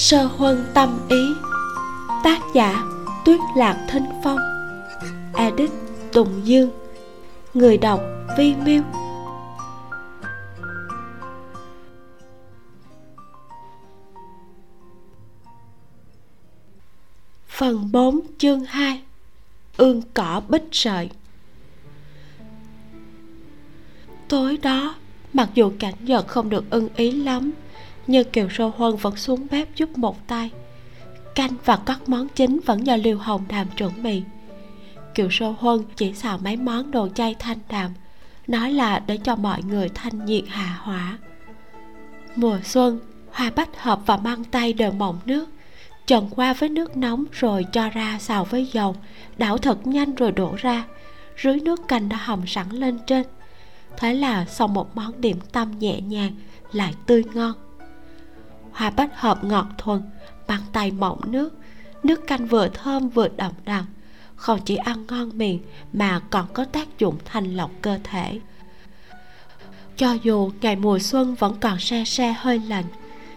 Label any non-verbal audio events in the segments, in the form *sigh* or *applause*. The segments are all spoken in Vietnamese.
sơ huân tâm ý. Tác giả, tuyết lạc thinh phong. Edit, tùng dương. Người đọc, vi miêu. Phần 4 chương 2 Ương cỏ bích sợi. Tối đó, Mặc dù cảnh nhật không được ưng ý lắm nhưng Kiều Sô Huân vẫn xuống bếp giúp một tay. Canh và các món chính vẫn do Liêu Hồng Đàm chuẩn bị. Kiều Sô Huân chỉ xào mấy món đồ chay thanh đạm, Nói là để cho mọi người thanh nhiệt hạ hỏa. Mùa xuân, Hoa bách hợp và măng tay đều mọng nước. Trần qua với nước nóng rồi cho ra xào với dầu, đảo thật nhanh rồi đổ ra. Rưới nước canh đã hầm sẵn lên trên. Thế là xong một món điểm tâm nhẹ nhàng, lại tươi ngon hoa bách hợp ngọt thuần, bàn tay mọng nước nước canh vừa thơm vừa đậm đà, không chỉ ăn ngon miệng mà còn có tác dụng thanh lọc cơ thể. Cho dù ngày mùa xuân vẫn còn se se hơi lạnh,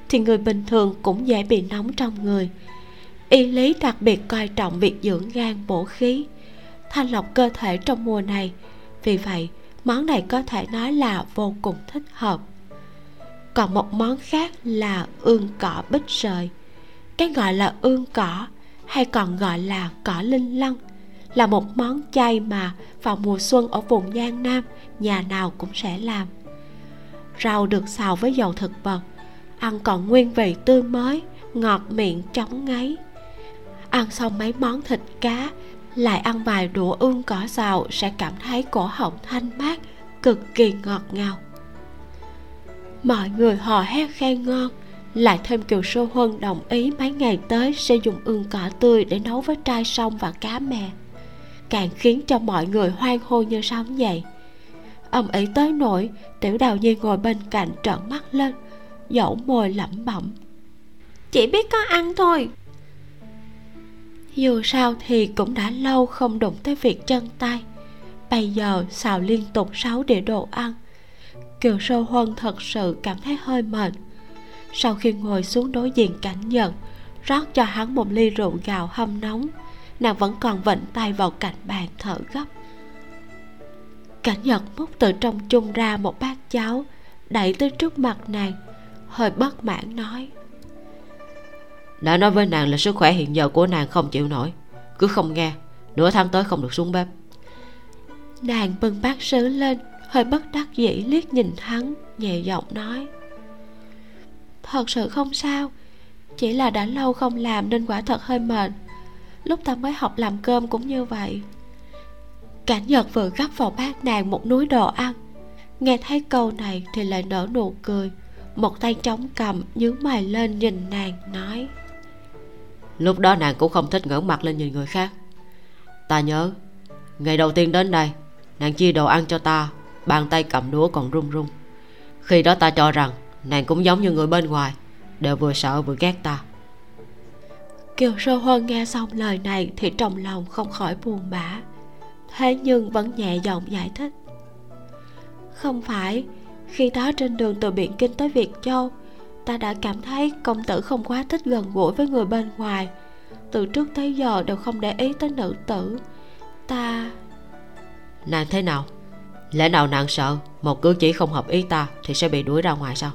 thì người bình thường cũng dễ bị nóng trong người. Y lý đặc biệt coi trọng việc dưỡng gan, bổ khí, thanh lọc cơ thể trong mùa này. Vì vậy, món này có thể nói là vô cùng thích hợp còn một món khác là ương cỏ bích sợi. Cái gọi là ương cỏ hay còn gọi là cỏ linh lăng là một món chay mà vào mùa xuân ở vùng giang nam, nhà nào cũng sẽ làm. Rau được xào với dầu thực vật, ăn còn nguyên vị tươi mới, ngọt miệng chóng ngấy ăn xong mấy món thịt cá, lại ăn vài đũa ương cỏ xào sẽ cảm thấy cổ họng thanh mát, cực kỳ ngọt ngào mọi người hò hét khen ngon. Lại thêm kiều sô huân đồng ý mấy ngày tới sẽ dùng ương cỏ tươi để nấu với trai sông và cá mè. Càng khiến cho mọi người hoan hô như sóng dậy ông ấy tới nỗi tiểu đào nhi ngồi bên cạnh trợn mắt lên dẫu môi lẩm bẩm. Chỉ biết có ăn thôi. Dù sao thì cũng đã lâu không đụng tới việc chân tay. Bây giờ xào liên tục sáu đĩa đồ ăn kiều sơ huân thật sự cảm thấy hơi mệt. Sau khi ngồi xuống đối diện cảnh nhận rót cho hắn một ly rượu gạo hâm nóng nàng vẫn còn vịnh tay vào cạnh bàn thở gấp. Cảnh nhật múc từ trong chung ra một bát cháo đẩy tới trước mặt nàng hơi bất mãn nói. Đã nói với nàng là sức khỏe hiện giờ của nàng không chịu nổi cứ không nghe nửa tháng tới không được xuống bếp. Nàng bưng bát sứ lên hơi bất đắc dĩ liếc nhìn hắn, nhẹ giọng nói. Thật sự không sao, chỉ là đã lâu không làm nên quả thật hơi mệt. Lúc ta mới học làm cơm cũng như vậy. Cảnh nhật vừa gấp vào bát nàng một núi đồ ăn. Nghe thấy câu này thì lại nở nụ cười. Một tay chống cầm nhướng mày lên nhìn nàng, nói. Lúc đó nàng cũng không thích ngẩng mặt lên nhìn người khác. Ta nhớ, ngày đầu tiên đến đây, nàng chia đồ ăn cho ta bàn tay cầm đũa còn run run. Khi đó ta cho rằng nàng cũng giống như người bên ngoài đều vừa sợ vừa ghét ta. Kiều sơ huân nghe xong lời này thì trong lòng không khỏi buồn bã thế nhưng vẫn nhẹ giọng giải thích. Không phải khi đó trên đường từ biển kinh tới việt châu ta đã cảm thấy công tử không quá thích gần gũi với người bên ngoài. Từ trước tới giờ đều không để ý tới nữ tử. Ta nàng thế nào lẽ nào nàng sợ một cử chỉ không hợp ý ta thì sẽ bị đuổi ra ngoài sao?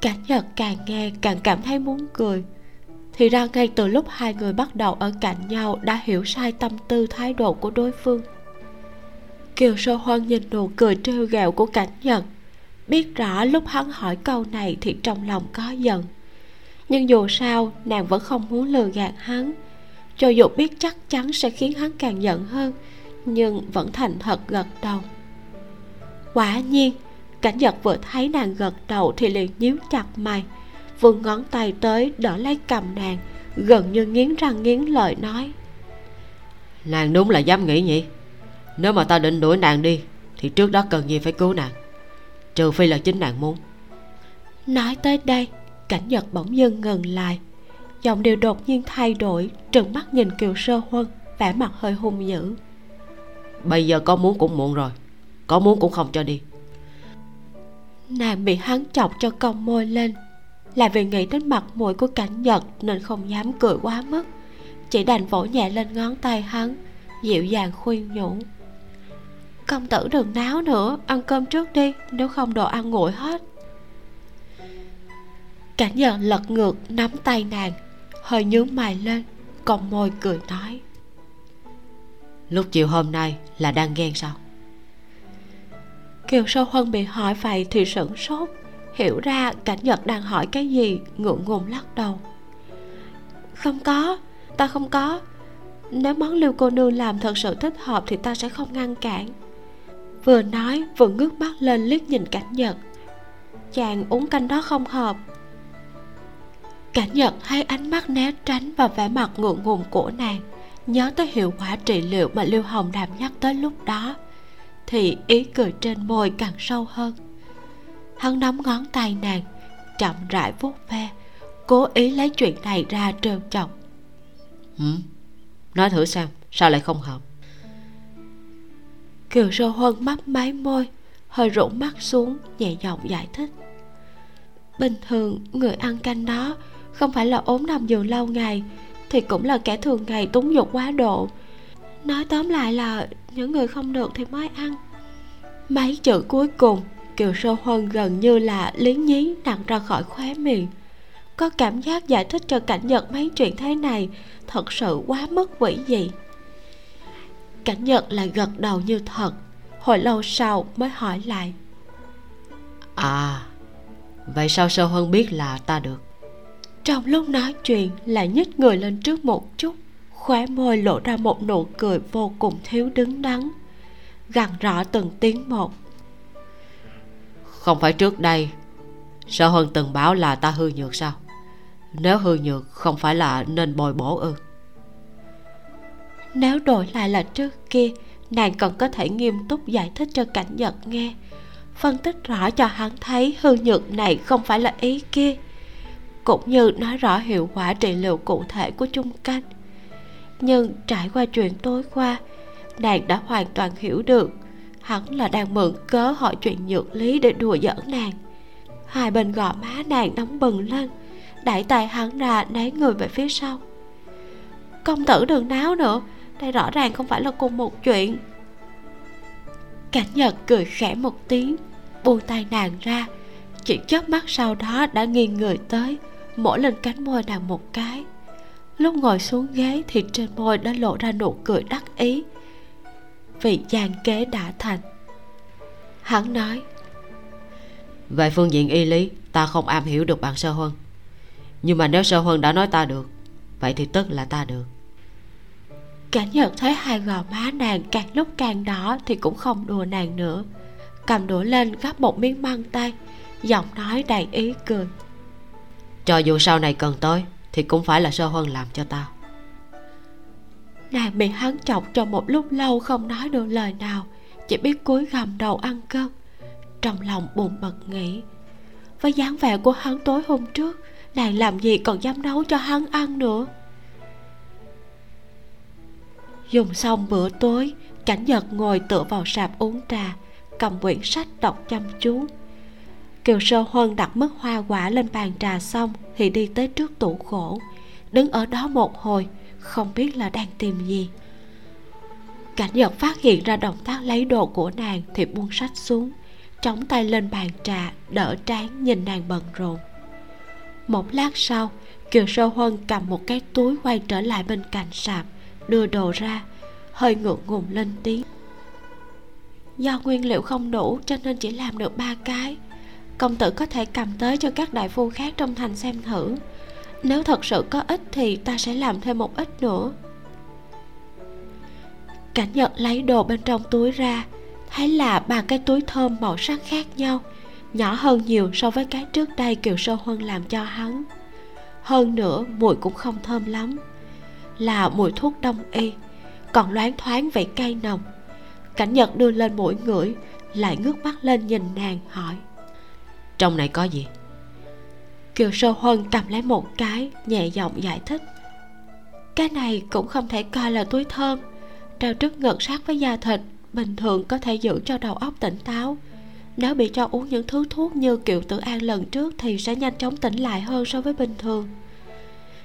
Cảnh nhật càng nghe càng cảm thấy muốn cười. Thì ra ngay từ lúc hai người bắt đầu ở cạnh nhau đã hiểu sai tâm tư, thái độ của đối phương. Kiều sơ hoan nhìn nụ cười trêu ghẹo của cảnh nhật biết rõ lúc hắn hỏi câu này thì trong lòng có giận. Nhưng dù sao, nàng vẫn không muốn lừa gạt hắn. Cho dù biết chắc chắn sẽ khiến hắn càng giận hơn, nhưng vẫn thành thật gật đầu quả nhiên cảnh giật vừa thấy nàng gật đầu thì liền nhíu chặt mày vươn ngón tay tới đỡ lấy cầm nàng gần như nghiến răng nghiến lợi nói. Nàng đúng là dám nghĩ nhỉ? Nếu mà ta định đuổi nàng đi thì trước đó cần gì phải cứu nàng? Trừ phi là chính nàng muốn. Nói tới đây cảnh nhật bỗng dưng ngừng lại. Giọng đều đột nhiên thay đổi trừng mắt nhìn kiều sơ huân vẻ mặt hơi hung dữ. Bây giờ có muốn cũng muộn rồi có muốn cũng không cho đi. Nàng bị hắn chọc cho cong môi lên là vì nghĩ đến mặt mũi của cảnh nhật nên không dám cười quá mức. Chỉ đành vỗ nhẹ lên ngón tay hắn dịu dàng khuyên nhủ. Công tử đừng náo nữa ăn cơm trước đi nếu không đồ ăn nguội hết. Cảnh nhật lật ngược nắm tay nàng hơi nhướng mày lên cong môi cười nói. Lúc chiều hôm nay là đang ghen sao kiều sâu huân bị hỏi vậy thì sửng sốt, hiểu ra cảnh nhật đang hỏi cái gì, ngượng ngùng lắc đầu. Không có, ta không có. Nếu món lưu cô nương làm thật sự thích hợp thì ta sẽ không ngăn cản. Vừa nói, vừa ngước mắt lên liếc nhìn cảnh nhật. Chàng uống canh đó không hợp. Cảnh nhật thấy ánh mắt né tránh và vẻ mặt ngượng ngùng của nàng, nhớ tới hiệu quả trị liệu mà lưu hồng đàm nhắc tới lúc đó thì ý cười trên môi càng sâu hơn. Hắn nắm ngón tay nàng chậm rãi vuốt ve cố ý lấy chuyện này ra trêu chọc. Ừ? nói thử xem sao lại không hợp? Kiều sơ huân mấp máy môi hơi rũ mắt xuống nhẹ giọng giải thích. Bình thường người ăn canh đó không phải là ốm nằm giường lâu ngày thì cũng là kẻ thường ngày túng dục quá độ. Nói tóm lại là những người không được thì mới ăn. Mấy chữ cuối cùng kiều sơ huân gần như là liến nhí nặng ra khỏi khóe miệng. Có cảm giác giải thích cho cảnh nhật mấy chuyện thế này thật sự quá mất vĩ dị. Cảnh nhật lại gật đầu như thật hồi lâu sau mới hỏi lại. À vậy sao sơ huân biết là ta được? Trong lúc nói chuyện lại nhích người lên trước một chút khóe môi lộ ra một nụ cười vô cùng thiếu đứng đắn gằn rõ từng tiếng một. Không phải trước đây sơ huân từng báo là ta hư nhược sao? Nếu hư nhược không phải là nên bồi bổ ư? Nếu đổi lại là trước kia nàng còn có thể nghiêm túc giải thích cho cảnh nhật nghe phân tích rõ cho hắn thấy hư nhược này không phải là ý kia cũng như nói rõ hiệu quả trị liệu cụ thể của chung canh nhưng trải qua chuyện tối qua, nàng đã hoàn toàn hiểu được hắn là đang mượn cớ hỏi chuyện nhược lý để đùa giỡn nàng. Hai bên gò má nàng nóng bừng lên, đẩy tay hắn ra né người về phía sau. Công tử đừng náo nữa, đây rõ ràng không phải là cùng một chuyện. Cảnh nhật cười khẽ một tiếng, buông tay nàng ra. Chỉ chớp mắt sau đó đã nghiêng người tới mổ lên cánh môi nàng một cái lúc ngồi xuống ghế thì trên môi đã lộ ra nụ cười đắc ý. Vì gian kế đã thành. Hắn nói về phương diện y lý ta không am hiểu được bằng sơ huân. Nhưng mà nếu sơ huân đã nói ta được vậy thì tức là ta được. Cảnh nhật thấy hai gò má nàng càng lúc càng đỏ thì cũng không đùa nàng nữa. Cầm đũa lên gắp một miếng măng tay giọng nói đầy ý cười. Cho dù sau này cần tới thì cũng phải là sơ huân làm cho ta nàng bị hắn chọc trong một lúc lâu không nói được lời nào, chỉ biết cúi gầm đầu ăn cơm, trong lòng buồn bực nghĩ. Với dáng vẻ của hắn tối hôm trước, nàng làm gì còn dám nấu cho hắn ăn nữa? Dùng xong bữa tối, cảnh nhật ngồi tựa vào sạp uống trà, cầm quyển sách đọc chăm chú kiều sơ huân đặt mức hoa quả lên bàn trà xong thì đi tới trước tủ gỗ. Đứng ở đó một hồi, không biết là đang tìm gì. Cảnh nhật phát hiện ra động tác lấy đồ của nàng thì buông sách xuống, chống tay lên bàn trà, đỡ trán nhìn nàng bận rộn. Một lát sau, kiều sơ huân cầm một cái túi quay trở lại bên cạnh sạp, đưa đồ ra, hơi ngượng ngùng lên tiếng. Do nguyên liệu không đủ cho nên chỉ làm được ba cái công tử có thể cầm tới cho các đại phu khác trong thành xem thử. Nếu thật sự có ít thì ta sẽ làm thêm một ít nữa. Cảnh nhật lấy đồ bên trong túi ra, thấy là ba cái túi thơm màu sắc khác nhau, nhỏ hơn nhiều so với cái trước đây kiều sơ huân làm cho hắn. Hơn nữa, mùi cũng không thơm lắm, là mùi thuốc đông y, còn loáng thoáng vị cay nồng. Cảnh nhật đưa lên mũi ngửi, lại ngước mắt lên nhìn nàng, hỏi trong này có gì? Kiều sơ huân cầm lấy một cái, nhẹ giọng giải thích. Cái này cũng không thể coi là túi thơm. Treo trước ngực sát với da thịt, bình thường có thể giữ cho đầu óc tỉnh táo. Nếu bị cho uống những thứ thuốc như kiều tử an lần trước thì sẽ nhanh chóng tỉnh lại hơn so với bình thường.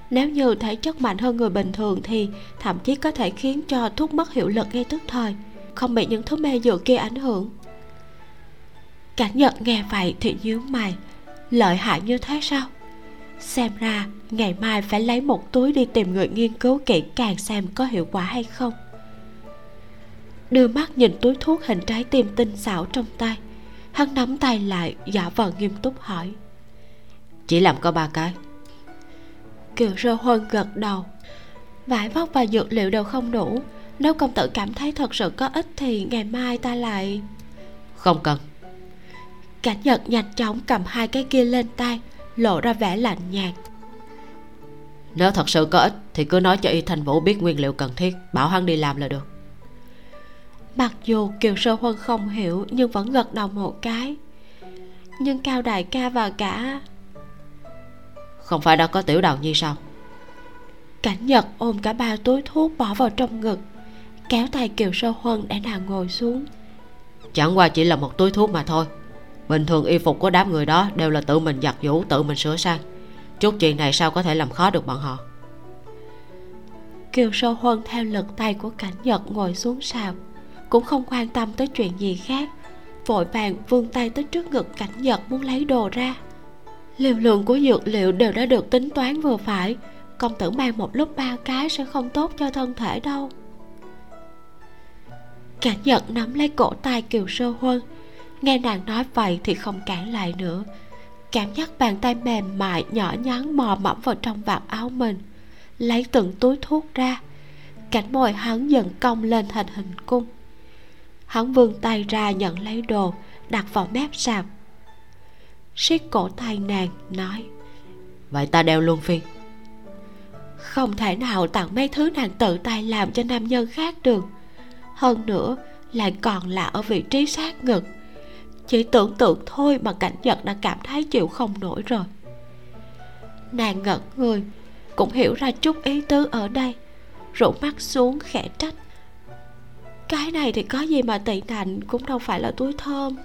Nếu như thể chất mạnh hơn người bình thường thì thậm chí có thể khiến cho thuốc mất hiệu lực ngay tức thời, không bị những thứ mê dược kia ảnh hưởng cảnh nhật nghe vậy thì nhíu mày. Lợi hại như thế sao? Xem ra ngày mai phải lấy một túi đi tìm người nghiên cứu kỹ càng xem có hiệu quả hay không. Đưa mắt nhìn túi thuốc hình trái tim tinh xảo trong tay. Hắn nắm tay lại giả vờ nghiêm túc hỏi. Chỉ làm có ba cái. Kiều sơ huân gật đầu. Vải vóc và dược liệu đều không đủ. Nếu công tử cảm thấy thật sự có ích thì ngày mai ta lại không cần cảnh nhật nhanh chóng cầm hai cái kia lên tay lộ ra vẻ lạnh nhạt. Nếu thật sự có ích thì cứ nói cho y thành vũ biết nguyên liệu cần thiết bảo hắn đi làm là được. Mặc dù kiều sơ huân không hiểu nhưng vẫn gật đầu một cái. Nhưng cao đại ca và cả không phải đã có tiểu đào nhi sao? Cảnh nhật ôm cả ba túi thuốc bỏ vào trong ngực kéo tay kiều sơ huân để nàng ngồi xuống. Chẳng qua chỉ là một túi thuốc mà thôi bình thường y phục của đám người đó đều là tự mình giặt giũ, tự mình sửa sang. Chút chuyện này sao có thể làm khó được bọn họ? Kiều sơ huân theo lực tay của cảnh nhật ngồi xuống sào cũng không quan tâm tới chuyện gì khác. Vội vàng vươn tay tới trước ngực cảnh nhật muốn lấy đồ ra. Liều lượng của dược liệu đều đã được tính toán vừa phải, công tử mang một lúc ba cái sẽ không tốt cho thân thể đâu. Cảnh nhật nắm lấy cổ tay kiều sơ huân nghe nàng nói vậy thì không cản lại nữa. Cảm giác bàn tay mềm mại nhỏ nhắn mò mẫm vào trong vạt áo mình. Lấy từng túi thuốc ra. Cảnh môi hắn dần cong lên thành hình cung. Hắn vươn tay ra nhận lấy đồ đặt vào mép sạp. Siết cổ tay nàng nói vậy ta đeo luôn phi không thể nào tặng mấy thứ nàng tự tay làm cho nam nhân khác được. Hơn nữa lại còn là ở vị trí sát ngực chỉ tưởng tượng thôi mà cảnh nhật đã cảm thấy chịu không nổi rồi. Nàng ngẩn người, cũng hiểu ra chút ý tứ ở đây rủ mắt xuống khẽ trách. Cái này thì có gì mà tị nạnh cũng đâu phải là túi thơm.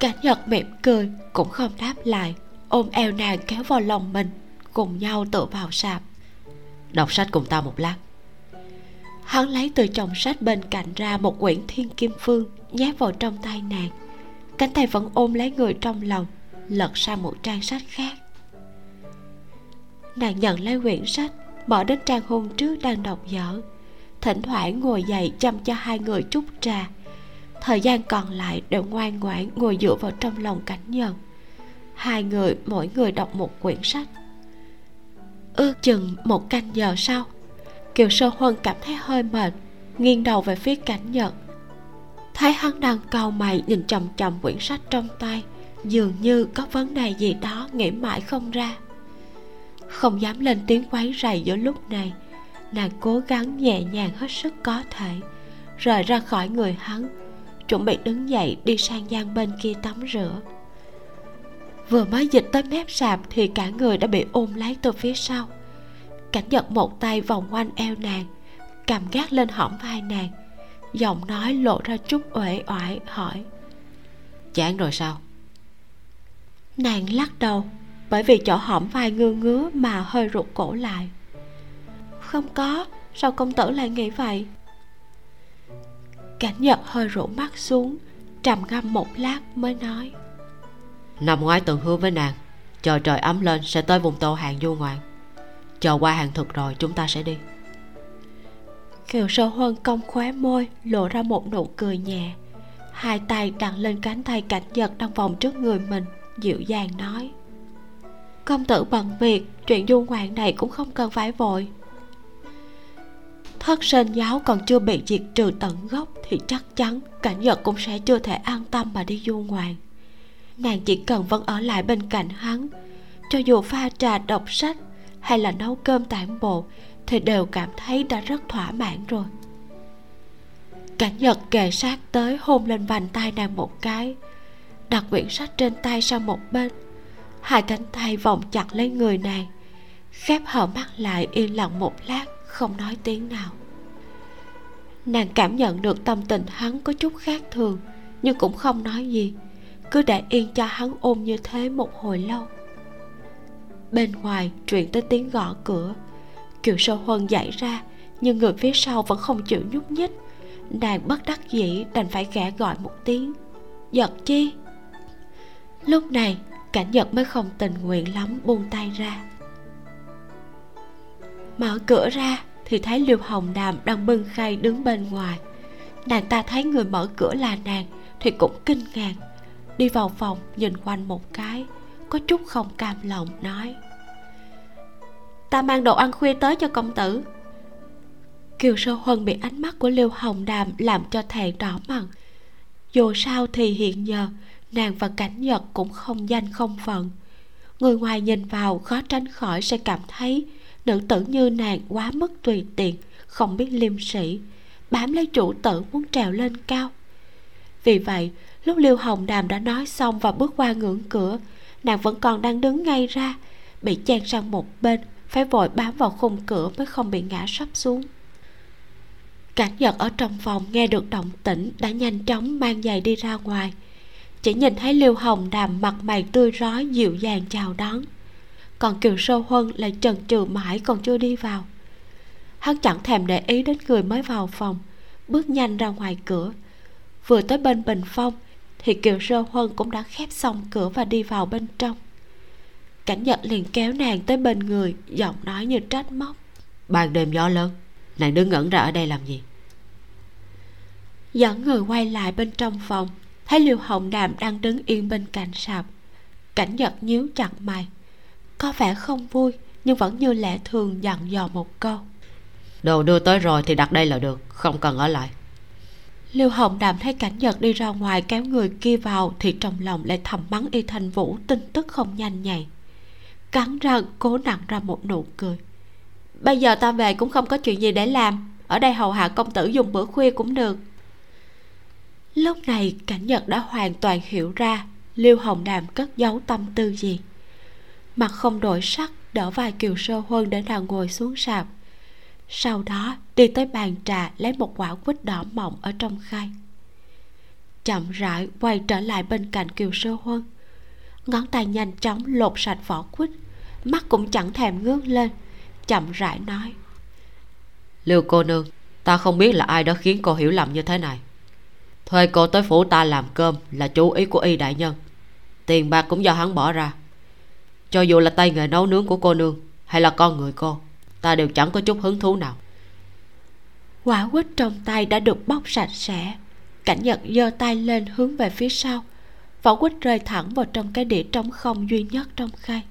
Cảnh nhật mỉm cười, cũng không đáp lại, ôm eo nàng kéo vào lòng mình, cùng nhau tựa vào sạp. Đọc sách cùng ta một lát. Hắn lấy từ chồng sách bên cạnh ra một quyển thiên kim phương, nhét vào trong tay nàng cánh tay vẫn ôm lấy người trong lòng, lật sang một trang sách khác. Nàng nhận lấy quyển sách, bỏ đến trang hôm trước đang đọc dở. Thỉnh thoảng ngồi dậy chăm cho hai người chút trà. Thời gian còn lại đều ngoan ngoãn ngồi dựa vào trong lòng cảnh nhân. Hai người, mỗi người đọc một quyển sách. Ước chừng một canh giờ sau, kiều sơ huân cảm thấy hơi mệt, nghiêng đầu về phía cảnh nhật thấy hắn đang cau mày nhìn chằm chằm quyển sách trong tay, dường như có vấn đề gì đó nghĩ mãi không ra. Không dám lên tiếng quấy rầy giữa lúc này, nàng cố gắng nhẹ nhàng hết sức có thể, rời ra khỏi người hắn, chuẩn bị đứng dậy đi sang gian bên kia tắm rửa. Vừa mới dịch tới mép sạp thì cả người đã bị ôm lấy từ phía sau. Cảnh giật một tay vòng quanh eo nàng, cầm gác lên hõm vai nàng giọng nói lộ ra chút uể oải hỏi. Chán rồi sao? Nàng lắc đầu bởi vì chỗ hõm vai ngứa ngứa mà hơi rụt cổ lại. Không có sao công tử lại nghĩ vậy? Cảnh nhật hơi rũ mắt xuống trầm ngâm một lát mới nói. Năm ngoái từng hứa với nàng chờ trời ấm lên sẽ tới vùng tô hàng du ngoạn. Chờ qua hàng thực rồi chúng ta sẽ đi kiều sơ huân cong khóe môi, lộ ra một nụ cười nhẹ. Hai tay đặt lên cánh tay cảnh giật đang vòng trước người mình, dịu dàng nói. Công tử bận việc, chuyện du ngoạn này cũng không cần phải vội. Thất sinh giáo còn chưa bị diệt trừ tận gốc thì chắc chắn cảnh giật cũng sẽ chưa thể an tâm mà đi du ngoạn. Nàng chỉ cần vẫn ở lại bên cạnh hắn. Cho dù pha trà đọc sách hay là nấu cơm tản bộ thì đều cảm thấy đã rất thỏa mãn rồi. Cảnh nhật kề sát tới hôn lên vành tay nàng một cái, đặt quyển sách trên tay sang một bên, hai cánh tay vòng chặt lấy người nàng khép hở mắt lại yên lặng một lát, không nói tiếng nào. Nàng cảm nhận được tâm tình hắn có chút khác thường, nhưng cũng không nói gì, cứ để yên cho hắn ôm như thế một hồi lâu. Bên ngoài truyền tới tiếng gõ cửa kiều sơ huân dậy ra, nhưng người phía sau vẫn không chịu nhúc nhích. Nàng bất đắc dĩ đành phải khẽ gọi một tiếng, giật chi? Lúc này, cảnh giật mới không tình nguyện lắm buông tay ra. Mở cửa ra thì thấy liêu hồng đàm đang bưng khay đứng bên ngoài. Nàng ta thấy người mở cửa là nàng thì cũng kinh ngạc, đi vào phòng nhìn quanh một cái, có chút không cam lòng nói ta mang đồ ăn khuya tới cho công tử. Kiều sơ huân bị ánh mắt của liêu hồng đàm làm cho thẹn đỏ mặt. Dù sao thì hiện giờ, nàng và cảnh nhật cũng không danh không phận. Người ngoài nhìn vào khó tránh khỏi sẽ cảm thấy nữ tử như nàng quá mức tùy tiện, không biết liêm sĩ bám lấy chủ tử muốn trèo lên cao. Vì vậy, lúc liêu hồng đàm đã nói xong và bước qua ngưỡng cửa, nàng vẫn còn đang đứng ngay ra, bị chen sang một bên phải vội bám vào khung cửa mới không bị ngã sắp xuống. Cảnh nhật ở trong phòng nghe được động tĩnh đã nhanh chóng mang giày đi ra ngoài. Chỉ nhìn thấy liêu hồng đàm mặt mày tươi rói dịu dàng chào đón. Còn kiều sơ huân lại chần chừ mãi còn chưa đi vào. Hắn chẳng thèm để ý đến người mới vào phòng, bước nhanh ra ngoài cửa. Vừa tới bên bình phong, thì kiều sơ huân cũng đã khép xong cửa và đi vào bên trong cảnh nhật liền kéo nàng tới bên người giọng nói như trách móc. Ban đêm gió lớn nàng đứng ngẩn ra ở đây làm gì? Dẫn người quay lại bên trong phòng thấy liêu hồng đàm đang đứng yên bên cạnh sạp. Cảnh nhật nhíu chặt mày. Có vẻ không vui nhưng vẫn như lẽ thường dặn dò một câu. Đồ đưa tới rồi thì đặt đây là được không cần ở lại. Liêu hồng đàm thấy cảnh nhật đi ra ngoài kéo người kia vào thì trong lòng lại thầm mắng y thanh vũ tin tức không nhanh nhạy cắn răng cố nặng ra một nụ cười. Bây giờ ta về cũng không có chuyện gì để làm. Ở đây hầu hạ công tử dùng bữa khuya cũng được. Lúc này, cảnh nhật đã hoàn toàn hiểu ra liêu hồng đàm cất giấu tâm tư gì. Mặt không đổi sắc, đỡ vai kiều sơ huân để nàng ngồi xuống sạp. Sau đó, đi tới bàn trà, lấy một quả quýt đỏ mọng ở trong khay. Chậm rãi quay trở lại bên cạnh kiều sơ huân. Ngón tay nhanh chóng lột sạch vỏ quýt mắt cũng chẳng thèm ngước lên chậm rãi nói. Liêu cô nương ta không biết là ai đã khiến cô hiểu lầm như thế này. Thuê cô tới phủ ta làm cơm là chú ý của y đại nhân. Tiền bạc cũng do hắn bỏ ra. Cho dù là tay nghề nấu nướng của cô nương hay là con người cô ta đều chẳng có chút hứng thú nào. Quả quýt trong tay đã được bóc sạch sẽ. Cảnh nhật giơ tay lên hướng về phía sau. Vỏ quýt rơi thẳng vào trong cái đĩa trống không duy nhất trong khay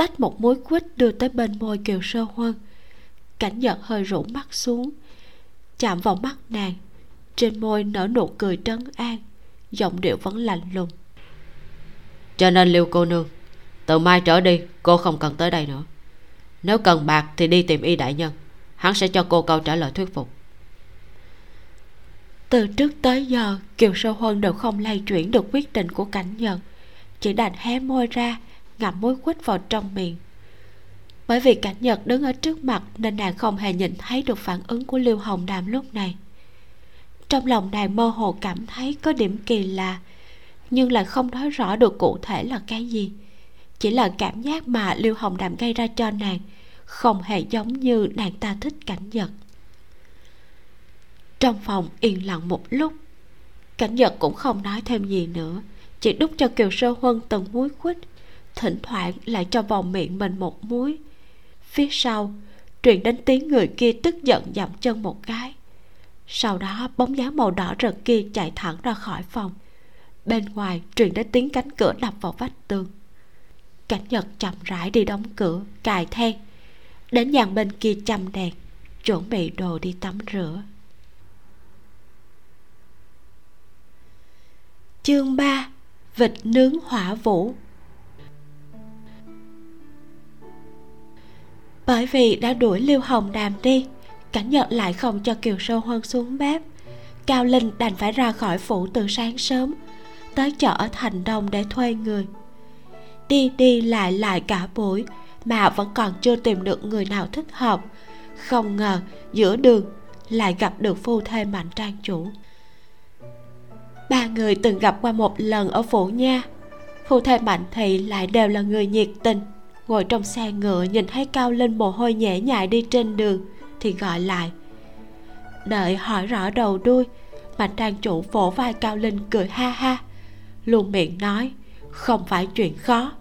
tách một muối quýt đưa tới bên môi kiều sơ huân. Cảnh nhật hơi rũ mắt xuống chạm vào mắt nàng. Trên môi nở nụ cười trấn an giọng điệu vẫn lạnh lùng. Cho nên liêu cô nương từ mai trở đi cô không cần tới đây nữa. Nếu cần bạc thì đi tìm y đại nhân hắn sẽ cho cô câu trả lời thuyết phục. Từ trước tới giờ kiều sơ huân đều không lay chuyển được quyết định của cảnh nhận chỉ đành hé môi ra ngậm muối quýt vào trong miệng. Bởi vì cảnh nhật đứng ở trước mặt nên nàng không hề nhìn thấy được phản ứng của liêu hồng đàm lúc này. Trong lòng nàng mơ hồ cảm thấy có điểm kỳ lạ, nhưng lại không nói rõ được cụ thể là cái gì. Chỉ là cảm giác mà liêu hồng đàm gây ra cho nàng không hề giống như nàng ta thích cảnh nhật. Trong phòng yên lặng một lúc, cảnh nhật cũng không nói thêm gì nữa, chỉ đút cho kiều sơ huân từng muối quýt thỉnh thoảng lại cho vào miệng mình một muối. Phía sau, truyền đến tiếng người kia tức giận dậm chân một cái. Sau đó, bóng dáng màu đỏ rực kia chạy thẳng ra khỏi phòng. Bên ngoài, truyền đến tiếng cánh cửa đập vào vách tường. Cảnh nhật chậm rãi đi đóng cửa, cài then. Đến dàn bên kia chăm đèn, chuẩn bị đồ đi tắm rửa. Chương 3 vịt nướng hỏa vũ bởi vì đã đuổi liêu hồng đàm đi, cảnh nhật lại không cho kiều sâu huân xuống bếp. Cao linh đành phải ra khỏi phủ từ sáng sớm, tới chợ ở thành đông để thuê người. Đi đi lại lại cả buổi mà vẫn còn chưa tìm được người nào thích hợp. Không ngờ giữa đường lại gặp được phu thê mạnh trang chủ. Ba người từng gặp qua một lần ở phủ nha. Phu thê mạnh thị lại đều là người nhiệt tình ngồi trong xe ngựa nhìn thấy cao linh mồ hôi nhễ nhại đi trên đường, thì gọi lại. Đợi hỏi rõ đầu đuôi, mạnh trang chủ vỗ vai cao linh cười ha ha, luôn miệng nói, không phải chuyện khó.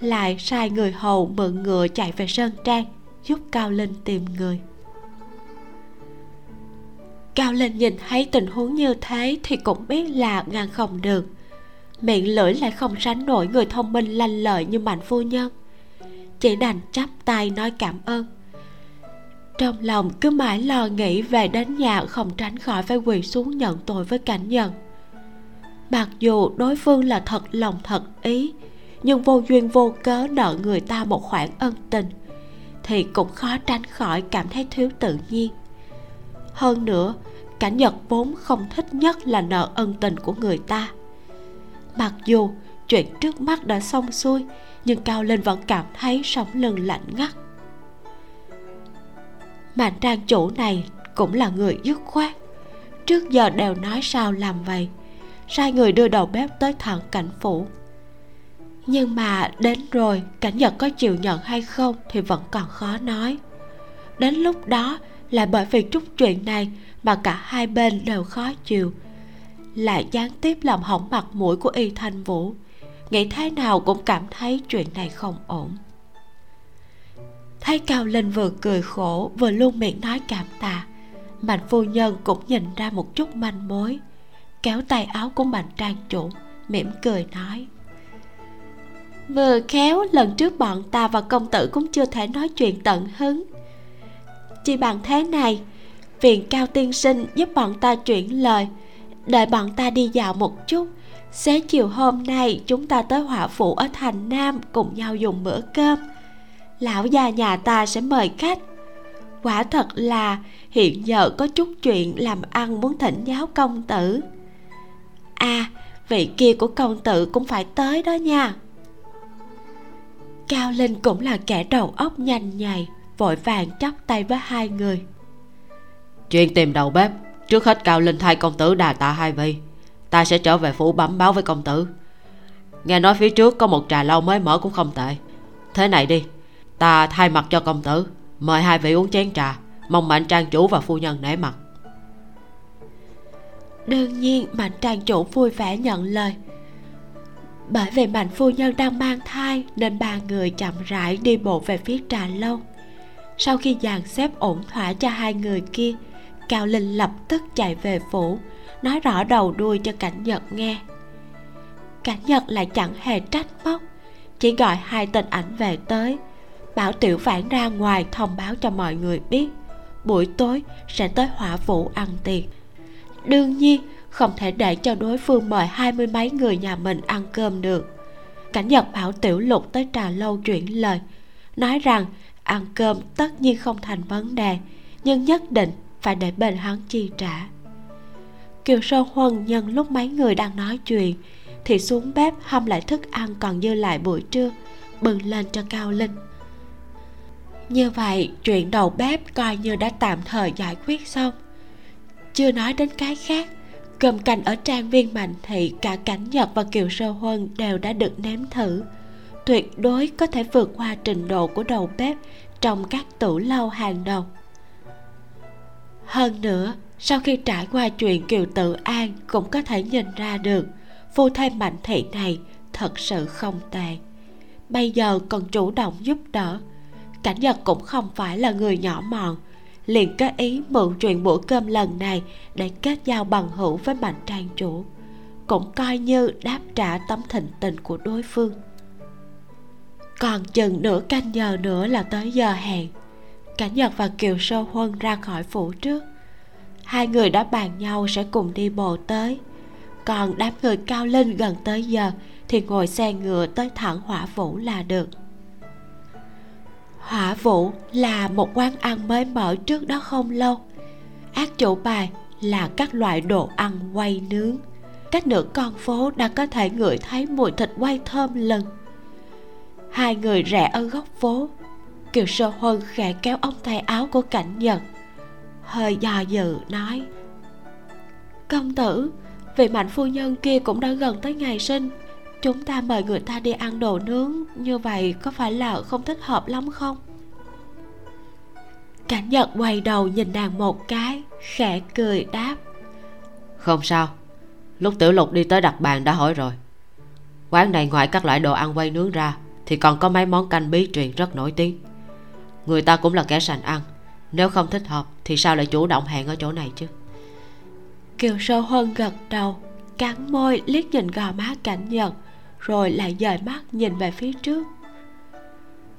Lại sai người hầu mượn ngựa chạy về sơn trang, giúp cao linh tìm người. Cao linh nhìn thấy tình huống như thế thì cũng biết là ngăn không được. Miệng lưỡi lại không sánh nổi người thông minh lanh lợi như mạnh phu nhân chỉ đành chắp tay nói cảm ơn. Trong lòng cứ mãi lo nghĩ về đến nhà không tránh khỏi phải quỳ xuống nhận tội với cảnh nhân mặc dù đối phương là thật lòng thật ý, nhưng vô duyên vô cớ nợ người ta một khoản ân tình, thì cũng khó tránh khỏi cảm thấy thiếu tự nhiên. Hơn nữa cảnh nhật vốn không thích nhất là nợ ân tình của người ta. Mặc dù chuyện trước mắt đã xong xuôi nhưng cao lên vẫn cảm thấy sóng lưng lạnh ngắt. Mạnh trang chủ này cũng là người dứt khoát. Trước giờ đều nói sao làm vậy, sai người đưa đầu bếp tới thẳng cảnh phủ. Nhưng mà đến rồi, cảnh nhật có chịu nhận hay không thì vẫn còn khó nói. Đến lúc đó lại bởi vì chút chuyện này mà cả hai bên đều khó chịu. Lại gián tiếp làm hỏng mặt mũi của y thanh vũ nghĩ thế nào cũng cảm thấy chuyện này không ổn. Thấy cao linh vừa cười khổ, vừa luôn miệng nói cảm tạ. Mạnh phu nhân cũng nhìn ra một chút manh mối, kéo tay áo của mạnh trang chủ, mỉm cười nói, vừa khéo, lần trước bọn ta và công tử cũng chưa thể nói chuyện tận hứng. Chỉ bằng thế này viện cao tiên sinh giúp bọn ta chuyển lời, đợi bọn ta đi dạo một chút xế chiều hôm nay, chúng ta tới hỏa phủ ở thành nam cùng nhau dùng bữa cơm. Lão già nhà ta sẽ mời khách. Quả thật là hiện giờ có chút chuyện làm ăn muốn thỉnh giáo công tử. À vị kia của công tử cũng phải tới đó nha. Cao linh cũng là kẻ đầu óc nhanh nhạy, vội vàng chắp tay với hai người. Chuyện tìm đầu bếp, trước hết cao linh thay công tử đà tạ hai vị ta sẽ trở về phủ bẩm báo với công tử. Nghe nói phía trước có một trà lâu mới mở cũng không tệ. Thế này đi, ta thay mặt cho công tử, mời hai vị uống chén trà, mong mạnh trang chủ và phu nhân nể mặt. Đương nhiên, mạnh trang chủ vui vẻ nhận lời. Bởi vì mạnh phu nhân đang mang thai, nên ba người chậm rãi đi bộ về phía trà lâu. Sau khi dàn xếp ổn thỏa cho hai người kia, cao linh lập tức chạy về phủ nói rõ đầu đuôi cho cảnh nhật nghe. Cảnh nhật lại chẳng hề trách móc, chỉ gọi hai tên ảnh về tới, bảo tiểu phản ra ngoài thông báo cho mọi người biết, buổi tối sẽ tới hỏa vụ ăn tiệc. Đương nhiên, không thể để cho đối phương mời hai mươi mấy người nhà mình ăn cơm được. Cảnh nhật bảo tiểu lục tới trà lâu chuyển lời, nói rằng ăn cơm tất nhiên không thành vấn đề, nhưng nhất định phải để bên hắn chi trả kiều sơ huân nhân lúc mấy người đang nói chuyện, thì xuống bếp hâm lại thức ăn còn dư lại buổi trưa, bừng lên cho cao linh. Như vậy, chuyện đầu bếp coi như đã tạm thời giải quyết xong. Chưa nói đến cái khác cơm canh ở trang viên mạnh thị, cả cảnh nhật và kiều sơ huân đều đã được nếm thử. Tuyệt đối có thể vượt qua trình độ của đầu bếp trong các tủ lâu hàng đầu. Hơn nữa sau khi trải qua chuyện kiều tự an cũng có thể nhìn ra được, phu thê mạnh thị này thật sự không tệ bây giờ còn chủ động giúp đỡ. Cảnh nhật cũng không phải là người nhỏ mọn. Liền có ý mượn chuyện bữa cơm lần này để kết giao bằng hữu với mạnh trang chủ, cũng coi như đáp trả tấm thịnh tình của đối phương. Còn chừng nửa canh giờ nữa là tới giờ hẹn. Cảnh nhật và kiều sơ huân ra khỏi phủ trước hai người đã bàn nhau sẽ cùng đi bộ tới. Còn đám người cao lên gần tới giờ thì ngồi xe ngựa tới thẳng hỏa vũ là được. Hỏa vũ là một quán ăn mới mở trước đó không lâu. Ác chủ bài là các loại đồ ăn quay nướng. Cách nửa con phố đã có thể ngửi thấy mùi thịt quay thơm lừng hai người rẽ ở góc phố. Kiều sơ huân khẽ kéo ông tay áo của cảnh nhật hơi dò dự, nói. Công tử, vị mạnh phu nhân kia cũng đã gần tới ngày sinh. Chúng ta mời người ta đi ăn đồ nướng, như vậy có phải là không thích hợp lắm không? Cảnh nhật quay đầu nhìn nàng một cái, khẽ cười đáp. Không sao, lúc tiểu lục đi tới đặt bàn đã hỏi rồi. Quán này ngoài các loại đồ ăn quay nướng ra, thì còn có mấy món canh bí truyền rất nổi tiếng. Người ta cũng là kẻ sành ăn nếu không thích hợp thì sao lại chủ động hẹn ở chỗ này chứ? Kiều sơ huân gật đầu cắn môi liếc nhìn gò má cảnh nhật rồi lại dời mắt nhìn về phía trước.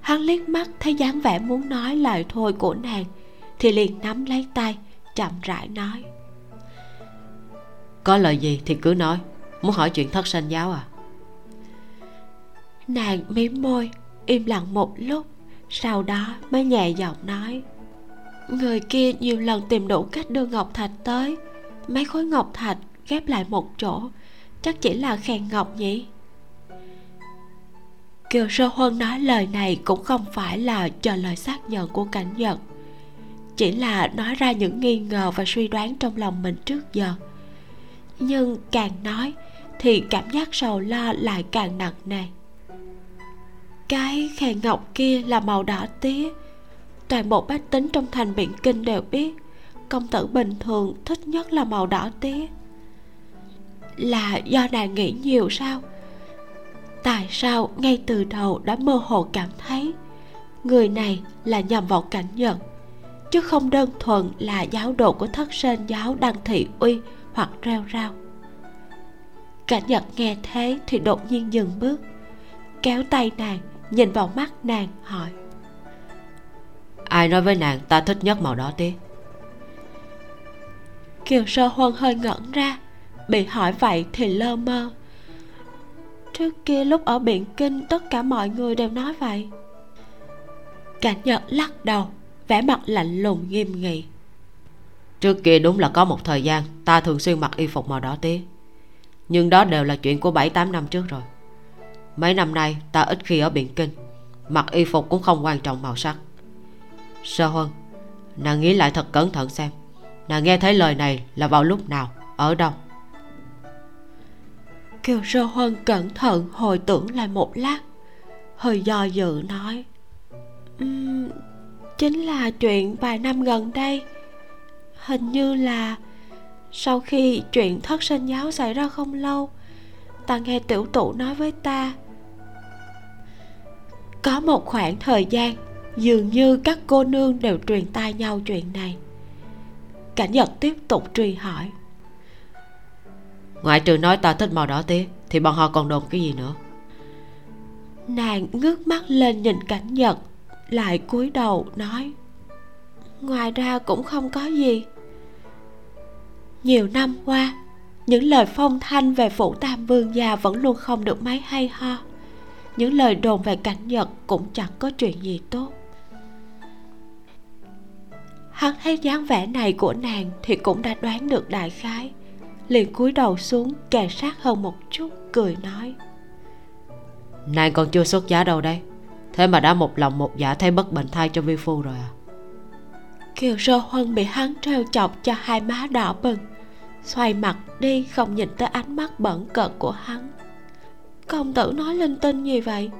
Hắn liếc mắt thấy dáng vẻ muốn nói lời thôi của nàng thì liền nắm lấy tay chậm rãi nói. Có lời gì thì cứ nói muốn hỏi chuyện thất sanh giáo à? Nàng mím môi im lặng một lúc sau đó mới nhẹ giọng nói người kia nhiều lần tìm đủ cách đưa ngọc thạch tới. Mấy khối ngọc thạch ghép lại một chỗ. Chắc chỉ là khen ngọc nhỉ? Kiều sơ huân nói lời này cũng không phải là chờ lời xác nhận của cảnh nhật chỉ là nói ra những nghi ngờ và suy đoán trong lòng mình trước giờ. Nhưng càng nói thì cảm giác sầu lo lại càng nặng nề. Cái khen ngọc kia là màu đỏ tía toàn bộ bách tính trong thành biện kinh đều biết, công tử bình thường thích nhất là màu đỏ tía là do nàng nghĩ nhiều sao? Tại sao ngay từ đầu đã mơ hồ cảm thấy người này là nhằm vào cảnh nhận, chứ không đơn thuần là giáo đồ của thất sơn giáo đăng thị uy hoặc reo rao? Cảnh nhận nghe thế thì đột nhiên dừng bước, kéo tay nàng, nhìn vào mắt nàng, hỏi ai nói với nàng ta thích nhất màu đỏ tía kiều sơ huân hơi ngẩn ra bị hỏi vậy thì lơ mơ. Trước kia lúc ở biển kinh tất cả mọi người đều nói vậy. Cảnh nhật lắc đầu vẻ mặt lạnh lùng nghiêm nghị. Trước kia đúng là có một thời gian ta thường xuyên mặc y phục màu đỏ tía nhưng đó đều là chuyện của bảy tám năm trước rồi. Mấy năm nay ta ít khi ở biển kinh mặc y phục cũng không quan trọng màu sắc sơ huân nàng nghĩ lại thật cẩn thận xem nàng nghe thấy lời này là vào lúc nào ở đâu. Kiều sơ huân cẩn thận hồi tưởng lại một lát hơi do dự nói um, chính là chuyện vài năm gần đây. Hình như là sau khi chuyện thất sinh giáo xảy ra không lâu ta nghe tiểu tụ nói với ta có một khoảng thời gian dường như các cô nương đều truyền tai nhau chuyện này. Cảnh nhật tiếp tục truy hỏi. Ngoại trừ nói ta thích màu đỏ tía thì bọn họ còn đồn cái gì nữa? Nàng ngước mắt lên nhìn cảnh nhật lại cúi đầu nói ngoài ra cũng không có gì. Nhiều năm qua những lời phong thanh về phủ tam vương gia vẫn luôn không được mấy hay ho. Những lời đồn về cảnh nhật cũng chẳng có chuyện gì tốt hắn thấy dáng vẻ này của nàng thì cũng đã đoán được đại khái. Liền cúi đầu xuống kề sát hơn một chút cười nói. Nàng còn chưa xuất giá đâu đây thế mà đã một lòng một dạ thấy bất bệnh thai cho vi phu rồi à? Kiều sơ huân bị hắn trêu chọc cho hai má đỏ bừng xoay mặt đi không nhìn tới ánh mắt bẩn cợt của hắn. Công tử nói linh tinh gì vậy?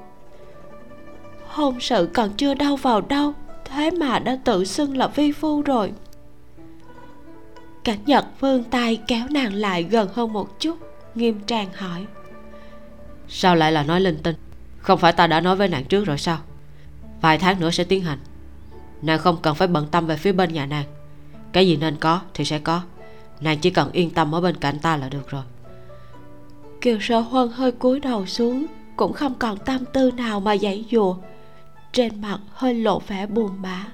Hôn sự còn chưa đau vào đâu thế mà đã tự xưng là vi phu rồi. Cảnh nhật vươn tay kéo nàng lại gần hơn một chút nghiêm trang hỏi. Sao lại là nói linh tinh? Không phải ta đã nói với nàng trước rồi sao? Vài tháng nữa sẽ tiến hành. Nàng không cần phải bận tâm về phía bên nhà nàng. Cái gì nên có thì sẽ có. Nàng chỉ cần yên tâm ở bên cạnh ta là được rồi. Kiều sở huân hơi cúi đầu xuống cũng không còn tâm tư nào mà giãy dùa trên mặt hơi lộ vẻ buồn bã.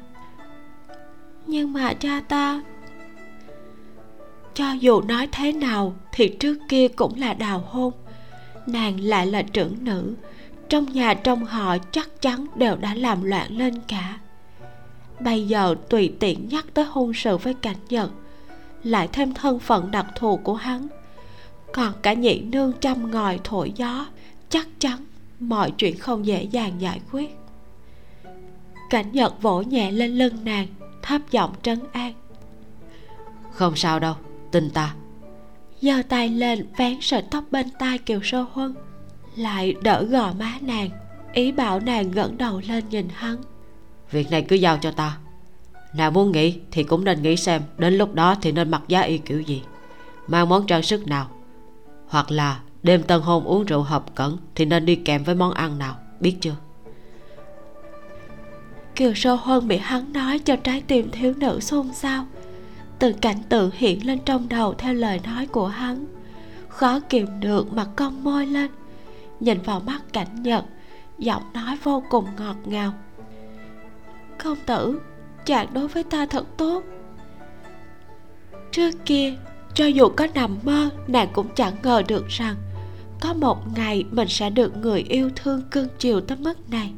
Nhưng mà cha ta, cho dù nói thế nào thì trước kia cũng là đào hôn. Nàng lại là trưởng nữ, trong nhà trong họ chắc chắn đều đã làm loạn lên cả. Bây giờ tùy tiện nhắc tới hôn sự với cảnh nhật, lại thêm thân phận đặc thù của hắn. Còn cả nhị nương trăm ngòi thổi gió, chắc chắn mọi chuyện không dễ dàng giải quyết cảnh nhật vỗ nhẹ lên lưng nàng thấp giọng trấn an. Không sao đâu tin ta. Giơ tay lên vén sợi tóc bên tai kiều sơ huân lại đỡ gò má nàng ý bảo nàng ngẩng đầu lên nhìn hắn. Việc này cứ giao cho ta. Nàng muốn nghĩ thì cũng nên nghĩ xem đến lúc đó thì nên mặc giá y kiểu gì. Mang món trang sức nào hoặc là đêm tân hôn uống rượu hợp cẩn thì nên đi kèm với món ăn nào biết chưa kiều sơ huân bị hắn nói cho trái tim thiếu nữ xôn xao. Từng cảnh tượng hiện lên trong đầu theo lời nói của hắn, khó kìm được mà cong môi lên, nhìn vào mắt cảnh nhật, giọng nói vô cùng ngọt ngào. Công tử, chàng đối với ta thật tốt. Trước kia, cho dù có nằm mơ, nàng cũng chẳng ngờ được rằng có một ngày mình sẽ được người yêu thương cưng chiều tới mức này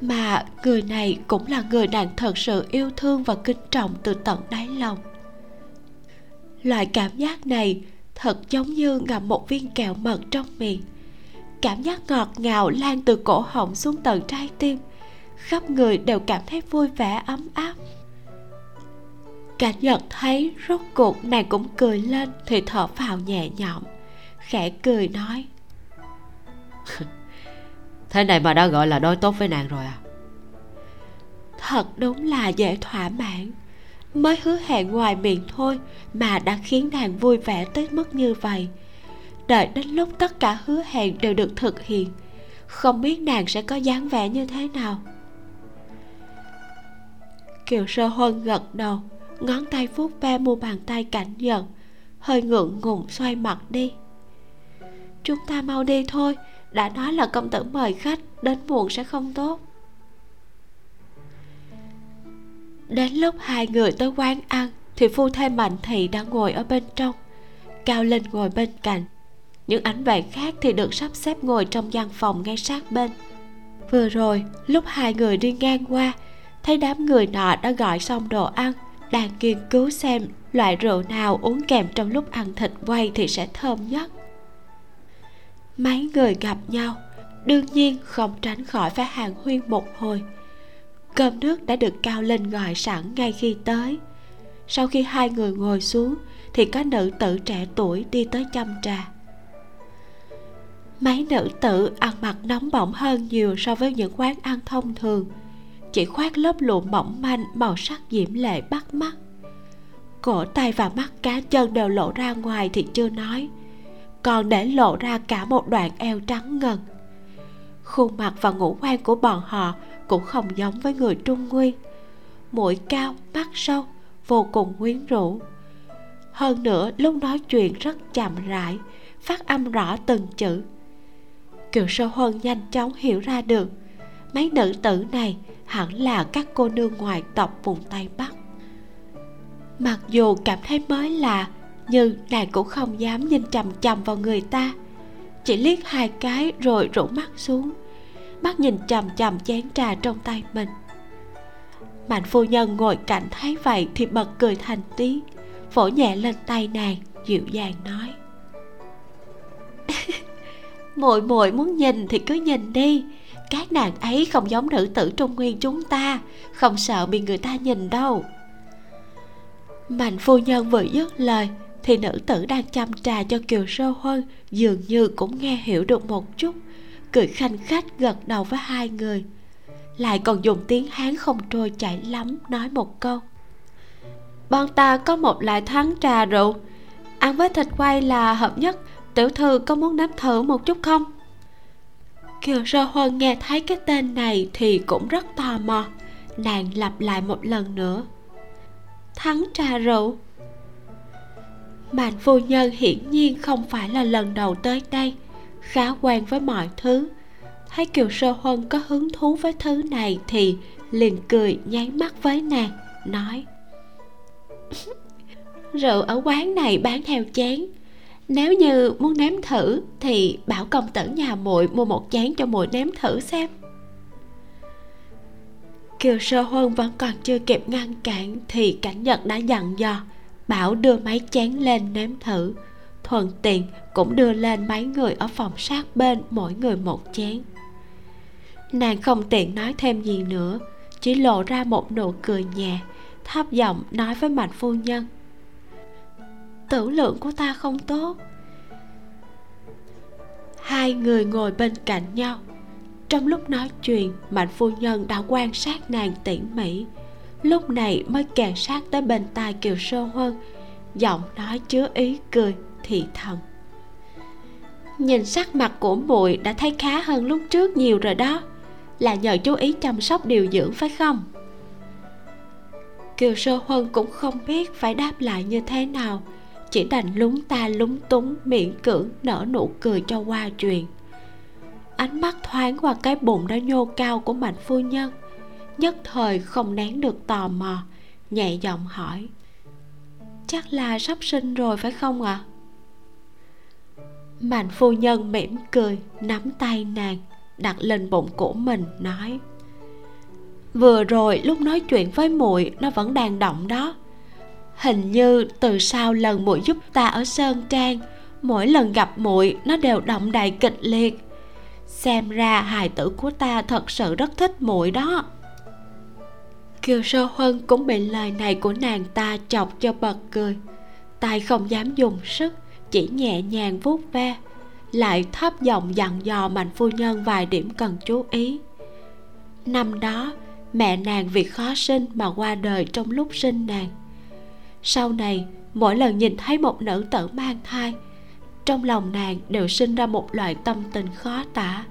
mà người này cũng là người nàng thật sự yêu thương và kính trọng từ tận đáy lòng. Loại cảm giác này thật giống như ngậm một viên kẹo mật trong miệng. Cảm giác ngọt ngào lan từ cổ họng xuống tận trái tim. Khắp người đều cảm thấy vui vẻ, ấm áp. Cảnh nhật thấy rốt cuộc nàng cũng cười lên thì thở phào nhẹ nhõm, khẽ cười nói thế này mà đã gọi là đối tốt với nàng rồi à? Thật đúng là dễ thỏa mãn. Mới hứa hẹn ngoài miệng thôi mà đã khiến nàng vui vẻ tới mức như vậy. Đợi đến lúc tất cả hứa hẹn đều được thực hiện, không biết nàng sẽ có dáng vẻ như thế nào. Kiều sơ huân gật đầu, ngón tay vuốt ve mu bàn tay cảnh giận, hơi ngượng ngùng xoay mặt đi. Chúng ta mau đi thôi đã nói là công tử mời khách, đến muộn sẽ không tốt. Đến lúc hai người tới quán ăn, thì phu thê mạnh thị đang ngồi ở bên trong. Cao linh ngồi bên cạnh. Những ảnh vệ khác thì được sắp xếp ngồi trong gian phòng ngay sát bên. Vừa rồi, lúc hai người đi ngang qua, thấy đám người nọ đã gọi xong đồ ăn, đang nghiên cứu xem loại rượu nào uống kèm trong lúc ăn thịt quay thì sẽ thơm nhất mấy người gặp nhau, đương nhiên không tránh khỏi phải hàng huyên một hồi. Cơm nước đã được cao lên gọi sẵn ngay khi tới. Sau khi hai người ngồi xuống, thì có nữ tử trẻ tuổi đi tới chăm trà. Mấy nữ tử ăn mặc nóng bỏng hơn nhiều so với những quán ăn thông thường, chỉ khoác lớp lụa mỏng manh màu sắc diễm lệ bắt mắt. Cổ tay và mắt cá chân đều lộ ra ngoài thì chưa nói còn để lộ ra cả một đoạn eo trắng ngần. Khuôn mặt và ngũ quan của bọn họ cũng không giống với người trung nguyên. Mũi cao, mắt sâu, vô cùng quyến rũ. Hơn nữa, lúc nói chuyện rất chậm rãi, phát âm rõ từng chữ. Kiều sơ huân nhanh chóng hiểu ra được, mấy nữ tử này hẳn là các cô nương ngoại tộc vùng tây bắc. Mặc dù cảm thấy mới lạ nhưng nàng cũng không dám nhìn chằm chằm vào người ta. Chỉ liếc hai cái rồi rủ mắt xuống, mắt nhìn chằm chằm chén trà trong tay mình. Mạnh phu nhân ngồi cạnh thấy vậy thì bật cười thành tiếng, vỗ nhẹ lên tay nàng, dịu dàng nói. *laughs* Muội muội muốn nhìn thì cứ nhìn đi. Các nàng ấy không giống nữ tử trung nguyên chúng ta, không sợ bị người ta nhìn đâu. Mạnh phu nhân vừa dứt lời thì nữ tử đang chăm trà cho kiều sơ huân dường như cũng nghe hiểu được một chút. Cười khanh khách gật đầu với hai người. Lại còn dùng tiếng hán không trôi chảy lắm nói một câu. Bọn ta có một loại thắng trà rượu. Ăn với thịt quay là hợp nhất. Tiểu thư có muốn nếm thử một chút không? Kiều sơ huân nghe thấy cái tên này thì cũng rất tò mò. Nàng lặp lại một lần nữa. Thắng trà rượu? Mạnh phu nhân hiển nhiên không phải là lần đầu tới đây, khá quen với mọi thứ. Thấy kiều sơ huân có hứng thú với thứ này thì liền cười nháy mắt với nàng, nói, *laughs* rượu ở quán này bán theo chén. Nếu như muốn nếm thử thì bảo công tử nhà muội mua một chén cho muội nếm thử xem. Kiều sơ huân vẫn còn chưa kịp ngăn cản thì cảnh nhật đã dặn dò bảo đưa máy chén lên nếm thử. Thuận tiện cũng đưa lên mấy người ở phòng sát bên mỗi người một chén. Nàng không tiện nói thêm gì nữa, chỉ lộ ra một nụ cười nhẹ, thấp giọng nói với mạnh phu nhân. Tử lượng của ta không tốt. Hai người ngồi bên cạnh nhau. Trong lúc nói chuyện, mạnh phu nhân đã quan sát nàng tỉ mỉ lúc này mới càng sát tới bên tai kiều sơ huân. Giọng nói chứa ý cười thì thầm. Nhìn sắc mặt của muội đã thấy khá hơn lúc trước nhiều rồi đó. Là nhờ chú ý chăm sóc điều dưỡng phải không? Kiều sơ huân cũng không biết phải đáp lại như thế nào. Chỉ đành lúng ta lúng túng, miễn cưỡng nở nụ cười cho qua chuyện. Ánh mắt thoáng qua cái bụng đã nhô cao của mạnh phu nhân nhất thời không nén được tò mò, nhẹ giọng hỏi. Chắc là sắp sinh rồi phải không ạ? À? mạnh phu nhân mỉm cười, nắm tay nàng, đặt lên bụng của mình, nói. Vừa rồi lúc nói chuyện với muội, nó vẫn đang động đó. Hình như từ sau lần muội giúp ta ở sơn trang, mỗi lần gặp muội, nó đều động đậy kịch liệt. Xem ra hài tử của ta thật sự rất thích muội đó kiều sơ huân cũng bị lời này của nàng ta chọc cho bật cười. Tay không dám dùng sức, chỉ nhẹ nhàng vuốt ve, lại thấp giọng dặn dò mạnh phu nhân vài điểm cần chú ý. Năm đó, mẹ nàng vì khó sinh mà qua đời trong lúc sinh nàng. Sau này, mỗi lần nhìn thấy một nữ tử mang thai, trong lòng nàng đều sinh ra một loại tâm tình khó tả.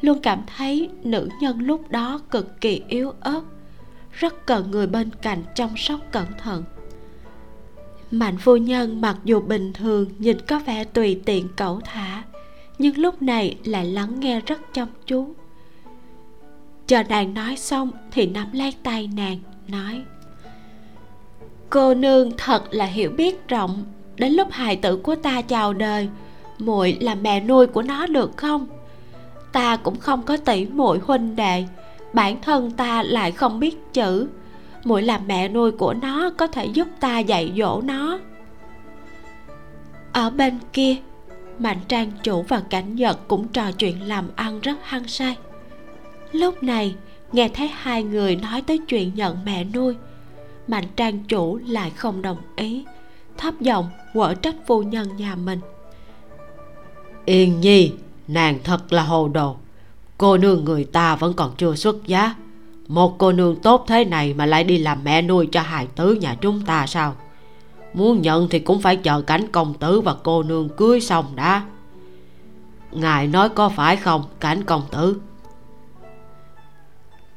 Luôn cảm thấy nữ nhân lúc đó cực kỳ yếu ớt rất cần người bên cạnh chăm sóc cẩn thận. Mạnh phu nhân mặc dù bình thường nhìn có vẻ tùy tiện cẩu thả, nhưng lúc này lại lắng nghe rất chăm chú. Chờ nàng nói xong thì nắm lấy tay nàng, nói, cô nương thật là hiểu biết rộng, đến lúc hài tử của ta chào đời, muội là mẹ nuôi của nó được không? Ta cũng không có tỷ muội huynh đệ bản thân ta lại không biết chữ. Muội làm mẹ nuôi của nó có thể giúp ta dạy dỗ nó. Ở bên kia, mạnh trang chủ và cảnh nhật cũng trò chuyện làm ăn rất hăng say. Lúc này, nghe thấy hai người nói tới chuyện nhận mẹ nuôi, mạnh trang chủ lại không đồng ý, thấp giọng quở trách phu nhân nhà mình. Yên nhi, nàng thật là hồ đồ cô nương người ta vẫn còn chưa xuất giá. Một cô nương tốt thế này mà lại đi làm mẹ nuôi cho hài tứ nhà chúng ta sao? Muốn nhận thì cũng phải chờ cảnh công tử và cô nương cưới xong đã. Ngài nói có phải không, cảnh công tử?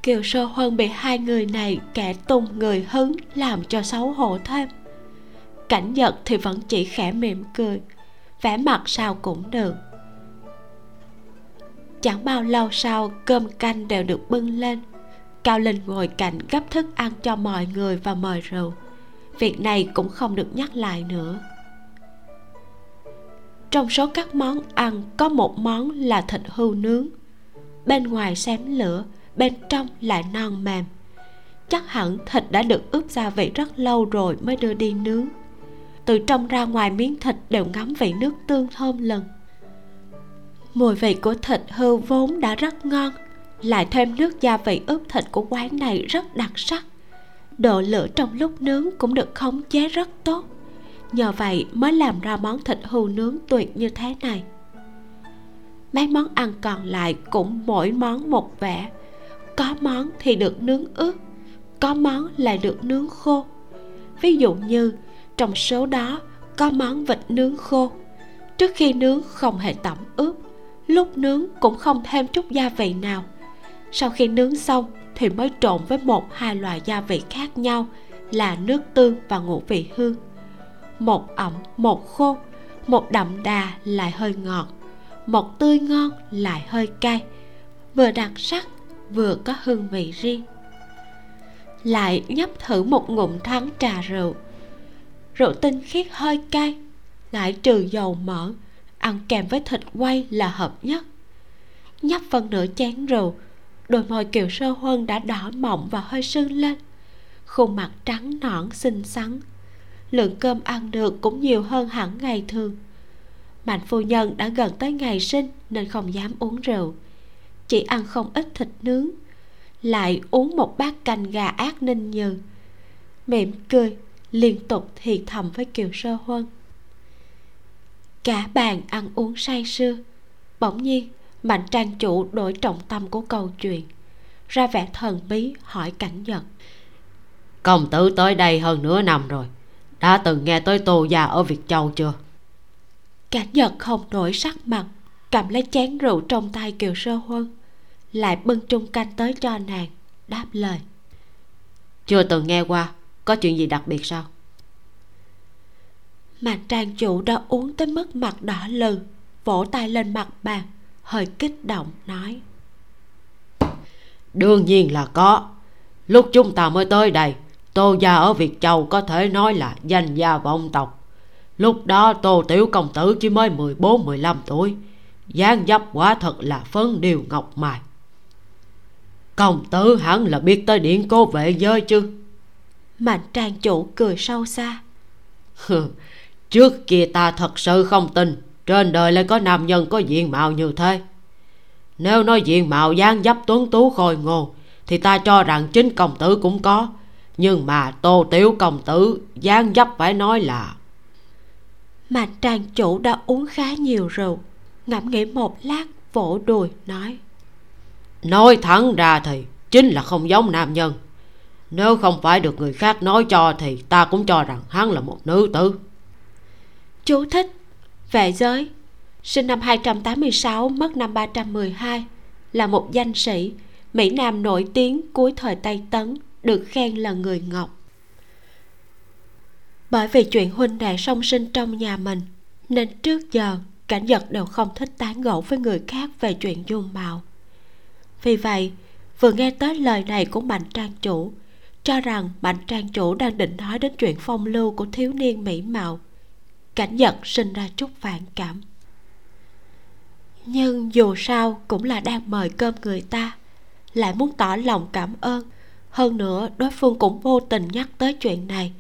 Kiều sơ huân bị hai người này kẻ tung người hứng làm cho xấu hổ thêm. Cảnh nhật thì vẫn chỉ khẽ mỉm cười. Vẻ mặt sao cũng được chẳng bao lâu sau, cơm canh đều được bưng lên. Cao linh ngồi cạnh gấp thức ăn cho mọi người và mời rượu. Việc này cũng không được nhắc lại nữa. Trong số các món ăn, có một món là thịt hươu nướng. Bên ngoài xém lửa, bên trong lại non mềm. Chắc hẳn thịt đã được ướp gia vị rất lâu rồi mới đưa đi nướng. Từ trong ra ngoài miếng thịt đều ngắm vị nước tương thơm lừng mùi vị của thịt hư vốn đã rất ngon, lại thêm nước gia vị ướp thịt của quán này rất đặc sắc. Độ lửa trong lúc nướng cũng được khống chế rất tốt. Nhờ vậy mới làm ra món thịt hươu nướng tuyệt như thế này. Mấy món ăn còn lại cũng mỗi món một vẻ. Có món thì được nướng ướt có món lại được nướng khô. Ví dụ như, trong số đó có món vịt nướng khô. Trước khi nướng không hề tẩm ướp lúc nướng cũng không thêm chút gia vị nào. Sau khi nướng xong thì mới trộn với một, hai loại gia vị khác nhau là nước tương và ngũ vị hương. Một ẩm, một khô, một đậm đà lại hơi ngọt, một tươi ngon lại hơi cay, vừa đặc sắc vừa có hương vị riêng. Lại nhấp thử một ngụm thắng trà rượu. Rượu tinh khiết hơi cay lại trừ dầu mỡ ăn kèm với thịt quay là hợp nhất. Nhấp phần nửa chén rượu, đôi môi kiều sơ huân đã đỏ mọng và hơi sưng lên. Khuôn mặt trắng nõn, xinh xắn. Lượng cơm ăn được cũng nhiều hơn hẳn ngày thường. Mạnh phu nhân đã gần tới ngày sinh nên không dám uống rượu. Chỉ ăn không ít thịt nướng. Lại uống một bát canh gà ác ninh như mỉm cười, liên tục thì thầm với kiều sơ huân cả bàn ăn uống say sưa. Bỗng nhiên mạnh trang chủ đổi trọng tâm của câu chuyện ra vẻ thần bí hỏi cảnh giật công tử tới đây hơn nửa năm rồi đã từng nghe tới tô gia ở việt châu chưa? Cảnh giật không đổi sắc mặt cầm lấy chén rượu trong tay kiều sơ huân lại bưng chung canh tới cho nàng đáp lời. Chưa từng nghe qua có chuyện gì đặc biệt sao mà trang chủ đã uống tới mức mặt đỏ lừ vỗ tay lên mặt bàn hơi kích động nói. Đương nhiên là có. Lúc chúng ta mới tới đây tô gia ở việt châu có thể nói là danh gia vọng tộc. Lúc đó tô tiểu công tử chỉ mới mười bốn mười lăm tuổi dáng dấp quả thật là phấn điều ngọc mài. Công tử hẳn là biết tới điện cô vệ giới chứ? Mạnh trang chủ cười sâu xa *laughs* trước kia ta thật sự không tin trên đời lại có nam nhân có diện mạo như thế. Nếu nói diện mạo dáng dấp tuấn tú khôi ngô thì ta cho rằng chính công tử cũng có. Nhưng mà tô tiểu công tử dáng dấp phải nói là mà trang chủ đã uống khá nhiều rượu ngẫm nghĩ một lát vỗ đùi nói. Nói thẳng ra thì chính là không giống nam nhân. Nếu không phải được người khác nói cho thì ta cũng cho rằng hắn là một nữ tử chú thích. Vệ giới. Sinh năm 286 mất năm 312 là một danh sĩ. Mỹ Nam nổi tiếng cuối thời Tây Tấn, được khen là người ngọc. Bởi vì chuyện huynh đệ song sinh trong nhà mình, nên trước giờ, cảnh giật đều không thích tán gẫu với người khác về chuyện dung mạo. Vì vậy, vừa nghe tới lời này của mạnh trang chủ, cho rằng mạnh trang chủ đang định nói đến chuyện phong lưu của thiếu niên mỹ mạo cảnh giật sinh ra chút phản cảm. Nhưng dù sao cũng là đang mời cơm người ta, lại muốn tỏ lòng cảm ơn. Hơn nữa, đối phương cũng vô tình nhắc tới chuyện này.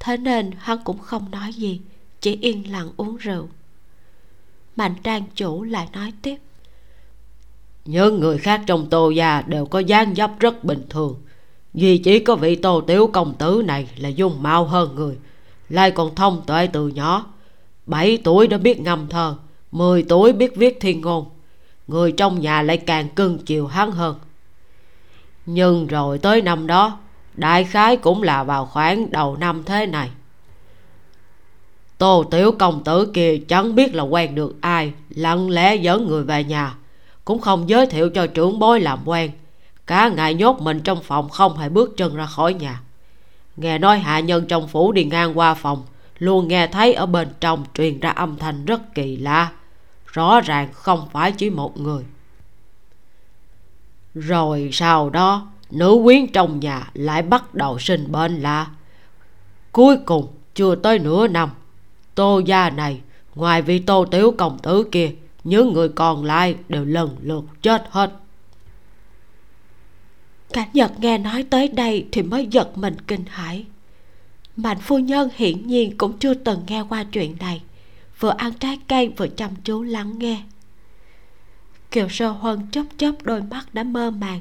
Thế nên hắn cũng không nói gì, chỉ yên lặng uống rượu. Mạnh trang chủ lại nói tiếp. Những người khác trong tô gia đều có dáng dấp rất bình thường. Vì chỉ có vị tô tiểu công tử này là dung mạo hơn người lại còn thông tuệ từ nhỏ. Bảy tuổi đã biết ngâm thơ, mười tuổi biết viết thiên ngôn. Người trong nhà lại càng cưng chiều hắn hơn. Nhưng rồi tới năm đó, đại khái cũng là vào khoảng đầu năm thế này. Tô tiểu công tử kia chẳng biết là quen được ai, lặng lẽ dẫn người về nhà. Cũng không giới thiệu cho trưởng bối làm quen. Cả ngày nhốt mình trong phòng không hề bước chân ra khỏi nhà nghe nói hạ nhân trong phủ đi ngang qua phòng, luôn nghe thấy ở bên trong truyền ra âm thanh rất kỳ lạ. Rõ ràng không phải chỉ một người. Rồi sau đó, nữ quyến trong nhà lại bắt đầu sinh bệnh lạ. Cuối cùng, chưa tới nửa năm, tô gia này, ngoài vị tô tiểu công tử kia, những người còn lại đều lần lượt chết hết cảnh nhật nghe nói tới đây thì mới giật mình kinh hãi. Mạnh phu nhân hiển nhiên cũng chưa từng nghe qua chuyện này. Vừa ăn trái cây vừa chăm chú lắng nghe. Kiều sơ huân chớp chớp đôi mắt đã mơ màng,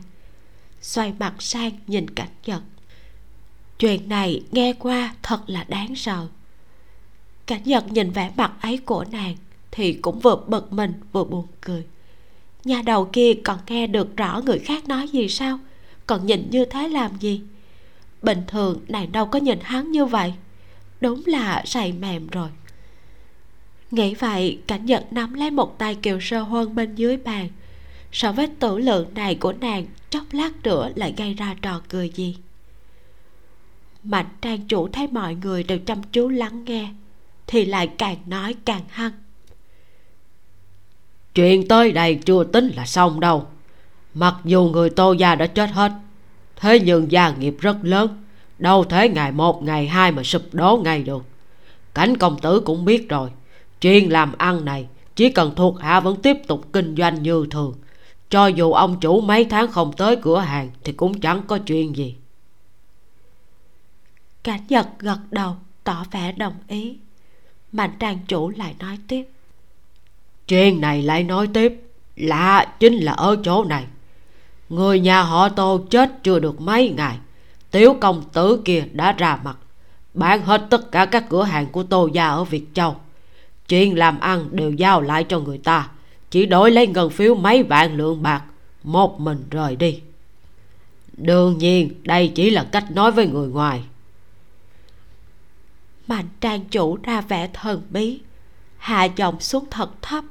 xoay mặt sang nhìn cảnh nhật. Chuyện này nghe qua thật là đáng sợ. Cảnh nhật nhìn vẻ mặt ấy của nàng thì cũng vừa bực mình vừa buồn cười. Nhà đầu kia còn nghe được rõ người khác nói gì sao? Còn nhìn như thế làm gì? Bình thường nàng đâu có nhìn hắn như vậy. Đúng là say mềm rồi. Nghĩ vậy, cảnh nhật nắm lấy một tay kiều sơ huân bên dưới bàn. So với tử lượng này của nàng, chốc lát nữa lại gây ra trò cười gì. Mạnh trang chủ thấy mọi người đều chăm chú lắng nghe, thì lại càng nói càng hăng. Chuyện tới đây chưa tính là xong đâu mặc dù người tô gia đã chết hết thế nhưng gia nghiệp rất lớn. Đâu thể ngày một ngày hai mà sụp đổ ngay được. Cảnh công tử cũng biết rồi chuyện làm ăn này chỉ cần thuộc hạ vẫn tiếp tục kinh doanh như thường. Cho dù ông chủ mấy tháng không tới cửa hàng thì cũng chẳng có chuyện gì. Cảnh nhật gật đầu tỏ vẻ đồng ý. Mạnh trang chủ lại nói tiếp. Chuyện này lại nói tiếp lạ chính là ở chỗ này người nhà họ tô chết chưa được mấy ngày. Tiểu công tử kia đã ra mặt, bán hết tất cả các cửa hàng của tô gia ở việt châu. Chuyện làm ăn đều giao lại cho người ta, chỉ đổi lấy ngân phiếu mấy vạn lượng bạc, một mình rời đi. Đương nhiên, đây chỉ là cách nói với người ngoài. Mạnh trang chủ ra vẻ thần bí, hạ giọng xuống thật thấp,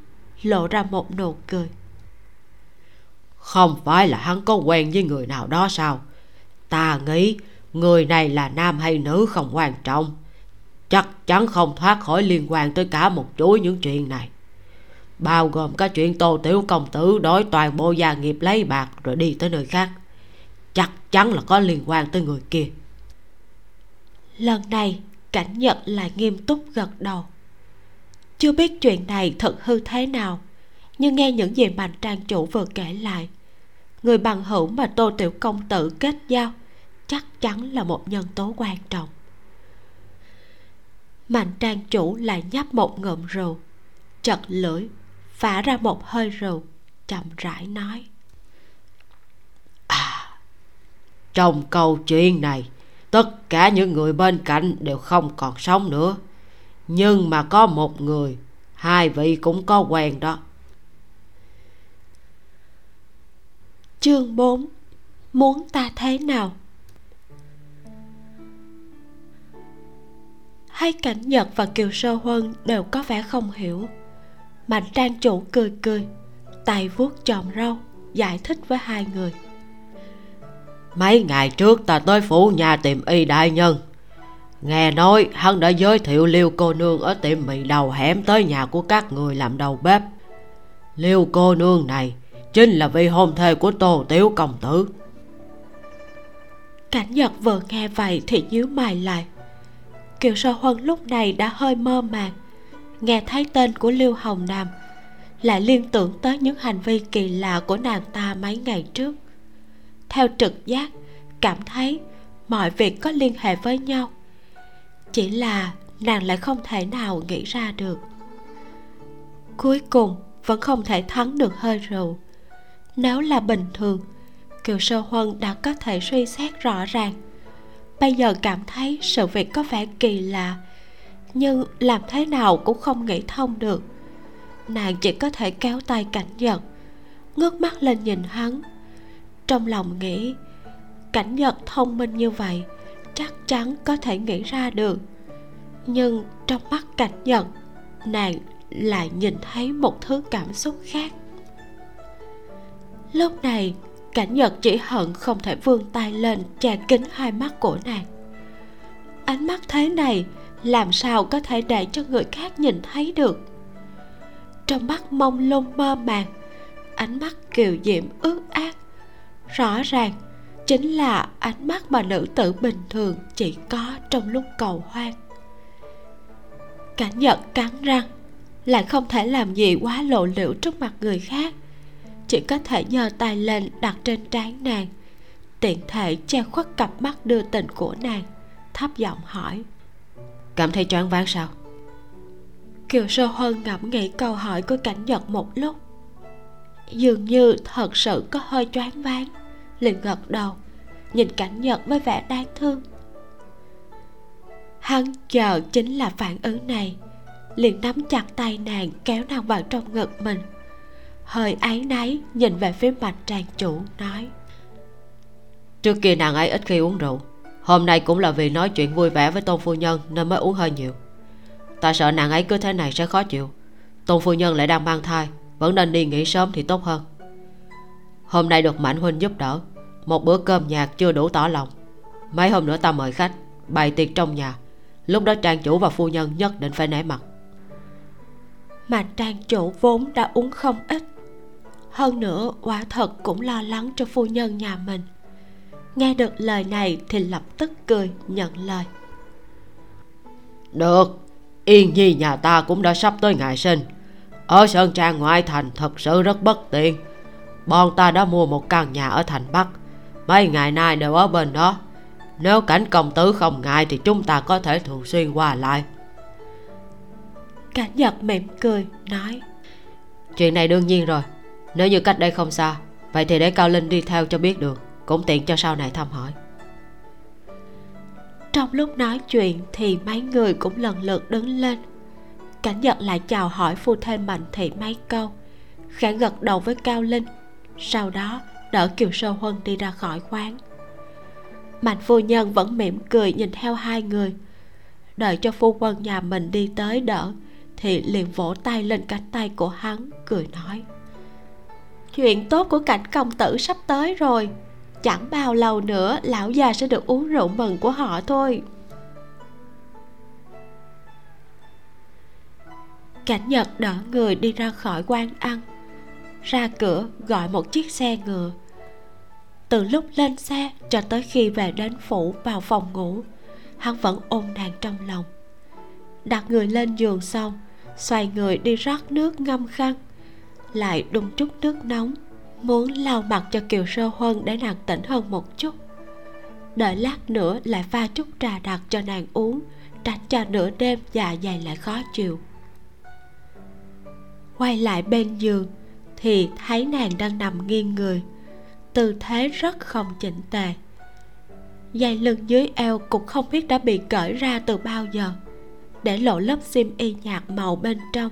lộ ra một nụ cười không phải là hắn có quen với người nào đó sao? Ta nghĩ người này là nam hay nữ không quan trọng. Chắc chắn không thoát khỏi liên quan tới cả một chuỗi những chuyện này. Bao gồm cả chuyện tô tiểu công tử đổi toàn bộ gia nghiệp lấy bạc rồi đi tới nơi khác. Chắc chắn là có liên quan tới người kia. Lần này, cảnh nhật lại nghiêm túc gật đầu. Chưa biết chuyện này thật hư thế nào nhưng nghe những gì mạnh trang chủ vừa kể lại, người bằng hữu mà tô tiểu công tử kết giao chắc chắn là một nhân tố quan trọng. Mạnh trang chủ lại nhấp một ngụm rượu, chật lưỡi, phả ra một hơi rượu, chậm rãi nói. À trong câu chuyện này, tất cả những người bên cạnh đều không còn sống nữa. Nhưng mà có một người, hai vị cũng có quen đó. Chương 4 muốn ta thế nào? Hai cảnh nhật và kiều sơ huân đều có vẻ không hiểu. Mạnh trang chủ cười cười, tay vuốt chòm râu, giải thích với hai người. Mấy ngày trước ta tới phủ nhà tìm y đại nhân. Nghe nói hắn đã giới thiệu liêu cô nương ở tiệm mì đầu hẻm tới nhà của các người làm đầu bếp. Liêu cô nương này chính là vị hôn thê của tô tiểu công tử. Cảnh nhật vừa nghe vậy thì nhíu mày lại. Kiều sơ huân lúc này đã hơi mơ màng. Nghe thấy tên của lưu hồng nam, lại liên tưởng tới những hành vi kỳ lạ của nàng ta mấy ngày trước. Theo trực giác, cảm thấy mọi việc có liên hệ với nhau. Chỉ là nàng lại không thể nào nghĩ ra được. Cuối cùng vẫn không thể thắng được hơi rượu nếu là bình thường, kiều sơ huân đã có thể suy xét rõ ràng. Bây giờ cảm thấy sự việc có vẻ kỳ lạ, nhưng làm thế nào cũng không nghĩ thông được. Nàng chỉ có thể kéo tay cảnh nhật ngước mắt lên nhìn hắn. Trong lòng nghĩ, cảnh nhật thông minh như vậy chắc chắn có thể nghĩ ra được. Nhưng trong mắt cảnh nhật nàng lại nhìn thấy một thứ cảm xúc khác lúc này, cảnh nhật chỉ hận không thể vươn tay lên che kín hai mắt của nàng. Ánh mắt thế này làm sao có thể để cho người khác nhìn thấy được? Trong mắt mông lung mơ màng, ánh mắt kiều diễm ướt át. Rõ ràng, chính là ánh mắt mà nữ tử bình thường chỉ có trong lúc cầu hoang. Cảnh nhật cắn răng, lại không thể làm gì quá lộ liễu trước mặt người khác chỉ có thể giơ tay lên đặt trên trán nàng. Tiện thể che khuất cặp mắt đưa tình của nàng thấp giọng hỏi. Cảm thấy choáng váng sao? Kiều sơ huân ngẫm nghĩ câu hỏi của cảnh nhật một lúc. Dường như thật sự có hơi choáng váng liền gật đầu nhìn cảnh nhật với vẻ đáng thương. Hắn chờ chính là phản ứng này liền nắm chặt tay nàng kéo nàng vào trong ngực mình hơi áy náy nhìn về phía mạch tràng chủ nói. Trước kia nàng ấy ít khi uống rượu. Hôm nay cũng là vì nói chuyện vui vẻ với tôn phu nhân nên mới uống hơi nhiều. Ta sợ nàng ấy cứ thế này sẽ khó chịu. Tôn phu nhân lại đang mang thai vẫn nên đi nghỉ sớm thì tốt hơn. Hôm nay được mạnh huynh giúp đỡ một bữa cơm nhạt chưa đủ tỏ lòng. Mấy hôm nữa ta mời khách bày tiệc trong nhà. Lúc đó trang chủ và phu nhân nhất định phải nể mặt. Mà trang chủ vốn đã uống không ít hơn nữa quả thật cũng lo lắng cho phu nhân nhà mình. Nghe được lời này thì lập tức cười nhận lời. Được yên nhi nhà ta cũng đã sắp tới ngày sinh. Ở sơn trang ngoại thành thật sự rất bất tiện. Bọn ta đã mua một căn nhà ở thành bắc. Mấy ngày nay đều ở bên đó. Nếu cảnh công tử không ngại thì chúng ta có thể thường xuyên qua lại. Cảnh nhật mỉm cười nói. Chuyện này đương nhiên rồi nếu như cách đây không xa, vậy thì để cao linh đi theo cho biết được, cũng tiện cho sau này thăm hỏi. Trong lúc nói chuyện thì mấy người cũng lần lượt đứng lên. Cảnh giật lại chào hỏi phu thêm mạnh thị mấy câu. Khẽ gật đầu với cao linh, sau đó đỡ kiều sơ huân đi ra khỏi quán. Mạnh phu nhân vẫn mỉm cười nhìn theo hai người. Đợi cho phu quân nhà mình đi tới đỡ, thì liền vỗ tay lên cánh tay của hắn, cười nói chuyện tốt của cảnh công tử sắp tới rồi. Chẳng bao lâu nữa, lão già sẽ được uống rượu mừng của họ thôi. Cảnh nhật đỡ người đi ra khỏi quán ăn. Ra cửa, gọi một chiếc xe ngựa. Từ lúc lên xe cho tới khi về đến phủ vào phòng ngủ, hắn vẫn ôm nàng trong lòng. Đặt người lên giường xong, xoay người đi rót nước ngâm khăn lại đun chút nước nóng. Muốn lau mặt cho kiều sơ huân để nàng tỉnh hơn một chút. Đợi lát nữa lại pha chút trà đặc cho nàng uống, tránh cho nửa đêm dạ dày lại khó chịu. Quay lại bên giường thì thấy nàng đang nằm nghiêng người, tư thế rất không chỉnh tề. Dây lưng dưới eo cũng không biết đã bị cởi ra từ bao giờ, để lộ lớp xiêm y nhạt màu bên trong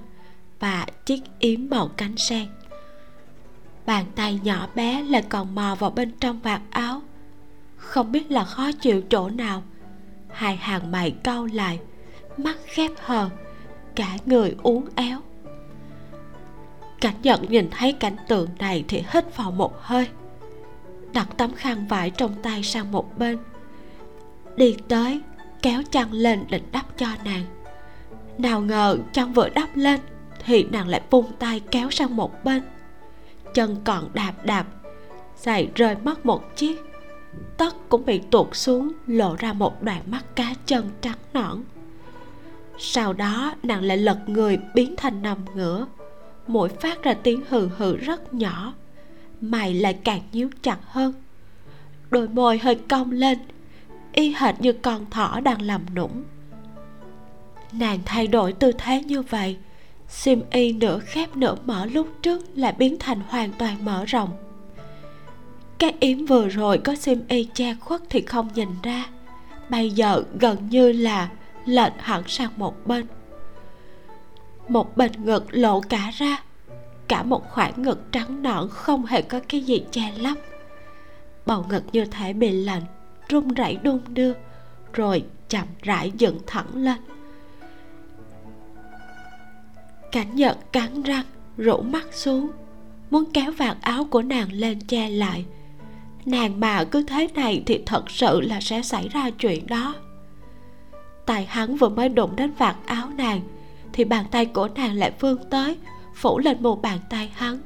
và chiếc yếm màu cánh sen. Bàn tay nhỏ bé lại còn mò vào bên trong vạt áo. Không biết là khó chịu chỗ nào, hai hàng mày cau lại, mắt khép hờ, cả người uốn éo. Cảnh nhận nhìn thấy cảnh tượng này thì hít vào một hơi, đặt tấm khăn vải trong tay sang một bên, đi tới kéo chăn lên định đắp cho nàng. Nào ngờ chăn vừa đắp lên thì nàng lại vung tay kéo sang một bên. Chân còn đạp đạp giày rơi mất một chiếc. Tất cũng bị tuột xuống, lộ ra một đoạn mắt cá chân trắng nõn. Sau đó, nàng lại lật người biến thành nằm ngửa. Mũi phát ra tiếng hừ hừ rất nhỏ, mày lại càng nhíu chặt hơn. Đôi môi hơi cong lên, y hệt như con thỏ đang làm nũng. Nàng thay đổi tư thế như vậy sim y nửa khép nửa mở lúc trước lại biến thành hoàn toàn mở rộng. Cái yếm vừa rồi có sim y che khuất thì không nhìn ra. Bây giờ gần như là lệch hẳn sang một bên. Một bên ngực lộ cả ra. Cả một khoảng ngực trắng nõn không hề có cái gì che lấp. Bầu ngực như thể bị lạnh, run rẩy đung đưa, rồi chậm rãi dựng thẳng lên cảnh nhật cắn răng rũ mắt xuống. Muốn kéo vạt áo của nàng lên che lại. Nàng mà cứ thế này thì thật sự là sẽ xảy ra chuyện đó. Tài hắn vừa mới đụng đến vạt áo nàng, thì bàn tay của nàng lại vươn tới, phủ lên một bàn tay hắn.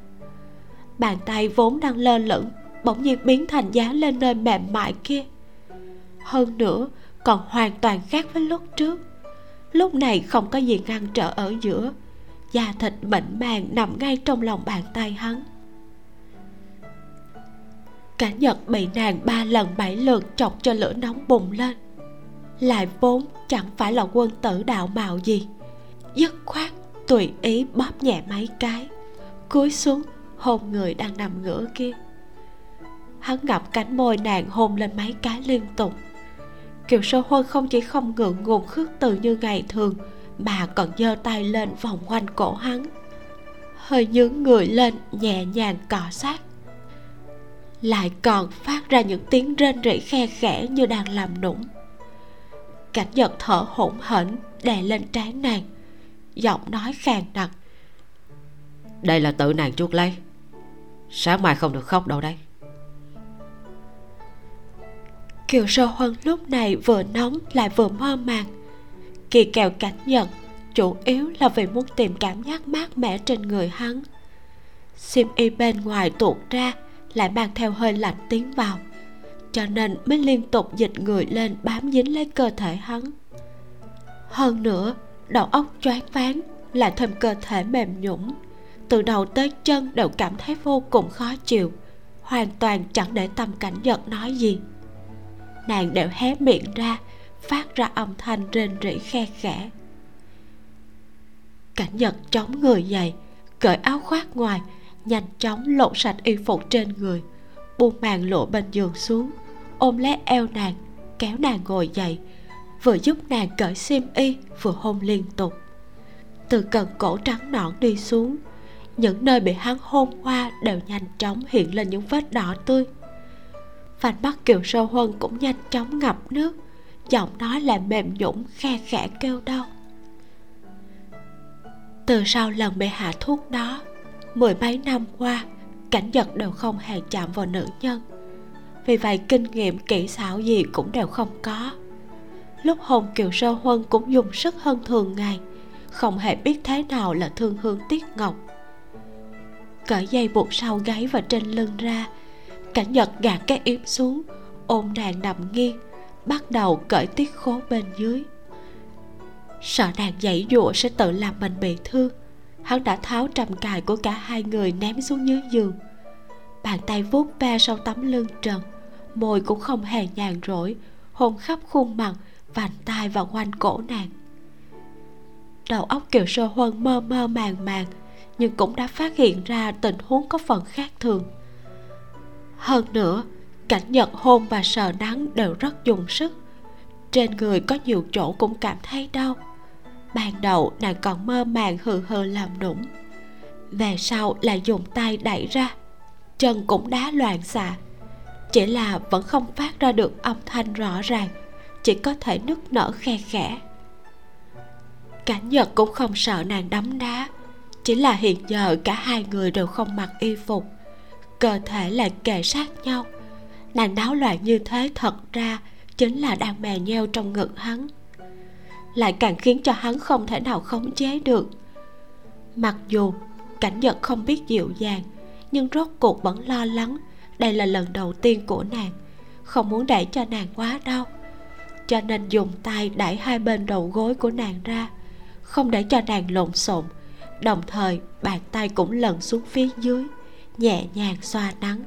Bàn tay vốn đang lơ lửng, bỗng nhiên biến thành giá lên nơi mềm mại kia. Hơn nữa, còn hoàn toàn khác với lúc trước. Lúc này không có gì ngăn trở ở giữa da thịt mịn màng nằm ngay trong lòng bàn tay hắn. Cả nhật bị nàng ba lần bảy lượt chọc cho lửa nóng bùng lên. Lại vốn chẳng phải là quân tử đạo mạo gì, dứt khoát tùy ý bóp nhẹ mấy cái, cúi xuống hôn người đang nằm ngửa kia. Hắn ngập cánh môi nàng hôn lên mấy cái liên tục. Kiều sơ huân không chỉ không ngượng ngùng khước từ như ngày thường mà còn giơ tay lên vòng quanh cổ hắn. Hơi nhướng người lên nhẹ nhàng cọ sát. Lại còn phát ra những tiếng rên rỉ khe khẽ như đang làm nũng. Cảnh nhật thở hổn hển đè lên trán nàng. Giọng nói khàn đặc. Đây là tự nàng chuốt lấy. Sáng mai không được khóc đâu đây kiều sơ huân lúc này vừa nóng lại vừa mơ màng kỳ kèo cảnh nhận, chủ yếu là vì muốn tìm cảm giác mát mẻ trên người hắn. Sim y bên ngoài tuột ra, lại mang theo hơi lạnh tiến vào, cho nên mới liên tục dịch người lên bám dính lấy cơ thể hắn. Hơn nữa, đầu óc choáng váng, lại thêm cơ thể mềm nhũng từ đầu tới chân đều cảm thấy vô cùng khó chịu, hoàn toàn chẳng để tâm cảnh giật nói gì. Nàng đều hé miệng ra phát ra âm thanh rên rỉ khe khẽ. Cảnh nhật chống người dậy, cởi áo khoác ngoài, nhanh chóng lột sạch y phục trên người, buông màn lộ bên giường xuống, ôm lấy eo nàng, kéo nàng ngồi dậy, vừa giúp nàng cởi xiêm y vừa hôn liên tục. Từ cần cổ trắng nõn đi xuống, những nơi bị hắn hôn qua đều nhanh chóng hiện lên những vết đỏ tươi. Vành mắt kiều sâu huân cũng nhanh chóng ngập nước giọng nói lại mềm nhũng khe khẽ kêu đau. Từ sau lần bị hạ thuốc đó, mười mấy năm qua, cảnh vật đều không hề chạm vào nữ nhân. Vì vậy, kinh nghiệm kỹ xảo gì cũng đều không có. Lúc hôn kiều sơ huân cũng dùng sức hơn thường ngày, không hề biết thế nào là thương hương tiết ngọc. Cởi dây buộc sau gáy và trên lưng ra, cảnh nhật gạt cái yếm xuống, ôm nàng nằm nghiêng bắt đầu cởi tiết khố bên dưới. Sợ nàng dãy dụa sẽ tự làm mình bị thương. Hắn đã tháo trầm cài của cả hai người ném xuống dưới giường. Bàn tay vuốt ve sau tấm lưng trần, môi cũng không hề nhàn rỗi, hôn khắp khuôn mặt, vành tai và quanh cổ nàng. Đầu óc kiều sơ huân mơ mơ màng màng, nhưng cũng đã phát hiện ra tình huống có phần khác thường. Hơn nữa cảnh nhật hôn và sờ nắng đều rất dùng sức. Trên người có nhiều chỗ cũng cảm thấy đau. Ban đầu nàng còn mơ màng hừ hừ làm nũng. Về sau lại dùng tay đẩy ra. Chân cũng đá loạn xạ. Chỉ là vẫn không phát ra được âm thanh rõ ràng, chỉ có thể nức nở khe khẽ. Cảnh nhật cũng không sợ nàng đấm đá, chỉ là hiện giờ cả hai người đều không mặc y phục. Cơ thể lại kề sát nhau nàng náo loạn như thế thật ra chính là đang mè nheo trong ngực hắn. Lại càng khiến cho hắn không thể nào khống chế được. Mặc dù cảnh nhật không biết dịu dàng, nhưng rốt cuộc vẫn lo lắng đây là lần đầu tiên của nàng, không muốn đẩy cho nàng quá đau. Cho nên dùng tay đẩy hai bên đầu gối của nàng ra, không để cho nàng lộn xộn. Đồng thời, bàn tay cũng lần xuống phía dưới, nhẹ nhàng xoa nắng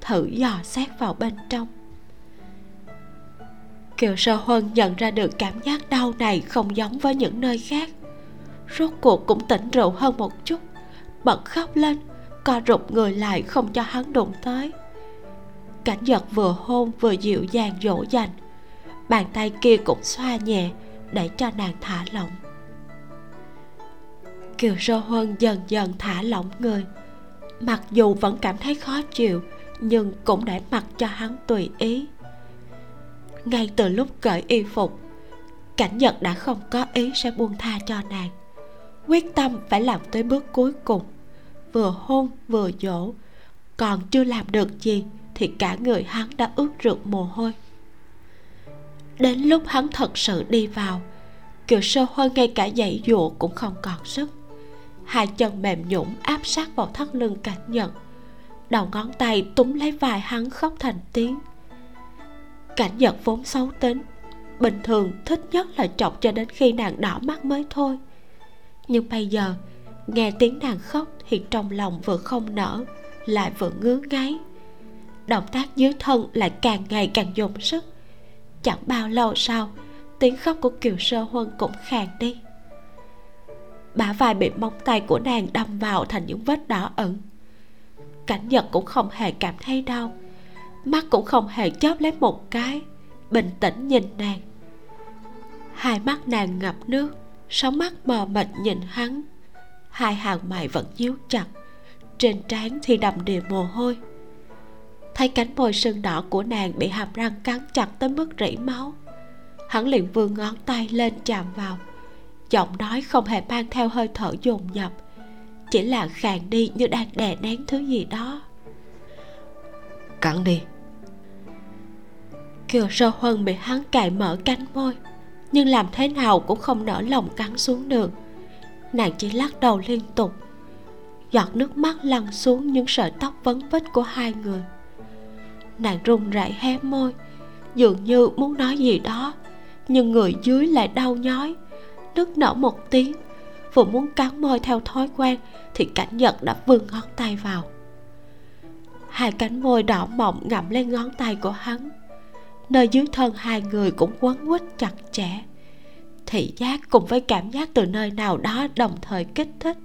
thử dò xét vào bên trong. Kiều sơ huân nhận ra được cảm giác đau này không giống với những nơi khác. Rốt cuộc cũng tỉnh rượu hơn một chút, bật khóc lên, co rụt người lại không cho hắn đụng tới. Cảnh giật vừa hôn vừa dịu dàng dỗ dành, bàn tay kia cũng xoa nhẹ để cho nàng thả lỏng. Kiều sơ huân dần dần thả lỏng người, mặc dù vẫn cảm thấy khó chịu nhưng cũng để mặc cho hắn tùy ý. Ngay từ lúc cởi y phục, cảnh nhật đã không có ý sẽ buông tha cho nàng. Quyết tâm phải làm tới bước cuối cùng, vừa hôn vừa dỗ còn chưa làm được gì thì cả người hắn đã ướt rượt mồ hôi. Đến lúc hắn thật sự đi vào kiều sơ hơn ngay cả dãy dụa cũng không còn sức. Hai chân mềm nhũn áp sát vào thắt lưng cảnh nhật đầu ngón tay túm lấy vai hắn khóc thành tiếng. Cảnh nhật vốn xấu tính, bình thường thích nhất là chọc cho đến khi nàng đỏ mắt mới thôi. Nhưng bây giờ, nghe tiếng nàng khóc thì trong lòng vừa không nở, lại vừa ngứa ngáy. Động tác dưới thân lại càng ngày càng dùng sức. Chẳng bao lâu sau, tiếng khóc của kiều sơ huân cũng khàn đi. Bả vai bị móng tay của nàng đâm vào thành những vết đỏ ẩn cảnh nhật cũng không hề cảm thấy đau. Mắt cũng không hề chớp lấy một cái, bình tĩnh nhìn nàng. Hai mắt nàng ngập nước, sóng mắt mờ mịt nhìn hắn. Hai hàng mày vẫn nhíu chặt, trên trán thì đầm đìa mồ hôi. Thấy cánh môi sưng đỏ của nàng bị hàm răng cắn chặt tới mức rỉ máu, hắn liền vươn ngón tay lên chạm vào. Giọng nói không hề mang theo hơi thở dồn dập chỉ là khàn đi như đang đè nén thứ gì đó. Cắn đi. Kiều sơ huân bị hắn cài mở cánh môi nhưng làm thế nào cũng không nở lòng cắn xuống được. Nàng chỉ lắc đầu liên tục. Giọt nước mắt lăn xuống những sợi tóc vấn vít của hai người. Nàng run rẩy hé môi dường như muốn nói gì đó nhưng người dưới lại đau nhói nức nở một tiếng vừa muốn cắn môi theo thói quen thì cảnh nhật đã vươn ngón tay vào. Hai cánh môi đỏ mọng ngậm lên ngón tay của hắn. Nơi dưới thân hai người cũng quấn quýt chặt chẽ. Thị giác cùng với cảm giác từ nơi nào đó đồng thời kích thích.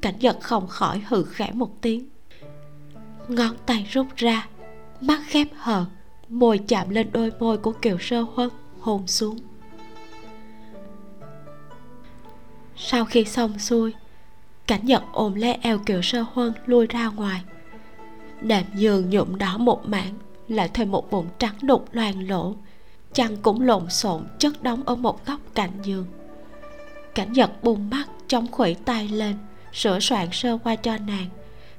Cảnh giật không khỏi hừ khẽ một tiếng. Ngón tay rút ra, mắt khép hờ, môi chạm lên đôi môi của kiều sơ huân hôn xuống. Sau khi xong xuôi, cảnh nhật ôm lấy eo kiều sơ huân lui ra ngoài. Đệm giường nhuộm đỏ một mảng, lại thêm một bụng trắng đục loang lỗ chăn cũng lộn xộn chất đóng ở một góc cạnh giường. Cảnh nhật bung mắt, chống khuỷu tay lên, sửa soạn sơ qua cho nàng,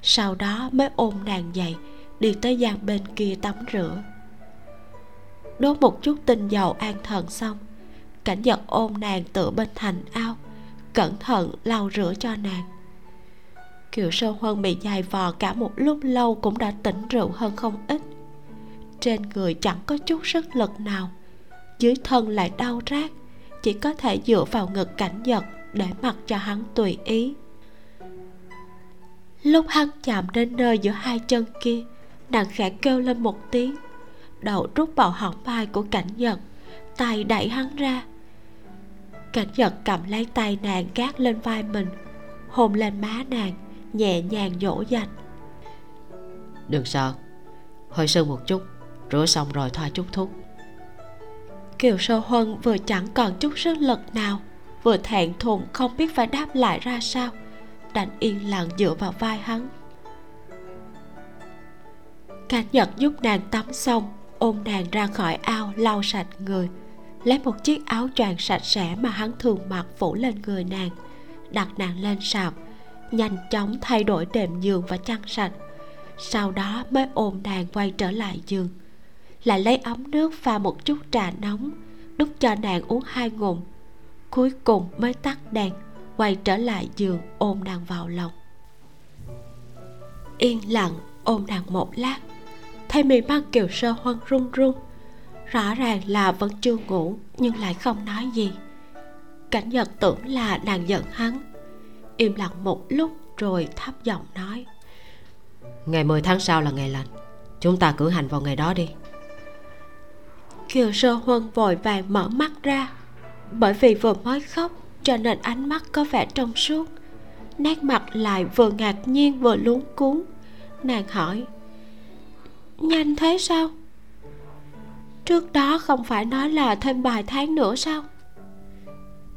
sau đó mới ôm nàng dậy, đi tới gian bên kia tắm rửa. Đốt một chút tinh dầu an thần xong, cảnh giật ôm nàng tựa bên thành ao cẩn thận lau rửa cho nàng. Kiều sơ huân bị dài vò cả một lúc lâu cũng đã tỉnh rượu hơn không ít. Trên người chẳng có chút sức lực nào. Dưới thân lại đau rát, chỉ có thể dựa vào ngực cảnh giật để mặc cho hắn tùy ý. Lúc hắn chạm đến nơi giữa hai chân kia, nàng khẽ kêu lên một tiếng. Đầu rút vào họng vai của cảnh giật tay đẩy hắn ra cảnh giật cầm lấy tay nàng gác lên vai mình. Hôn lên má nàng nhẹ nhàng dỗ dành. Đừng sợ hơi sưng một chút rửa xong rồi thoa chút thuốc. Kiều sơ huân vừa chẳng còn chút sức lực nào vừa thẹn thùng không biết phải đáp lại ra sao đành yên lặng dựa vào vai hắn. Cảnh nhật giúp nàng tắm xong ôm nàng ra khỏi ao lau sạch người lấy một chiếc áo choàng sạch sẽ mà hắn thường mặc phủ lên người nàng, đặt nàng lên sạp, nhanh chóng thay đổi đệm giường và chăn sạch. Sau đó mới ôm nàng quay trở lại giường, lại lấy ấm nước pha một chút trà nóng, đút cho nàng uống hai ngụm, cuối cùng mới tắt đèn, quay trở lại giường ôm nàng vào lòng. Yên lặng ôm nàng một lát, thấy mì mắt kiều sơ hoan run run rõ ràng là vẫn chưa ngủ nhưng lại không nói gì. Cảnh nhật tưởng là nàng giận hắn. Im lặng một lúc rồi thấp giọng nói. Ngày 10 tháng sau là ngày lành. Chúng ta cử hành vào ngày đó đi. Kiều sơ huân vội vàng mở mắt ra. Bởi vì vừa mới khóc cho nên ánh mắt có vẻ trong suốt. Nét mặt lại vừa ngạc nhiên vừa luống cuống. Nàng hỏi nhanh thế sao trước đó không phải nói là thêm vài tháng nữa sao?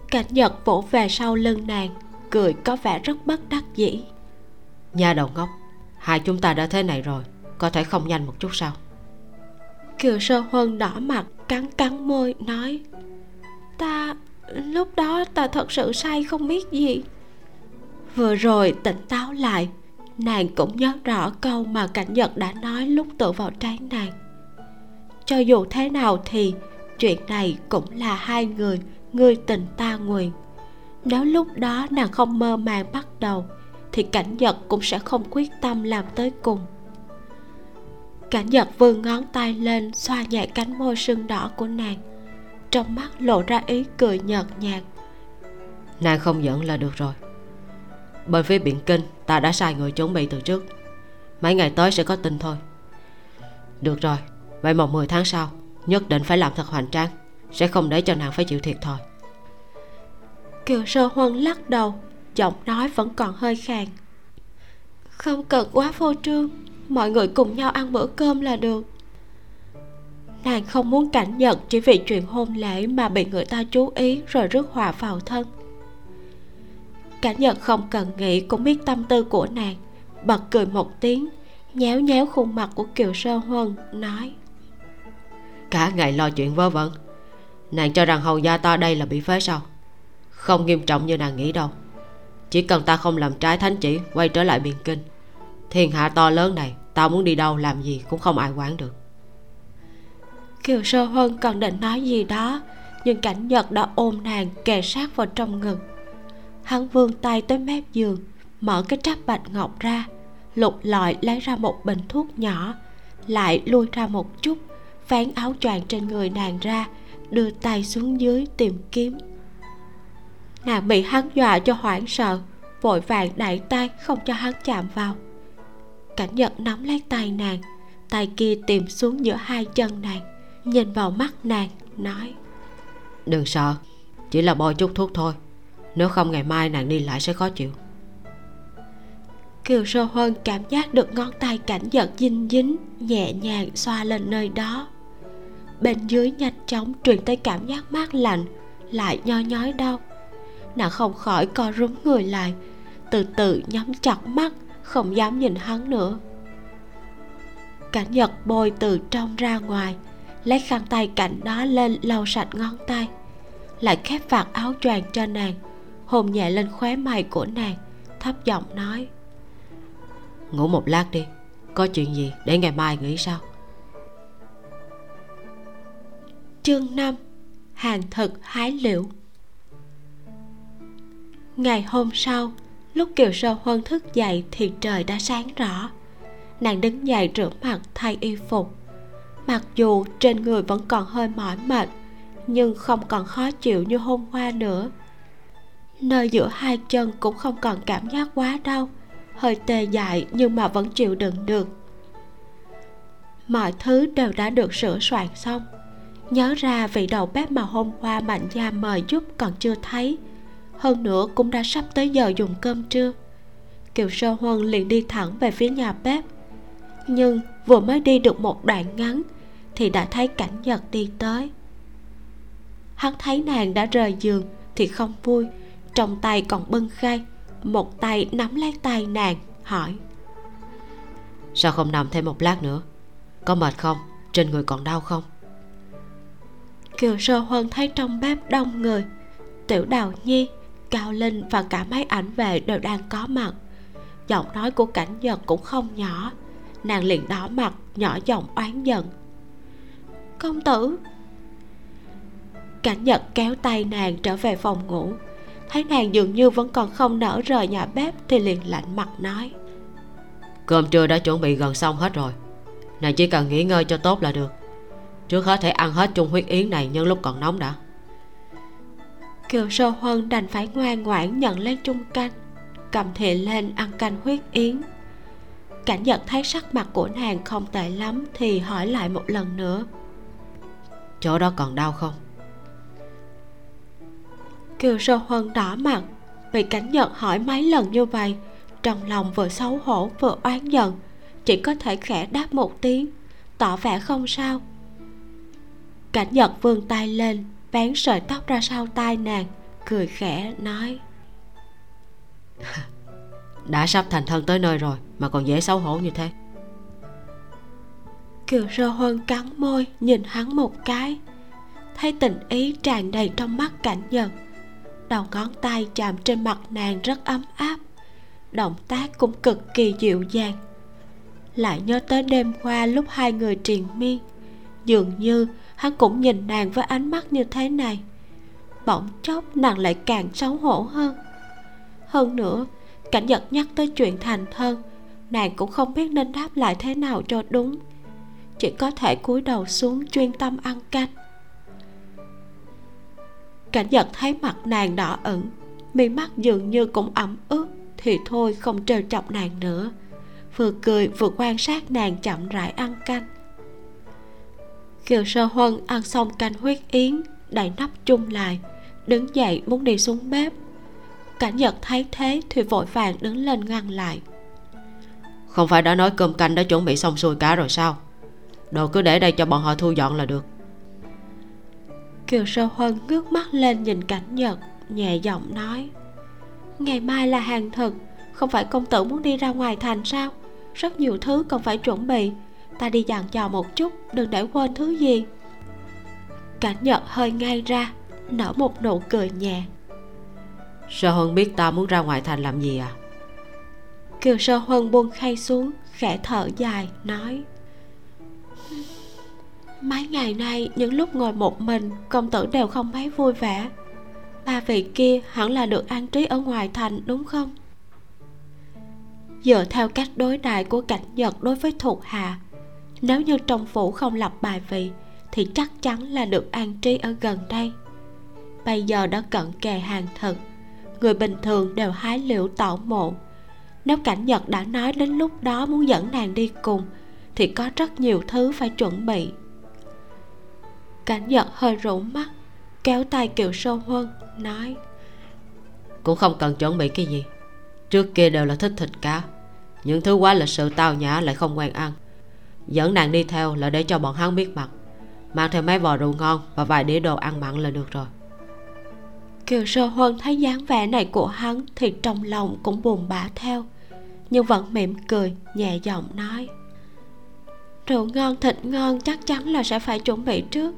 Cảnh nhật vỗ về sau lưng nàng cười có vẻ rất bất đắc dĩ. Nhà đầu ngốc hai chúng ta đã thế này rồi có thể không nhanh một chút sao? Kiều sơ huân đỏ mặt cắn cắn môi nói ta lúc đó ta thật sự say không biết gì. Vừa rồi tỉnh táo lại nàng cũng nhớ rõ câu mà cảnh nhật đã nói lúc tựa vào trán nàng cho dù thế nào thì chuyện này cũng là hai người người tình ta nguyện. Nếu lúc đó nàng không mơ màng bắt đầu, thì cảnh nhật cũng sẽ không quyết tâm làm tới cùng. Cảnh nhật vươn ngón tay lên, xoa nhẹ cánh môi sưng đỏ của nàng. Trong mắt lộ ra ý cười nhợt nhạt. Nàng không giận là được rồi. Bên phía biển kinh, ta đã sai người chuẩn bị từ trước. Mấy ngày tới sẽ có tin thôi. Được rồi vậy mồng 10 tháng sau, nhất định phải làm thật hoành tráng, sẽ không để cho nàng phải chịu thiệt thôi kiều sơ huân lắc đầu, giọng nói vẫn còn hơi khàn. Không cần quá phô trương, mọi người cùng nhau ăn bữa cơm là được. Nàng không muốn cảnh nhận chỉ vì chuyện hôn lễ mà bị người ta chú ý rồi rước hòa vào thân. Cảnh nhận không cần nghĩ cũng biết tâm tư của nàng, bật cười một tiếng, nhéo nhéo khuôn mặt của kiều sơ huân, nói cả ngày lo chuyện vớ vẩn. Nàng cho rằng hầu gia ta đây là bị phế sao không nghiêm trọng như nàng nghĩ đâu. Chỉ cần ta không làm trái thánh chỉ, quay trở lại biên kinh, thiên hạ to lớn này, ta muốn đi đâu làm gì cũng không ai quản được. Kiều sơ huân còn định nói gì đó, nhưng cảnh nhật đã ôm nàng kề sát vào trong ngực. Hắn vươn tay tới mép giường, mở cái tráp bạch ngọc ra, lục lọi lấy ra một bình thuốc nhỏ, lại lui ra một chút vén áo choàng trên người nàng ra đưa tay xuống dưới tìm kiếm. Nàng bị hắn dọa cho hoảng sợ vội vàng đẩy tay không cho hắn chạm vào. Cảnh nhật nắm lấy tay nàng tay kia tìm xuống giữa hai chân nàng nhìn vào mắt nàng nói đừng sợ chỉ là bôi chút thuốc thôi nếu không ngày mai nàng đi lại sẽ khó chịu. Kiều sơ huân cảm giác được ngón tay cảnh giật dinh dính nhẹ nhàng xoa lên nơi đó bên dưới nhanh chóng truyền tới cảm giác mát lạnh, lại nho nhói đau. Nàng không khỏi co rúm người lại, từ từ nhắm chặt mắt, không dám nhìn hắn nữa. Cảnh nhật bôi từ trong ra ngoài, lấy khăn tay cạnh đó lên lau sạch ngón tay, lại khép vạt áo choàng cho nàng, hôn nhẹ lên khóe mày của nàng, thấp giọng nói, ngủ một lát đi, có chuyện gì để ngày mai nghĩ sao? Chương 5 hàng Thật hái liễu. Ngày hôm sau, lúc kiều sơ huân thức dậy thì trời đã sáng rõ. Nàng đứng dậy rửa mặt thay y phục. Mặc dù trên người vẫn còn hơi mỏi mệt, nhưng không còn khó chịu như hôm qua nữa. Nơi giữa hai chân cũng không còn cảm giác quá đau, hơi tê dại nhưng mà vẫn chịu đựng được. Mọi thứ đều đã được sửa soạn xong nhớ ra vị đầu bếp mà hôm qua mạnh gia mời giúp còn chưa thấy. Hơn nữa cũng đã sắp tới giờ dùng cơm trưa. Kiều sơ huân liền đi thẳng về phía nhà bếp. Nhưng vừa mới đi được một đoạn ngắn thì đã thấy cảnh nhật đi tới. Hắn thấy nàng đã rời giường thì không vui, trong tay còn bưng khay, một tay nắm lấy tay nàng, hỏi. Sao không nằm thêm một lát nữa? Có mệt không? Trên người còn đau không? Kiều sơ huân thấy trong bếp đông người. Tiểu đào nhi, cao linh và cả mấy ảnh vệ đều đang có mặt. Giọng nói của cảnh nhật cũng không nhỏ. Nàng liền đỏ mặt, nhỏ giọng oán giận. Công tử. Cảnh nhật kéo tay nàng trở về phòng ngủ. Thấy nàng dường như vẫn còn không nở rời nhà bếp thì liền lạnh mặt nói. Cơm trưa đã chuẩn bị gần xong hết rồi. Nàng chỉ cần nghỉ ngơi cho tốt là được trước hết thể ăn hết chung huyết yến này nhân lúc còn nóng đã. Kiều sơ huân đành phải ngoan ngoãn nhận lấy chung canh cầm thìa lên ăn canh huyết yến. Cảnh nhật thấy sắc mặt của nàng không tệ lắm thì hỏi lại một lần nữa. Chỗ đó còn đau không? Kiều sơ huân đỏ mặt vì cảnh nhật hỏi mấy lần như vậy trong lòng vừa xấu hổ vừa oán giận chỉ có thể khẽ đáp một tiếng tỏ vẻ không sao cảnh nhật vươn tay lên vén sợi tóc ra sau tai nàng cười khẽ nói. *laughs* Đã sắp thành thân tới nơi rồi mà còn dễ xấu hổ như thế. Kiều sơ huân cắn môi nhìn hắn một cái. Thấy tình ý tràn đầy trong mắt cảnh nhật đầu ngón tay chạm trên mặt nàng rất ấm áp động tác cũng cực kỳ dịu dàng. Lại nhớ tới đêm qua lúc hai người triền miên dường như hắn cũng nhìn nàng với ánh mắt như thế này. Bỗng chốc nàng lại càng xấu hổ hơn. Hơn nữa, cảnh giật nhắc tới chuyện thành thân, nàng cũng không biết nên đáp lại thế nào cho đúng. Chỉ có thể cúi đầu xuống chuyên tâm ăn canh. Cảnh giật thấy mặt nàng đỏ ửng, mi mắt dường như cũng ẩm ướt, thì thôi không trêu chọc nàng nữa. Vừa cười vừa quan sát nàng chậm rãi ăn canh kiều sơ huân ăn xong canh huyết yến đậy nắp chung lại đứng dậy muốn đi xuống bếp. Cảnh nhật thấy thế thì vội vàng đứng lên ngăn lại. Không phải đã nói cơm canh đã chuẩn bị xong xuôi cả rồi sao? Đồ cứ để đây cho bọn họ thu dọn là được. Kiều sơ huân ngước mắt lên nhìn cảnh nhật nhẹ giọng nói ngày mai là hàng thực không phải công tử muốn đi ra ngoài thành sao? Rất nhiều thứ còn phải chuẩn bị ta đi dặn dò một chút đừng để quên thứ gì. Cảnh nhật hơi ngay ra nở một nụ cười nhẹ. Sơ huân biết ta muốn ra ngoài thành làm gì à? Kiều sơ huân buông khay xuống khẽ thở dài nói. Mấy ngày nay những lúc ngồi một mình công tử đều không mấy vui vẻ. Ba vị kia hẳn là được an trí ở ngoài thành đúng không? Dựa theo cách đối đại của cảnh nhật đối với thuộc hạ nếu như trong phủ không lập bài vị, thì chắc chắn là được an trí ở gần đây. Bây giờ đã cận kề hàng thật, người bình thường đều hái liễu tạo mộ. Nếu cảnh nhật đã nói đến lúc đó muốn dẫn nàng đi cùng, thì có rất nhiều thứ phải chuẩn bị. Cảnh nhật hơi rũ mắt, kéo tay kiều sâu huân, nói, cũng không cần chuẩn bị cái gì. Trước kia đều là thích thịt cá. Những thứ quá lịch sự tao nhã lại không quen ăn dẫn nàng đi theo là để cho bọn hắn biết mặt. Mang theo mấy vò rượu ngon và vài đĩa đồ ăn mặn là được rồi. Kiều sơ huân thấy dáng vẻ này của hắn thì trong lòng cũng buồn bã theo, nhưng vẫn mỉm cười, nhẹ giọng nói. Rượu ngon, thịt ngon chắc chắn là sẽ phải chuẩn bị trước,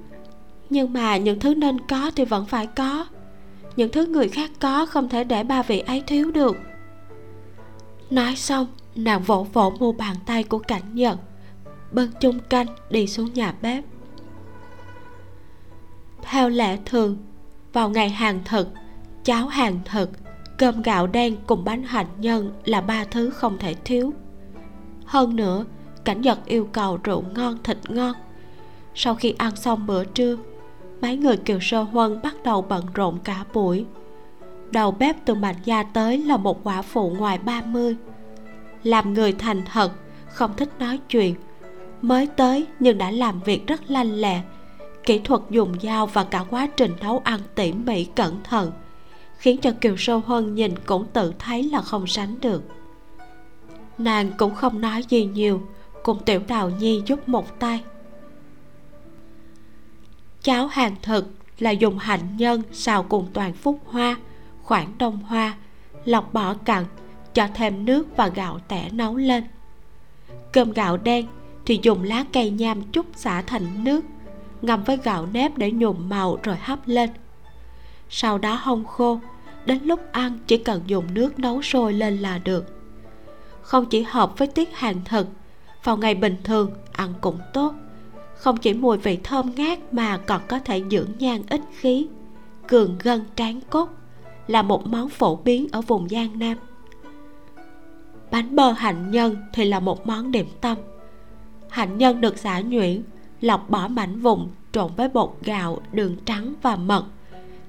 nhưng mà những thứ nên có thì vẫn phải có. Những thứ người khác có không thể để ba vị ấy thiếu được. Nói xong, nàng vỗ vỗ mu bàn tay của cảnh nhật bưng chung canh đi xuống nhà bếp. Theo lẽ thường, vào ngày hàng thực cháo hàng thực cơm gạo đen cùng bánh hạnh nhân là ba thứ không thể thiếu. Hơn nữa, cảnh nhật yêu cầu rượu ngon, thịt ngon. Sau khi ăn xong bữa trưa, mấy người kiều sơ huân bắt đầu bận rộn cả buổi. Đầu bếp từ mạnh gia tới là một quả phụ ngoài 30 làm người thành thật, không thích nói chuyện mới tới nhưng đã làm việc rất lanh lẹ. Kỹ thuật dùng dao và cả quá trình nấu ăn tỉ mỉ cẩn thận, khiến cho kiều sơ hơn nhìn cũng tự thấy là không sánh được. Nàng cũng không nói gì nhiều, cùng tiểu đào nhi giúp một tay. Cháo hàng thực là dùng hạnh nhân xào cùng toàn phúc hoa, khoảng đông hoa, lọc bỏ cặn, cho thêm nước và gạo tẻ nấu lên. Cơm gạo đen thì dùng lá cây nham chút xả thành nước, ngâm với gạo nếp để nhuộm màu rồi hấp lên. Sau đó hong khô, đến lúc ăn chỉ cần dùng nước nấu sôi lên là được. Không chỉ hợp với tiết hàng thực, vào ngày bình thường ăn cũng tốt. Không chỉ mùi vị thơm ngát mà còn có thể dưỡng nhan ích khí, cường gân tráng cốt, là một món phổ biến ở vùng giang nam. Bánh bơ hạnh nhân thì là một món điểm tâm hạnh nhân được xả nhuyễn lọc bỏ mảnh vụn trộn với bột gạo, đường trắng và mật,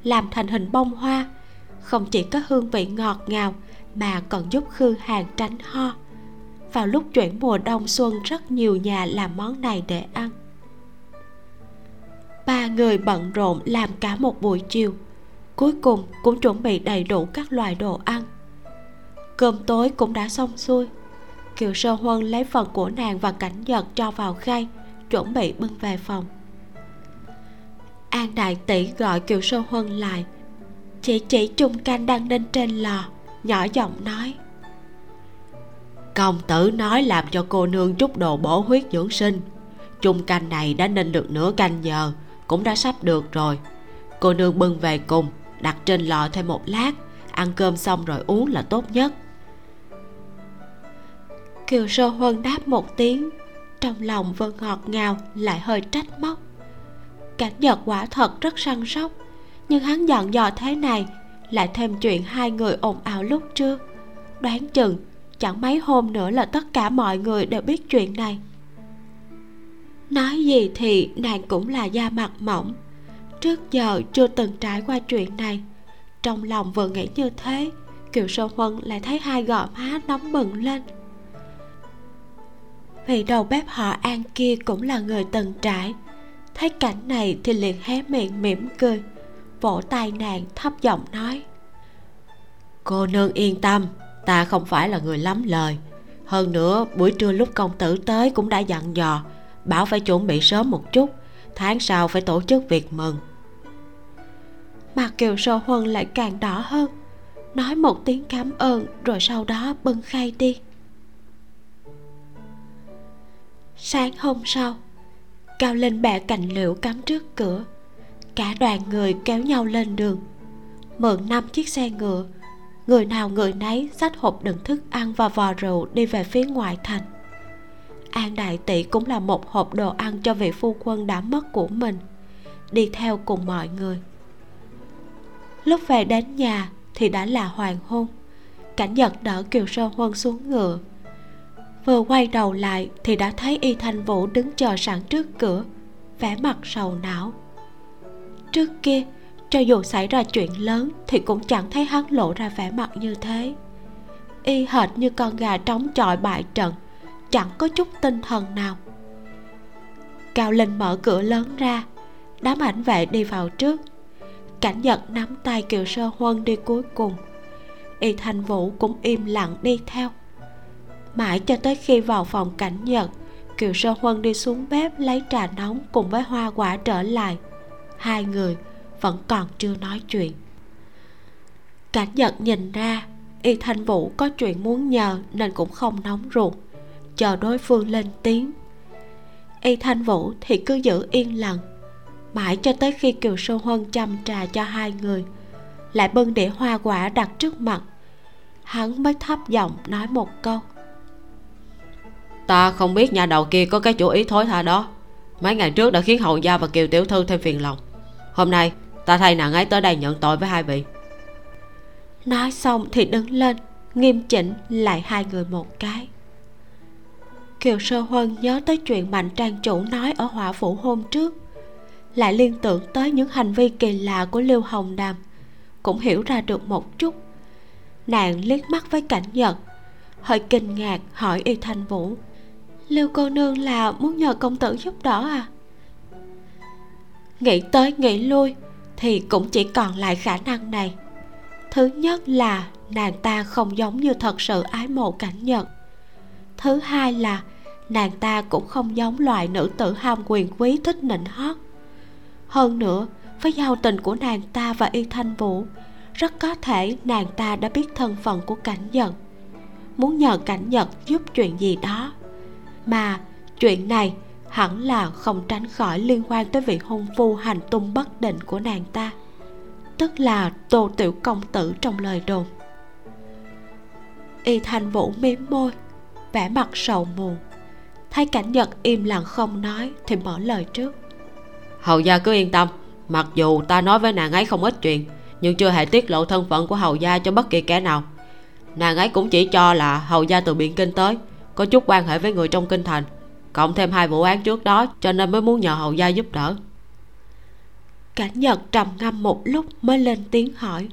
làm thành hình bông hoa. Không chỉ có hương vị ngọt ngào mà còn giúp khư hàng tránh ho. Vào lúc chuyển mùa đông xuân, rất nhiều nhà làm món này để ăn. Ba người bận rộn làm cả một buổi chiều. Cuối cùng cũng chuẩn bị đầy đủ các loại đồ ăn. Cơm tối cũng đã xong xuôi kiều sơ huân lấy phần của nàng và cảnh nhật cho vào khay, chuẩn bị bưng về phòng. An đại tỷ gọi kiều sơ huân lại. Chỉ chỉ chung canh đang ninh trên lò, nhỏ giọng nói. Công tử nói làm cho cô nương chút đồ bổ huyết dưỡng sinh. Chung canh này đã ninh được nửa canh giờ, cũng đã sắp được rồi. Cô nương bưng về cùng, đặt trên lò thêm một lát, ăn cơm xong rồi uống là tốt nhất kiều sơ huân đáp một tiếng. Trong lòng vừa ngọt ngào lại hơi trách móc. Cảnh giật quả thật rất săn sóc, nhưng hắn dọn dò thế này lại thêm chuyện hai người ồn ào lúc trước. Đoán chừng chẳng mấy hôm nữa là tất cả mọi người đều biết chuyện này. Nói gì thì nàng cũng là da mặt mỏng. Trước giờ chưa từng trải qua chuyện này. Trong lòng vừa nghĩ như thế, kiều sơ huân lại thấy hai gò má nóng bừng lên vì đầu bếp họ an kia cũng là người từng trải. Thấy cảnh này thì liền hé miệng mỉm cười, vỗ tay nàng thấp giọng nói. Cô nương yên tâm, ta không phải là người lắm lời. Hơn nữa, buổi trưa lúc công tử tới cũng đã dặn dò, bảo phải chuẩn bị sớm một chút, tháng sau phải tổ chức việc mừng. Mặt kiều sơ huân lại càng đỏ hơn, nói một tiếng cảm ơn rồi sau đó bưng khay đi. Sáng hôm sau, cao lên bẻ cành liễu cắm trước cửa. Cả đoàn người kéo nhau lên đường. Mượn năm chiếc xe ngựa, người nào người nấy xách hộp đựng thức ăn và vò rượu đi về phía ngoại thành. An đại tỷ cũng là một hộp đồ ăn cho vị phu quân đã mất của mình, đi theo cùng mọi người. Lúc về đến nhà thì đã là hoàng hôn. Cảnh giật đỡ kiều sơ huân xuống ngựa vừa quay đầu lại thì đã thấy y thanh vũ đứng chờ sẵn trước cửa, vẻ mặt sầu não. Trước kia, cho dù xảy ra chuyện lớn thì cũng chẳng thấy hắn lộ ra vẻ mặt như thế. Y hệt như con gà trống chọi bại trận, chẳng có chút tinh thần nào. Cao linh mở cửa lớn ra, đám ảnh vệ đi vào trước. Cảnh nhật nắm tay kiều sơ huân đi cuối cùng. Y thanh vũ cũng im lặng đi theo mãi cho tới khi vào phòng cảnh nhật, kiều sơ huân đi xuống bếp lấy trà nóng cùng với hoa quả trở lại. Hai người vẫn còn chưa nói chuyện. Cảnh nhật nhìn ra, y thanh vũ có chuyện muốn nhờ nên cũng không nóng ruột, chờ đối phương lên tiếng. Y thanh vũ thì cứ giữ yên lặng. Mãi cho tới khi kiều sơ huân chăm trà cho hai người, lại bưng đĩa hoa quả đặt trước mặt. Hắn mới thấp giọng nói một câu ta không biết nhà đầu kia có cái chủ ý thối tha đó. Mấy ngày trước đã khiến hậu gia và kiều tiểu thư thêm phiền lòng. Hôm nay, ta thay nàng ấy tới đây nhận tội với hai vị. Nói xong thì đứng lên, nghiêm chỉnh lại hai người một cái. Kiều sơ huân nhớ tới chuyện mạnh trang chủ nói ở hỏa phủ hôm trước, lại liên tưởng tới những hành vi kỳ lạ của lưu hồng đàm cũng hiểu ra được một chút. Nàng liếc mắt với cảnh nhật, hơi kinh ngạc hỏi y thanh vũ lưu cô nương là muốn nhờ công tử giúp đỡ à? Nghĩ tới nghĩ lui thì cũng chỉ còn lại khả năng này. Thứ nhất là nàng ta không giống như thật sự ái mộ cảnh nhật thứ hai là nàng ta cũng không giống loại nữ tử ham quyền quý thích nịnh hót. Hơn nữa, với giao tình của nàng ta và y thanh vũ, rất có thể nàng ta đã biết thân phận của cảnh nhật muốn nhờ cảnh nhật giúp chuyện gì đó mà, chuyện này hẳn là không tránh khỏi liên quan tới vị hôn phu hành tung bất định của nàng ta, tức là tô tiểu công tử trong lời đồn. Y thanh vũ mím môi, vẻ mặt sầu muộn, thấy cảnh nhật im lặng không nói thì mở lời trước. Hầu gia cứ yên tâm, mặc dù ta nói với nàng ấy không ít chuyện, nhưng chưa hề tiết lộ thân phận của hầu gia cho bất kỳ kẻ nào. Nàng ấy cũng chỉ cho là hầu gia từ biển kinh tới có chút quan hệ với người trong kinh thành. Cộng thêm hai vụ án trước đó cho nên mới muốn nhờ hầu gia giúp đỡ. Cảnh nhật trầm ngâm một lúc mới lên tiếng hỏi.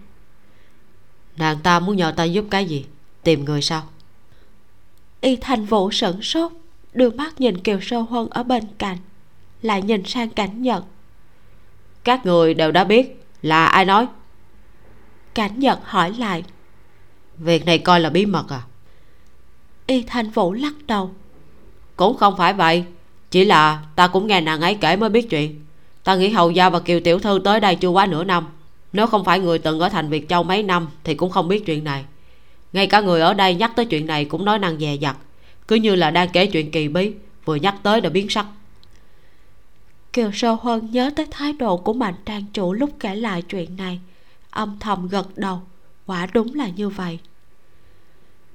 Nàng ta muốn nhờ ta giúp cái gì? Tìm người sao? Y thành vũ sửng sốt đưa mắt nhìn kiều sơ huân ở bên cạnh lại nhìn sang cảnh nhật. Các người đều đã biết là ai nói. Cảnh nhật hỏi lại. Việc này coi là bí mật à y thanh vũ lắc đầu. Cũng không phải vậy. Chỉ là ta cũng nghe nàng ấy kể mới biết chuyện. Ta nghĩ hầu gia và kiều tiểu thư tới đây chưa quá nửa năm. Nếu không phải người từng ở thành việt châu mấy năm thì cũng không biết chuyện này. Ngay cả người ở đây nhắc tới chuyện này cũng nói năng dè dặt. Cứ như là đang kể chuyện kỳ bí, vừa nhắc tới đã biến sắc. Kiều sơ huân nhớ tới thái độ của mạnh trang chủ lúc kể lại chuyện này. Âm thầm gật đầu. Quả đúng là như vậy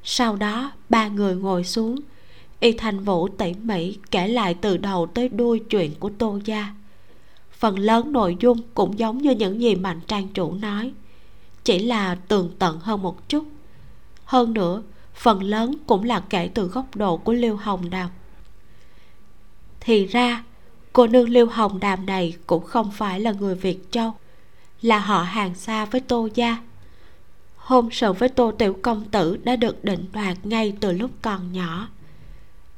sau đó, ba người ngồi xuống. Y thành vũ tỉ mỉ kể lại từ đầu tới đuôi chuyện của tô gia. Phần lớn nội dung cũng giống như những gì mạnh trang chủ nói, chỉ là tường tận hơn một chút. Hơn nữa, phần lớn cũng là kể từ góc độ của liêu hồng đàm. Thì ra, cô nương liêu hồng đàm này cũng không phải là người việt châu, là họ hàng xa với tô gia hôn sự với tô tiểu công tử đã được định đoạt ngay từ lúc còn nhỏ.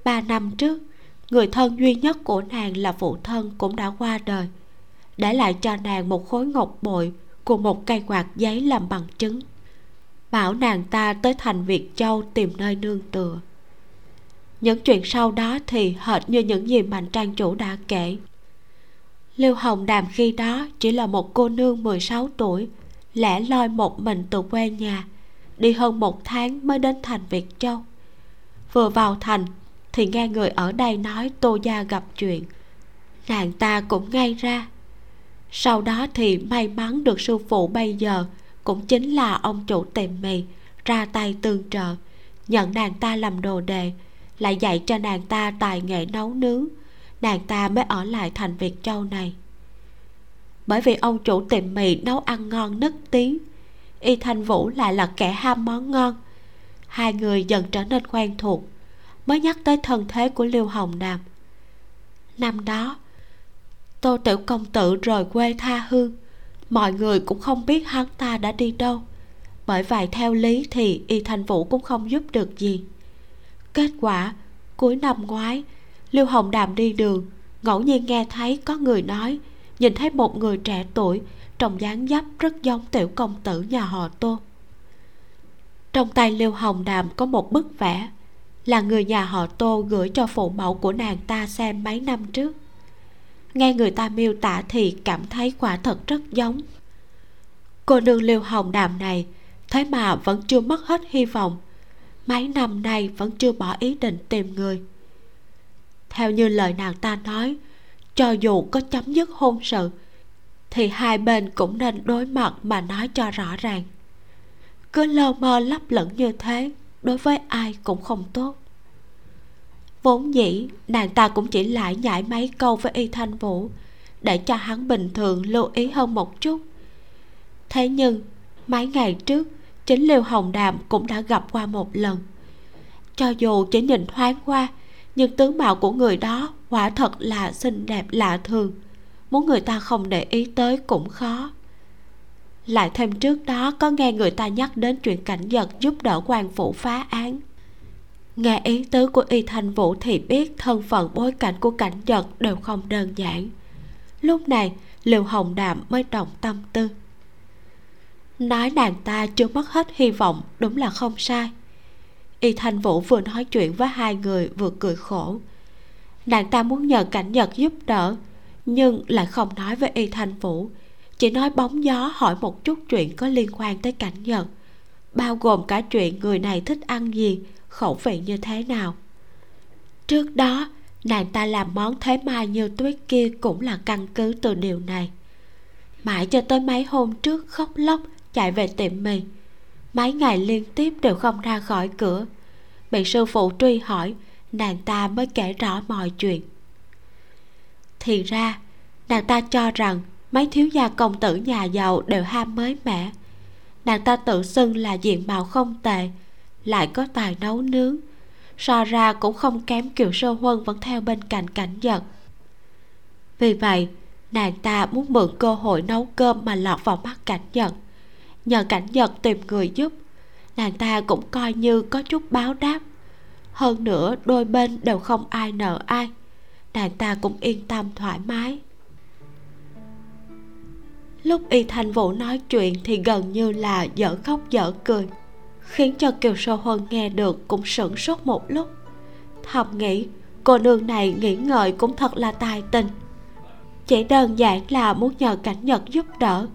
Ba năm trước, người thân duy nhất của nàng là phụ thân cũng đã qua đời, để lại cho nàng một khối ngọc bội cùng một cây quạt giấy làm bằng chứng, bảo nàng ta tới thành việt châu tìm nơi nương tựa. Những chuyện sau đó thì hệt như những gì mạnh trang chủ đã kể. Lưu hồng đàm khi đó chỉ là một cô nương 16 tuổi lẻ loi một mình từ quê nhà, đi hơn một tháng mới đến thành việt châu. Vừa vào thành thì nghe người ở đây nói tô gia gặp chuyện. Nàng ta cũng ngay ra. Sau đó thì may mắn được sư phụ bây giờ cũng chính là ông chủ tiệm mì ra tay tương trợ, nhận nàng ta làm đồ đề lại dạy cho nàng ta tài nghệ nấu nướng. Nàng ta mới ở lại thành việt châu này bởi vì ông chủ tiệm mì nấu ăn ngon nức tiếng y thanh vũ lại là kẻ ham món ngon. Hai người dần trở nên quen thuộc, mới nhắc tới thân thế của liêu hồng đàm năm đó, tô tiểu công tử rời quê tha hương. Mọi người cũng không biết hắn ta đã đi đâu. Bởi vậy theo lý thì y thanh vũ cũng không giúp được gì. Kết quả, cuối năm ngoái liêu hồng đàm đi đường, ngẫu nhiên nghe thấy có người nói nhìn thấy một người trẻ tuổi trông dáng dấp rất giống tiểu công tử nhà họ tô. Trong tay liêu hồng đàm có một bức vẽ, là người nhà họ tô gửi cho phụ mẫu của nàng ta xem mấy năm trước. Nghe người ta miêu tả thì cảm thấy quả thật rất giống. Cô nương liêu hồng đàm này, thế mà vẫn chưa mất hết hy vọng. Mấy năm nay vẫn chưa bỏ ý định tìm người. Theo như lời nàng ta nói cho dù có chấm dứt hôn sự, thì hai bên cũng nên đối mặt mà nói cho rõ ràng. Cứ lơ mơ lấp lẫn như thế, đối với ai cũng không tốt. Vốn dĩ, nàng ta cũng chỉ lại nhảy mấy câu với y thanh vũ, để cho hắn bình thường lưu ý hơn một chút. Thế nhưng, mấy ngày trước, chính liêu hồng đàm cũng đã gặp qua một lần. Cho dù chỉ nhìn thoáng qua nhưng tướng mạo của người đó quả thật là xinh đẹp lạ thường. Muốn người ta không để ý tới cũng khó. Lại thêm trước đó, có nghe người ta nhắc đến chuyện cảnh giật giúp đỡ quan phủ phá án. Nghe ý tứ của y thanh vũ thì biết thân phận bối cảnh của cảnh giật đều không đơn giản. Lúc này liều hồng đàm mới động tâm tư. Nói nàng ta chưa mất hết hy vọng đúng là không sai y thanh vũ vừa nói chuyện với hai người vừa cười khổ. Nàng ta muốn nhờ cảnh nhật giúp đỡ, nhưng lại không nói với y thanh vũ, chỉ nói bóng gió hỏi một chút chuyện có liên quan tới cảnh nhật, bao gồm cả chuyện người này thích ăn gì, khẩu vị như thế nào. Trước đó, nàng ta làm món thế mai như tuyết kia cũng là căn cứ từ điều này. Mãi cho tới mấy hôm trước khóc lóc chạy về tiệm mì, mấy ngày liên tiếp đều không ra khỏi cửa bị sư phụ truy hỏi, nàng ta mới kể rõ mọi chuyện. Thì ra, nàng ta cho rằng mấy thiếu gia công tử nhà giàu đều ham mới mẻ. Nàng ta tự xưng là diện mạo không tệ, lại có tài nấu nướng, so ra cũng không kém kiều sơ huân vẫn theo bên cạnh cảnh giật vì vậy, nàng ta muốn mượn cơ hội nấu cơm mà lọt vào mắt cảnh giật nhờ cảnh giật tìm người giúp nàng ta cũng coi như có chút báo đáp. Hơn nữa, đôi bên đều không ai nợ ai. Nàng ta cũng yên tâm thoải mái. Lúc y thanh vũ nói chuyện thì gần như là dở khóc dở cười, khiến cho kiều sơ huân nghe được cũng sửng sốt một lúc. Thầm nghĩ, cô nương này nghĩ ngợi cũng thật là tài tình. Chỉ đơn giản là muốn nhờ cảnh nhật giúp đỡ.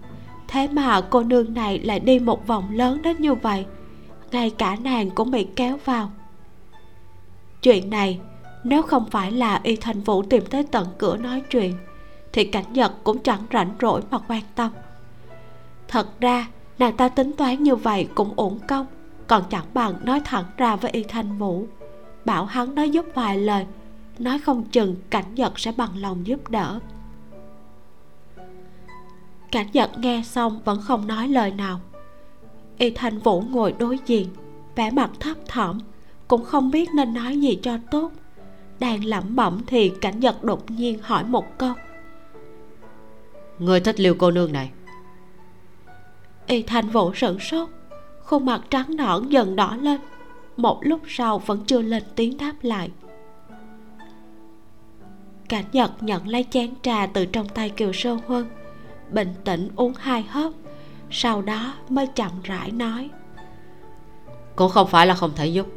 Thế mà cô nương này lại đi một vòng lớn đến như vậy ngay cả nàng cũng bị kéo vào. Chuyện này, nếu không phải là y thành vũ tìm tới tận cửa nói chuyện, thì cảnh nhật cũng chẳng rảnh rỗi mà quan tâm. Thật ra, nàng ta tính toán như vậy cũng uổng công, còn chẳng bằng nói thẳng ra với y thanh vũ, bảo hắn nói giúp vài lời, nói không chừng cảnh nhật sẽ bằng lòng giúp đỡ. Cảnh nhật nghe xong vẫn không nói lời nào y thanh vũ ngồi đối diện vẻ mặt thấp thỏm cũng không biết nên nói gì cho tốt. Đang lẩm bẩm thì cảnh nhật đột nhiên hỏi một câu. Người thích liêu cô nương này? Y thanh vũ sửng sốt khuôn mặt trắng nõn dần đỏ lên. Một lúc sau vẫn chưa lên tiếng đáp lại. Cảnh nhật nhận lấy chén trà từ trong tay kiều sơ huân bình tĩnh uống hai hớp sau đó mới chậm rãi nói. Cũng không phải là không thể giúp.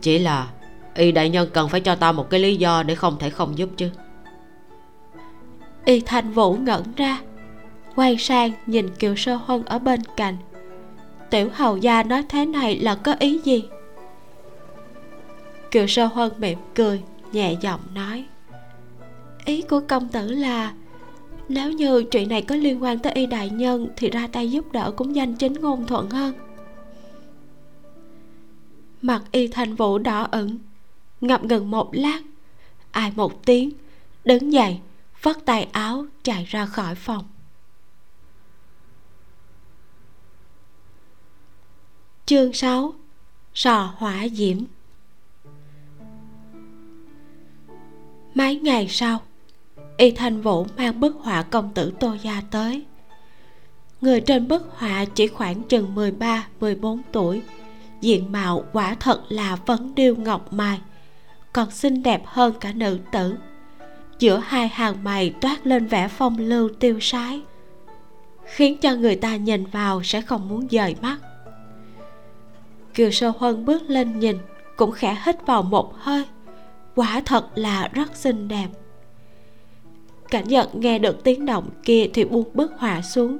Chỉ là y đại nhân cần phải cho ta một cái lý do để không thể không giúp chứ. Y thanh vũ ngẩn ra quay sang nhìn kiều sơ huân ở bên cạnh. Tiểu hầu gia nói thế này là có ý gì? Kiều sơ huân mỉm cười nhẹ giọng nói. Ý của công tử là nếu như chuyện này có liên quan tới y đại nhân, thì ra tay giúp đỡ cũng danh chính ngôn thuận hơn. Mặt y thanh vũ đỏ ửng, ngập ngừng một lát, ai một tiếng, đứng dậy, vắt tay áo, chạy ra khỏi phòng. Chương 6 sò hỏa diễm. Mấy ngày sau y thanh vũ mang bức họa công tử tô gia tới. Người trên bức họa chỉ khoảng chừng 13-14 tuổi, diện mạo quả thật là vấn điêu ngọc mai, còn xinh đẹp hơn cả nữ tử. Giữa hai hàng mày toát lên vẻ phong lưu tiêu sái, khiến cho người ta nhìn vào sẽ không muốn dời mắt. Kiều sơ huân bước lên nhìn, cũng khẽ hít vào một hơi, quả thật là rất xinh đẹp cảnh giật nghe được tiếng động kia thì buông bức họa xuống.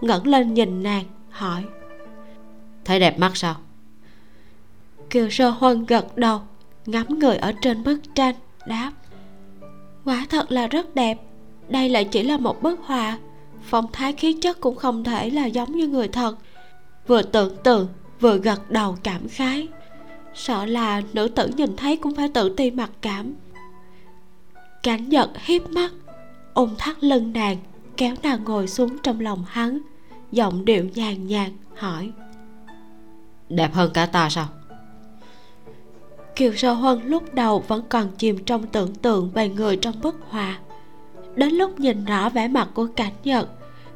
Ngẩng lên nhìn nàng hỏi. Thấy đẹp mắt sao? Kiều sơ huân gật đầu ngắm người ở trên bức tranh đáp. Quả thật là rất đẹp đây lại chỉ là một bức họa. Phong thái khí chất cũng không thể là giống như người thật. Vừa tưởng tượng vừa gật đầu cảm khái. Sợ là nữ tử nhìn thấy cũng phải tự ti mặc cảm. Cảnh giật hiếp mắt ôm thắt lưng nàng kéo nàng ngồi xuống trong lòng hắn giọng điệu nhàn nhạt hỏi. Đẹp hơn cả ta sao? Kiều sơ huân lúc đầu vẫn còn chìm trong tưởng tượng về người trong bức họa. Đến lúc nhìn rõ vẻ mặt của cảnh nhật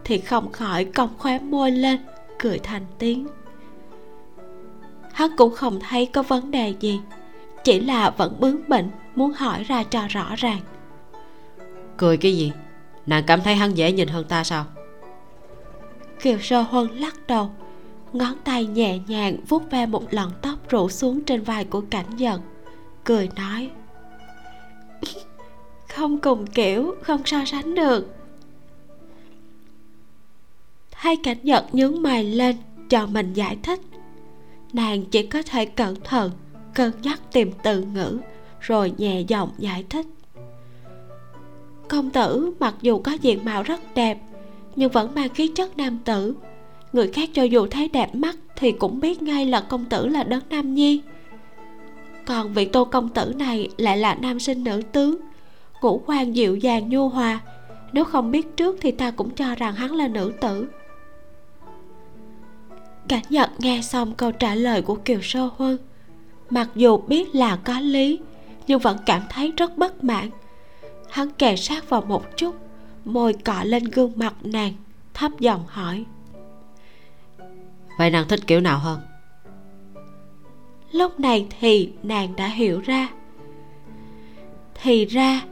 thì không khỏi cong khóe môi lên cười thành tiếng. Hắn cũng không thấy có vấn đề gì chỉ là vẫn bướng bỉnh muốn hỏi ra cho rõ ràng cười cái gì? Nàng cảm thấy hắn dễ nhìn hơn ta sao? Kiều sơ huân lắc đầu, ngón tay nhẹ nhàng vuốt ve một lần tóc rủ xuống trên vai của cảnh giận, cười nói, *laughs* không cùng kiểu, không so sánh được. Hai cảnh giận nhướng mày lên, cho mình giải thích. Nàng chỉ có thể cẩn thận, cân nhắc tìm từ ngữ, rồi nhẹ giọng giải thích công tử mặc dù có diện mạo rất đẹp, nhưng vẫn mang khí chất nam tử. Người khác cho dù thấy đẹp mắt thì cũng biết ngay là công tử là đấng nam nhi. Còn vị tô công tử này lại là nam sinh nữ tướng, ngũ quan dịu dàng nhu hòa. Nếu không biết trước thì ta cũng cho rằng hắn là nữ tử. Cảnh nhật nghe xong câu trả lời của kiều sơ huân, mặc dù biết là có lý, nhưng vẫn cảm thấy rất bất mãn hắn kề sát vào một chút môi cọ lên gương mặt nàng thấp giọng hỏi. Vậy nàng thích kiểu nào hơn? Lúc này thì nàng đã hiểu ra. Thì ra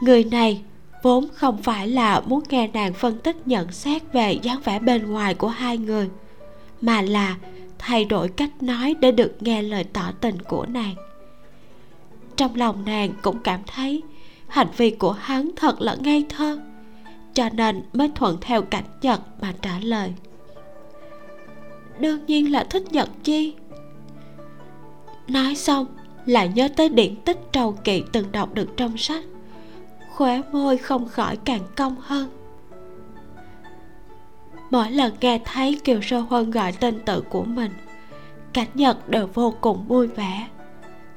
người này vốn không phải là muốn nghe nàng phân tích nhận xét về dáng vẻ bên ngoài của hai người mà là thay đổi cách nói để được nghe lời tỏ tình của nàng. Trong lòng nàng cũng cảm thấy hành vi của hắn thật là ngây thơ, cho nên mới thuận theo cảnh nhật mà trả lời. Đương nhiên là thích nhật chi? Nói xong, lại nhớ tới điển tích trầu kỵ từng đọc được trong sách, khóe môi không khỏi càng cong hơn. Mỗi lần nghe thấy kiều sơ huân gọi tên tự của mình, cảnh nhật đều vô cùng vui vẻ.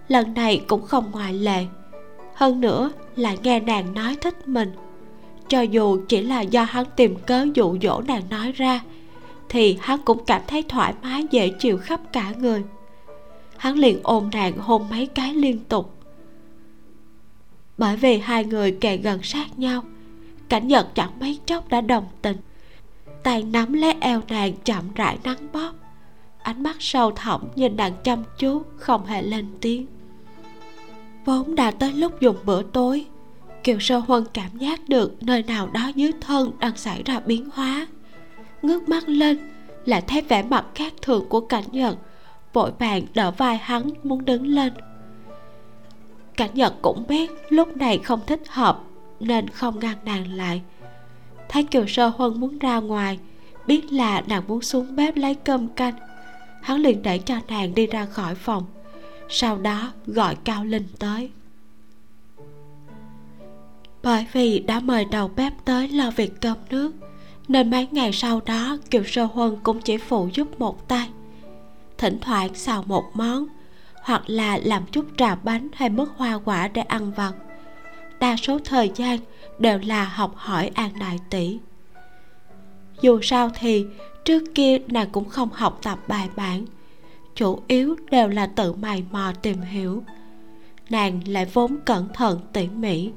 Lần này cũng không ngoại lệ hơn nữa lại nghe nàng nói thích mình. Cho dù chỉ là do hắn tìm cớ dụ dỗ nàng nói ra, thì hắn cũng cảm thấy thoải mái, dễ chịu khắp cả người. Hắn liền ôm nàng hôn mấy cái liên tục. Bởi vì hai người kề gần sát nhau, cảnh nhật chẳng mấy chốc đã đồng tình. Tay nắm lấy eo nàng chậm rãi nắng bóp. Ánh mắt sâu thẳm nhìn nàng chăm chú, không hề lên tiếng vốn đã tới lúc dùng bữa tối. Kiều sơ huân cảm giác được nơi nào đó dưới thân đang xảy ra biến hóa. Ngước mắt lên là thấy vẻ mặt khác thường của cảnh nhật, vội vàng đỡ vai hắn muốn đứng lên. Cảnh nhật cũng biết lúc này không thích hợp nên không ngăn nàng lại. Thấy kiều sơ huân muốn ra ngoài, biết là nàng muốn xuống bếp lấy cơm canh, hắn liền đẩy cho nàng đi ra khỏi phòng sau đó gọi cao linh tới. Bởi vì đã mời đầu bếp tới lo việc cơm nước, nên mấy ngày sau đó kiều sơ huân cũng chỉ phụ giúp một tay. Thỉnh thoảng xào một món, hoặc là làm chút trà bánh hay mứt hoa quả để ăn vặt đa số thời gian đều là học hỏi an đại tỷ. Dù sao thì trước kia nàng cũng không học tập bài bản chủ yếu đều là tự mày mò tìm hiểu. Nàng lại vốn cẩn thận, tỉ mỉ.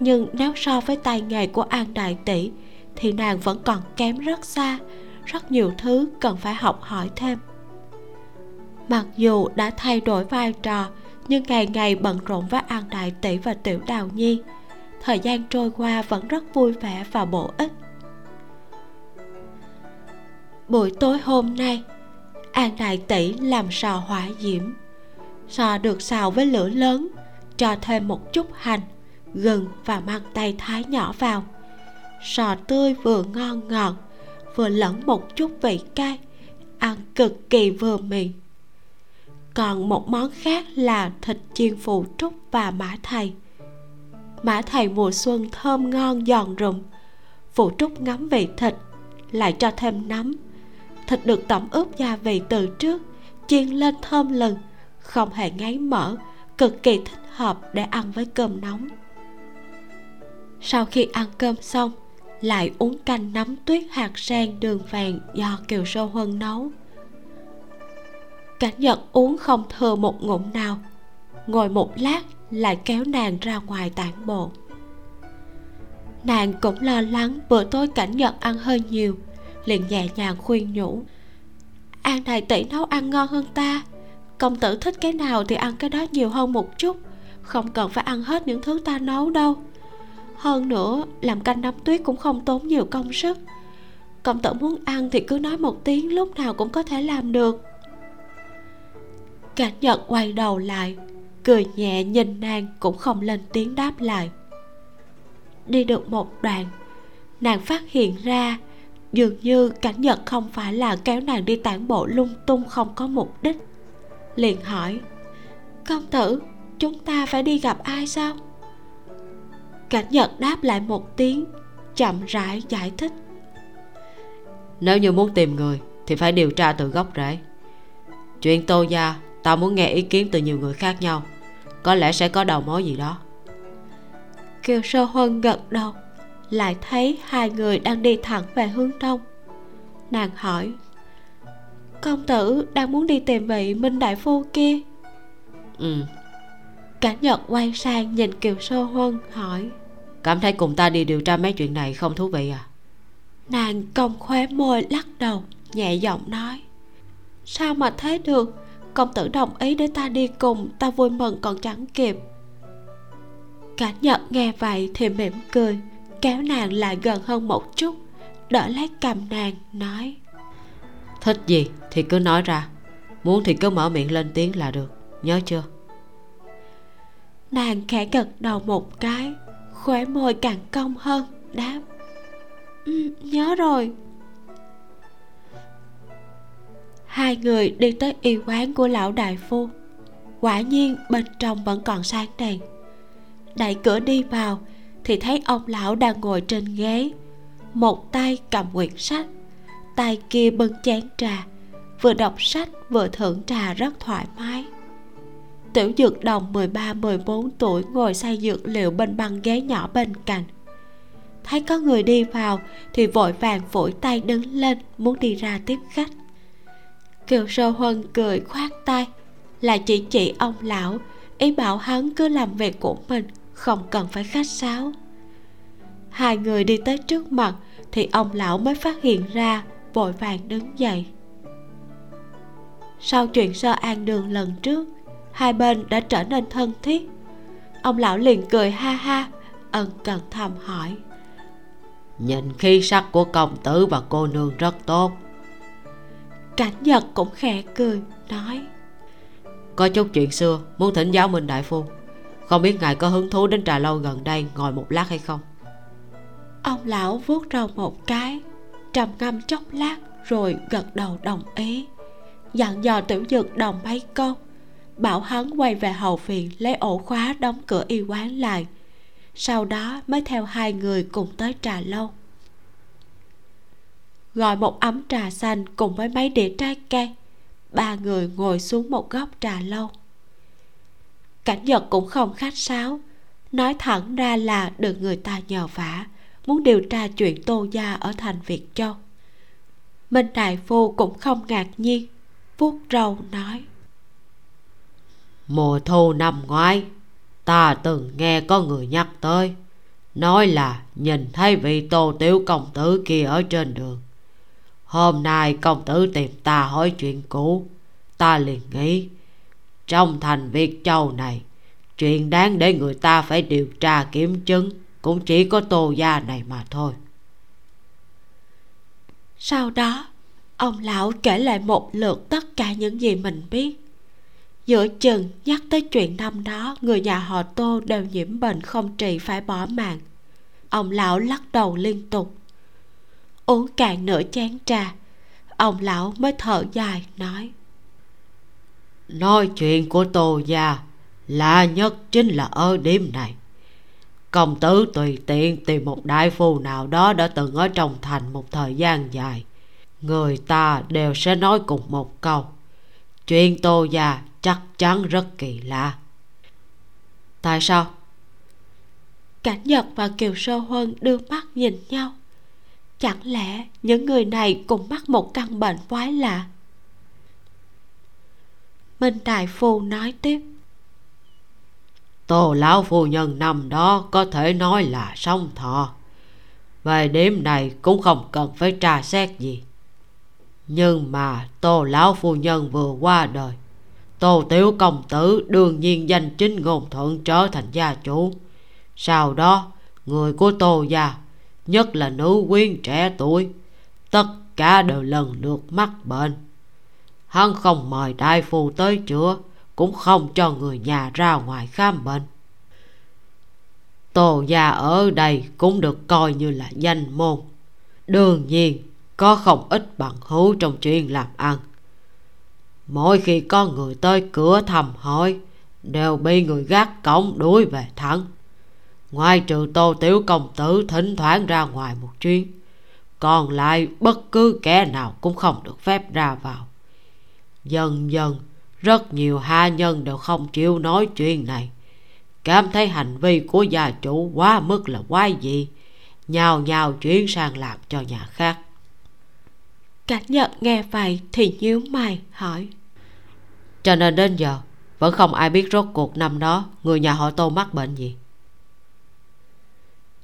Nhưng nếu so với tay nghề của an đại tỷ, thì nàng vẫn còn kém rất xa. Rất nhiều thứ cần phải học hỏi thêm. Mặc dù đã thay đổi vai trò, nhưng ngày ngày bận rộn với an đại tỷ và tiểu đào nhi, thời gian trôi qua vẫn rất vui vẻ và bổ ích. Buổi tối hôm nay an đại tỷ làm sò hỏa diễm. Sò được xào với lửa lớn, cho thêm một chút hành, gừng và mang tay thái nhỏ vào. Sò tươi vừa ngon ngọt, vừa lẫn một chút vị cay, ăn cực kỳ vừa miệng còn một món khác là thịt chiên phụ trúc và mã thầy. Mã thầy mùa xuân thơm ngon giòn rụm, phụ trúc ngắm vị thịt, lại cho thêm nấm thịt được tẩm ướp gia vị từ trước, chiên lên thơm lừng không hề ngấy mỡ, cực kỳ thích hợp để ăn với cơm nóng. Sau khi ăn cơm xong, lại uống canh nấm tuyết hạt sen đường vàng do kiều sô huân nấu. Cảnh nhật uống không thừa một ngụm nào. Ngồi một lát, lại kéo nàng ra ngoài tản bộ. Nàng cũng lo lắng bữa tối cảnh nhật ăn hơi nhiều liền nhẹ nhàng khuyên nhủ. An đại tỷ nấu ăn ngon hơn ta. Công tử thích cái nào thì ăn cái đó nhiều hơn một chút. Không cần phải ăn hết những thứ ta nấu đâu. Hơn nữa, làm canh nấm tuyết cũng không tốn nhiều công sức. Công tử muốn ăn thì cứ nói một tiếng, lúc nào cũng có thể làm được. Cảnh nhật quay đầu lại, cười nhẹ nhìn nàng cũng không lên tiếng đáp lại. Đi được một đoạn, nàng phát hiện ra dường như cảnh nhật không phải là kéo nàng đi tản bộ lung tung không có mục đích. Liền hỏi công tử chúng ta phải đi gặp ai sao? Cảnh nhật đáp lại một tiếng chậm rãi giải thích. Nếu như muốn tìm người thì phải điều tra từ gốc rễ. Chuyện tô gia tao muốn nghe ý kiến từ nhiều người khác nhau. Có lẽ sẽ có đầu mối gì đó. Kiều sơ huân gật đầu lại thấy hai người đang đi thẳng về hướng đông. Nàng hỏi công tử đang muốn đi tìm vị minh đại phu kia? Ừ. Cả nhật quay sang nhìn kiều sơ huân hỏi cảm thấy cùng ta đi điều tra mấy chuyện này không thú vị à? Nàng cong khóe môi lắc đầu nhẹ giọng nói sao mà thế được? Công tử đồng ý để ta đi cùng ta vui mừng còn chẳng kịp. Cả nhật nghe vậy thì mỉm cười kéo nàng lại gần hơn một chút. Đỡ lấy cầm nàng nói. Thích gì thì cứ nói ra. Muốn thì cứ mở miệng lên tiếng là được. Nhớ chưa? Nàng khẽ gật đầu một cái khóe môi càng cong hơn đáp. Ừ, nhớ rồi. Hai người đi tới y quán của lão đại phu. Quả nhiên bên trong vẫn còn sáng đèn. Đẩy cửa đi vào thì thấy ông lão đang ngồi trên ghế. Một tay cầm quyển sách, tay kia bưng chén trà. Vừa đọc sách vừa thưởng trà rất thoải mái. Tiểu dược đồng 13-14 tuổi, ngồi say dược liệu bên băng ghế nhỏ bên cạnh. Thấy có người đi vào thì vội vàng phủi tay đứng lên, muốn đi ra tiếp khách. Kiều sơ huân cười khoát tay, là chỉ chỉ ông lão, ý bảo hắn cứ làm việc của mình không cần phải khách sáo. Hai người đi tới trước mặt thì ông lão mới phát hiện ra vội vàng đứng dậy. Sau chuyện sơ an đường lần trước hai bên đã trở nên thân thiết. Ông lão liền cười ha ha ân cần thầm hỏi. Nhìn khí sắc của công tử và cô nương rất tốt. Cảnh nhật cũng khẽ cười nói. Có chút chuyện xưa muốn thỉnh giáo minh đại phu không biết ngài có hứng thú đến trà lâu gần đây ngồi một lát hay không? Ông lão vuốt râu một cái, trầm ngâm chốc lát rồi gật đầu đồng ý. Dặn dò tiểu dược đồng mấy câu, bảo hắn quay về hậu viện lấy ổ khóa đóng cửa y quán lại, sau đó mới theo hai người cùng tới trà lâu. Gọi một ấm trà xanh cùng với mấy đĩa trái cây, ba người ngồi xuống một góc trà lâu cảnh nhật cũng không khách sáo. Nói thẳng ra là được người ta nhờ vả, muốn điều tra chuyện tô gia ở thành việt châu. Minh đại phu cũng không ngạc nhiên, vuốt râu nói. Mùa thu năm ngoái, ta từng nghe có người nhắc tới, nói là nhìn thấy vị tô tiểu công tử kia ở trên đường. Hôm nay công tử tìm ta hỏi chuyện cũ, ta liền nghĩ trong thành việt châu này. Chuyện đáng để người ta phải điều tra kiểm chứng cũng chỉ có tô gia này mà thôi. Sau đó, ông lão kể lại một lượt tất cả những gì mình biết. Giữa chừng nhắc tới chuyện năm đó, người nhà họ tô đều nhiễm bệnh không trị phải bỏ mạng. Ông lão lắc đầu liên tục. Uống cạn nửa chén trà, ông lão mới thở dài, nói nói chuyện của tô gia lạ nhất chính là ở điểm này. Công tử tùy tiện tìm một đại phu nào đó đã từng ở trong thành một thời gian dài. Người ta đều sẽ nói cùng một câu. Chuyện tô gia chắc chắn rất kỳ lạ. Tại sao? Cảnh nhật và kiều sơ huân đưa mắt nhìn nhau. Chẳng lẽ những người này cùng mắc một căn bệnh quái lạ minh đại phu nói tiếp. Tô lão phu nhân năm đó có thể nói là song thọ. Về điểm này cũng không cần phải tra xét gì. Nhưng mà tô lão phu nhân vừa qua đời, tô tiểu công tử đương nhiên danh chính ngôn thuận trở thành gia chủ. Sau đó, người của tô gia, nhất là nữ quyến trẻ tuổi, tất cả đều lần lượt mắc bệnh hắn không mời đại phu tới chữa, cũng không cho người nhà ra ngoài khám bệnh. Tô gia ở đây cũng được coi như là danh môn. Đương nhiên, có không ít bằng hữu trong chuyện làm ăn. Mỗi khi có người tới cửa thăm hỏi, đều bị người gác cổng đuổi về thẳng. Ngoài trừ tô tiểu công tử thỉnh thoảng ra ngoài một chuyến, còn lại bất cứ kẻ nào cũng không được phép ra vào dần dần rất nhiều hạ nhân đều không chịu nói chuyện này. Cảm thấy hành vi của gia chủ quá mức là quái dị nhào nhào chuyển sang làm cho nhà khác. Cảnh nhật nghe vậy thì nhíu mày hỏi. Cho nên đến giờ vẫn không ai biết rốt cuộc năm đó người nhà họ tô mắc bệnh gì.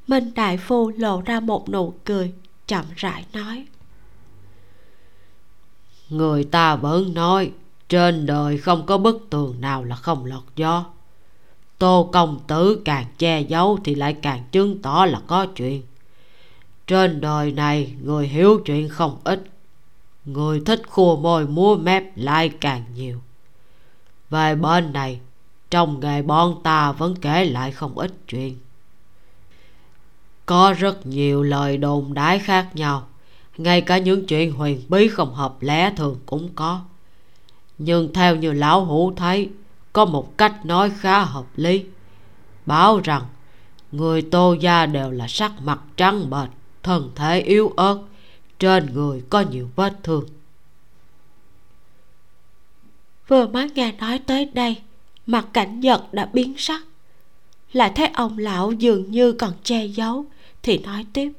Minh đại phu lộ ra một nụ cười chậm rãi nói người ta vẫn nói, trên đời không có bức tường nào là không lọt gió. Tô công tử càng che giấu thì lại càng chứng tỏ là có chuyện. Trên đời này, người hiểu chuyện không ít. Người thích khua môi múa mép lại càng nhiều. Về bên này, trong nghề bọn ta vẫn kể lại không ít chuyện. Có rất nhiều lời đồn đái khác nhau ngay cả những chuyện huyền bí không hợp lẽ thường cũng có. Nhưng theo như lão hủ thấy, có một cách nói khá hợp lý. Báo rằng, người tô gia đều là sắc mặt trắng bệch, thân thể yếu ớt, trên người có nhiều vết thương. Vừa mới nghe nói tới đây, mặt cảnh nhật đã biến sắc. Lại thấy ông lão dường như còn che giấu, thì nói tiếp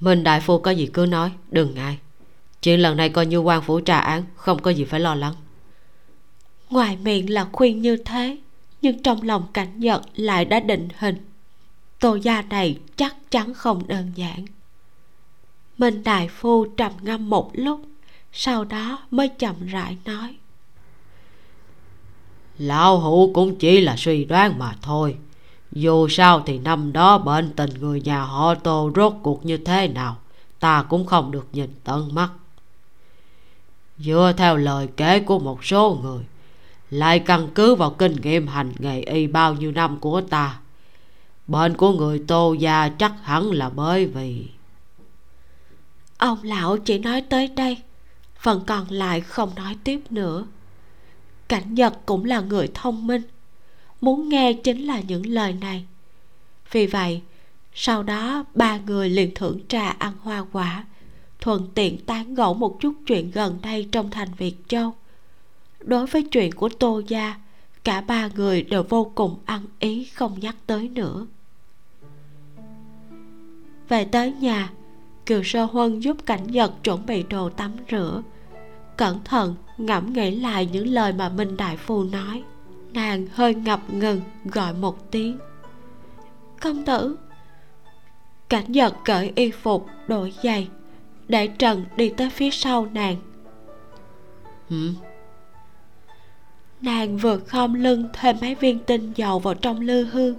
mình đại phu có gì cứ nói đừng ngại. Chuyện lần này coi như quan phủ trà án không có gì phải lo lắng. Ngoài miệng là khuyên như thế nhưng trong lòng cảnh nhật lại đã định hình. Tô gia này chắc chắn không đơn giản. Minh đại phu trầm ngâm một lúc sau đó mới chậm rãi nói. Lão hủ cũng chỉ là suy đoán mà thôi dù sao thì năm đó bệnh tình người nhà họ tô rốt cuộc như thế nào, ta cũng không được nhìn tận mắt. Dựa theo lời kể của một số người, lại căn cứ vào kinh nghiệm hành nghề y bao nhiêu năm của ta bệnh của người tô gia chắc hẳn là bởi vì ông lão chỉ nói tới đây, phần còn lại không nói tiếp nữa. Cảnh nhật cũng là người thông minh muốn nghe chính là những lời này. Vì vậy, sau đó ba người liền thưởng trà ăn hoa quả, thuận tiện tán gẫu một chút chuyện gần đây trong thành việt châu. Đối với chuyện của tô gia, cả ba người đều vô cùng ăn ý, không nhắc tới nữa. Về tới nhà, kiều sơ huân giúp cảnh nhật chuẩn bị đồ tắm rửa, cẩn thận ngẫm nghĩ lại những lời mà minh đại phu nói nàng hơi ngập ngừng gọi một tiếng. Công tử. Cảnh giật cởi y phục đổi giày để trần đi tới phía sau nàng. Hử? nàng vừa khom lưng thêm mấy viên tinh dầu vào trong lư hương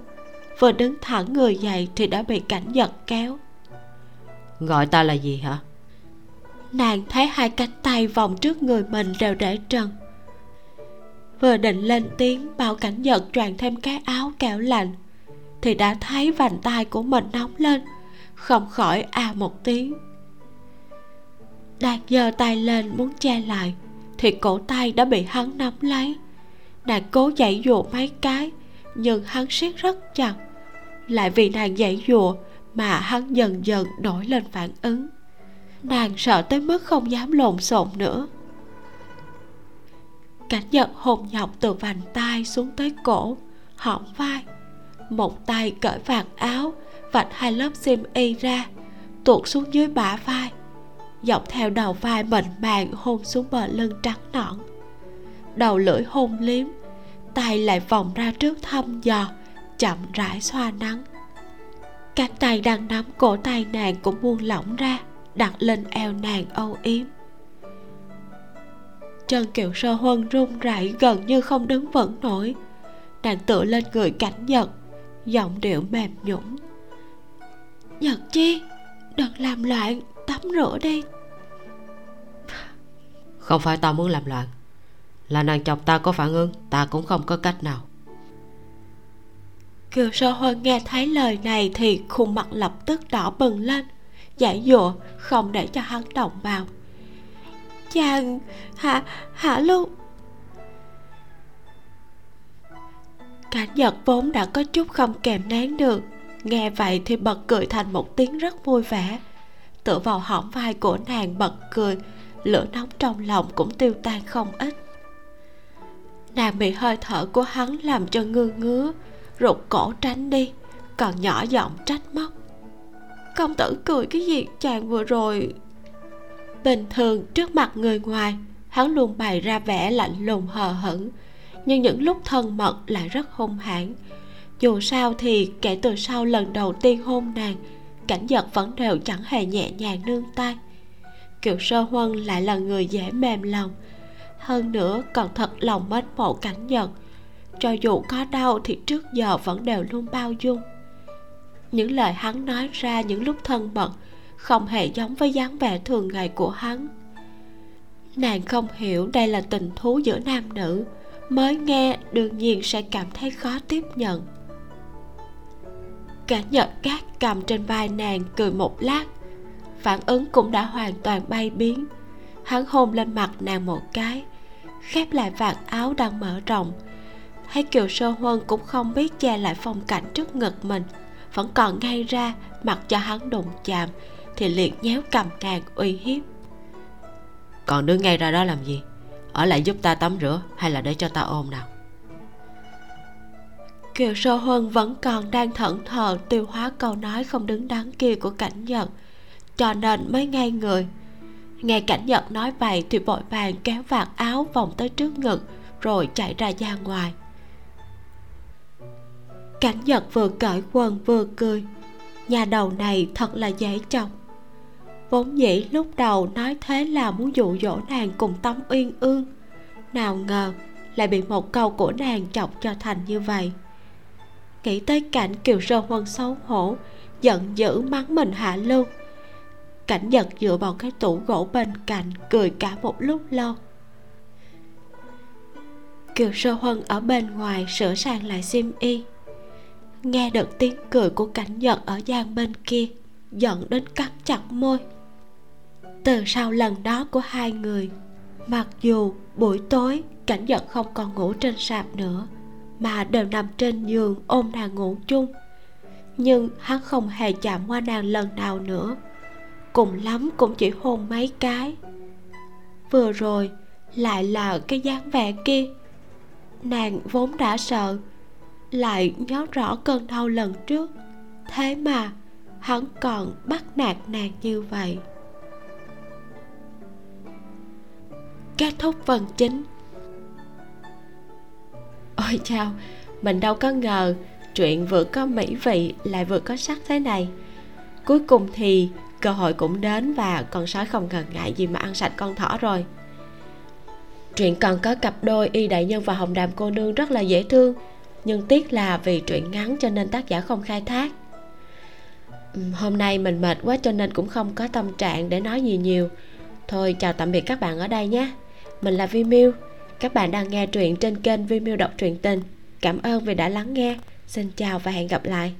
vừa đứng thẳng người dậy thì đã bị cảnh giật kéo. Gọi ta là gì hả? Nàng thấy hai cánh tay vòng trước người mình đều để trần vừa định lên tiếng, bảo cảnh nhật choàng thêm cái áo kẹo lạnh. Thì đã thấy vành tay của mình nóng lên, không khỏi à một tiếng. Đạt giơ tay lên muốn che lại, thì cổ tay đã bị hắn nắm lấy. Nàng cố dãy dụa mấy cái, nhưng hắn siết rất chặt. Lại vì nàng dãy dụa mà hắn dần dần nổi lên phản ứng. Nàng sợ tới mức không dám lộn xộn nữa cảnh giật hồn nhọc từ vành tay xuống tới cổ, hõm vai. Một tay cởi vạt áo, vạch hai lớp xiêm y ra, tuột xuống dưới bả vai. Dọc theo đầu vai mịn màng hôn xuống bờ lưng trắng nõn. Đầu lưỡi hôn liếm, tay lại vòng ra trước thăm dò chậm rãi xoa nắng. Cánh tay đang nắm cổ tay nàng cũng buông lỏng ra, đặt lên eo nàng âu yếm chân kiều sơ huân run rẩy gần như không đứng vững nổi. Nàng tựa lên người cảnh nhật giọng điệu mềm nhũng. Nhật chi đừng làm loạn tắm rửa đi. Không phải ta muốn làm loạn là nàng chọc ta có phản ứng ta cũng không có cách nào. Kiều sơ huân nghe thấy lời này thì khuôn mặt lập tức đỏ bừng lên giải dụa không để cho hắn động vào chàng hạ hạ lưu cảnh nhật vốn đã có chút không kèm nén được. Nghe vậy thì bật cười thành một tiếng rất vui vẻ. Tựa vào hõm vai của nàng bật cười, lửa nóng trong lòng cũng tiêu tan không ít. Nàng bị hơi thở của hắn làm cho ngư ngứa, rụt cổ tránh đi, còn nhỏ giọng trách móc. Công tử cười cái gì chàng vừa rồi? Bình thường trước mặt người ngoài. Hắn luôn bày ra vẻ lạnh lùng hờ hững, nhưng những lúc thân mật lại rất hung hãn. Dù sao thì kể từ sau lần đầu tiên hôn nàng, cảnh giật vẫn đều chẳng hề nhẹ nhàng nương tay. Kiều sơ huân lại là người dễ mềm lòng, hơn nữa còn thật lòng mến mộ cảnh giật cho dù có đau thì trước giờ vẫn đều luôn bao dung. Những lời hắn nói ra những lúc thân mật không hề giống với dáng vẻ thường ngày của hắn. Nàng không hiểu đây là tình thú giữa nam nữ, mới nghe đương nhiên sẽ cảm thấy khó tiếp nhận. Cả nhật cát cầm trên vai nàng cười một lát, phản ứng cũng đã hoàn toàn bay biến. Hắn hôn lên mặt nàng một cái, khép lại vạt áo đang mở rộng. Thấy kiều sơ huân cũng không biết che lại phong cảnh trước ngực mình, vẫn còn ngay ra, mặc cho hắn đụng chạm thì liền nhéo cầm nàng uy hiếp. Còn đứng ngay ra đó làm gì? Ở lại giúp ta tắm rửa hay là để cho ta ôm nào? Kiều sơ huân vẫn còn đang thẫn thờ tiêu hóa câu nói không đứng đắn kia của cảnh nhật cho nên mới ngay người. Nghe cảnh nhật nói vậy thì vội vàng kéo vạt áo vòng tới trước ngực rồi chạy ra ra ngoài. Cảnh nhật vừa cởi quần vừa cười. Nhà đầu này thật là dễ chọc vốn dĩ lúc đầu nói thế là muốn dụ dỗ nàng cùng tâm uyên ương. Nào ngờ, lại bị một câu của nàng chọc cho thành như vậy. Nghĩ tới cảnh kiều sơ huân xấu hổ, giận dữ mắng mình hạ lưu. Cảnh giật dựa vào cái tủ gỗ bên cạnh, cười cả một lúc lâu. Kiều sơ huân ở bên ngoài sửa sang lại sim y. Nghe được tiếng cười của cảnh giật ở gian bên kia, giận đến cắn chặt môi từ sau lần đó của hai người. Mặc dù buổi tối cảnh giật không còn ngủ trên sạp nữa, mà đều nằm trên giường ôm nàng ngủ chung. Nhưng hắn không hề chạm qua nàng lần nào nữa. Cùng lắm cũng chỉ hôn mấy cái. Vừa rồi lại là cái dáng vẻ kia. Nàng vốn đã sợ, lại nhớ rõ cơn đau lần trước. Thế mà hắn còn bắt nạt nàng như vậy. Kết thúc phần chính. Ôi chao, mình đâu có ngờ chuyện vừa có mỹ vị lại vừa có sắc thế này. Cuối cùng thì cơ hội cũng đến và con sói không ngần ngại gì mà ăn sạch con thỏ rồi. Truyện còn có cặp đôi y đại nhân và hồng đàm cô nương rất là dễ thương, nhưng tiếc là vì truyện ngắn cho nên tác giả không khai thác. Hôm nay mình mệt quá cho nên cũng không có tâm trạng để nói gì nhiều. Thôi, chào tạm biệt các bạn ở đây nhé mình là vi miu các bạn đang nghe truyện trên kênh vi miu đọc truyện tình. Cảm ơn vì đã lắng nghe. Xin chào và hẹn gặp lại.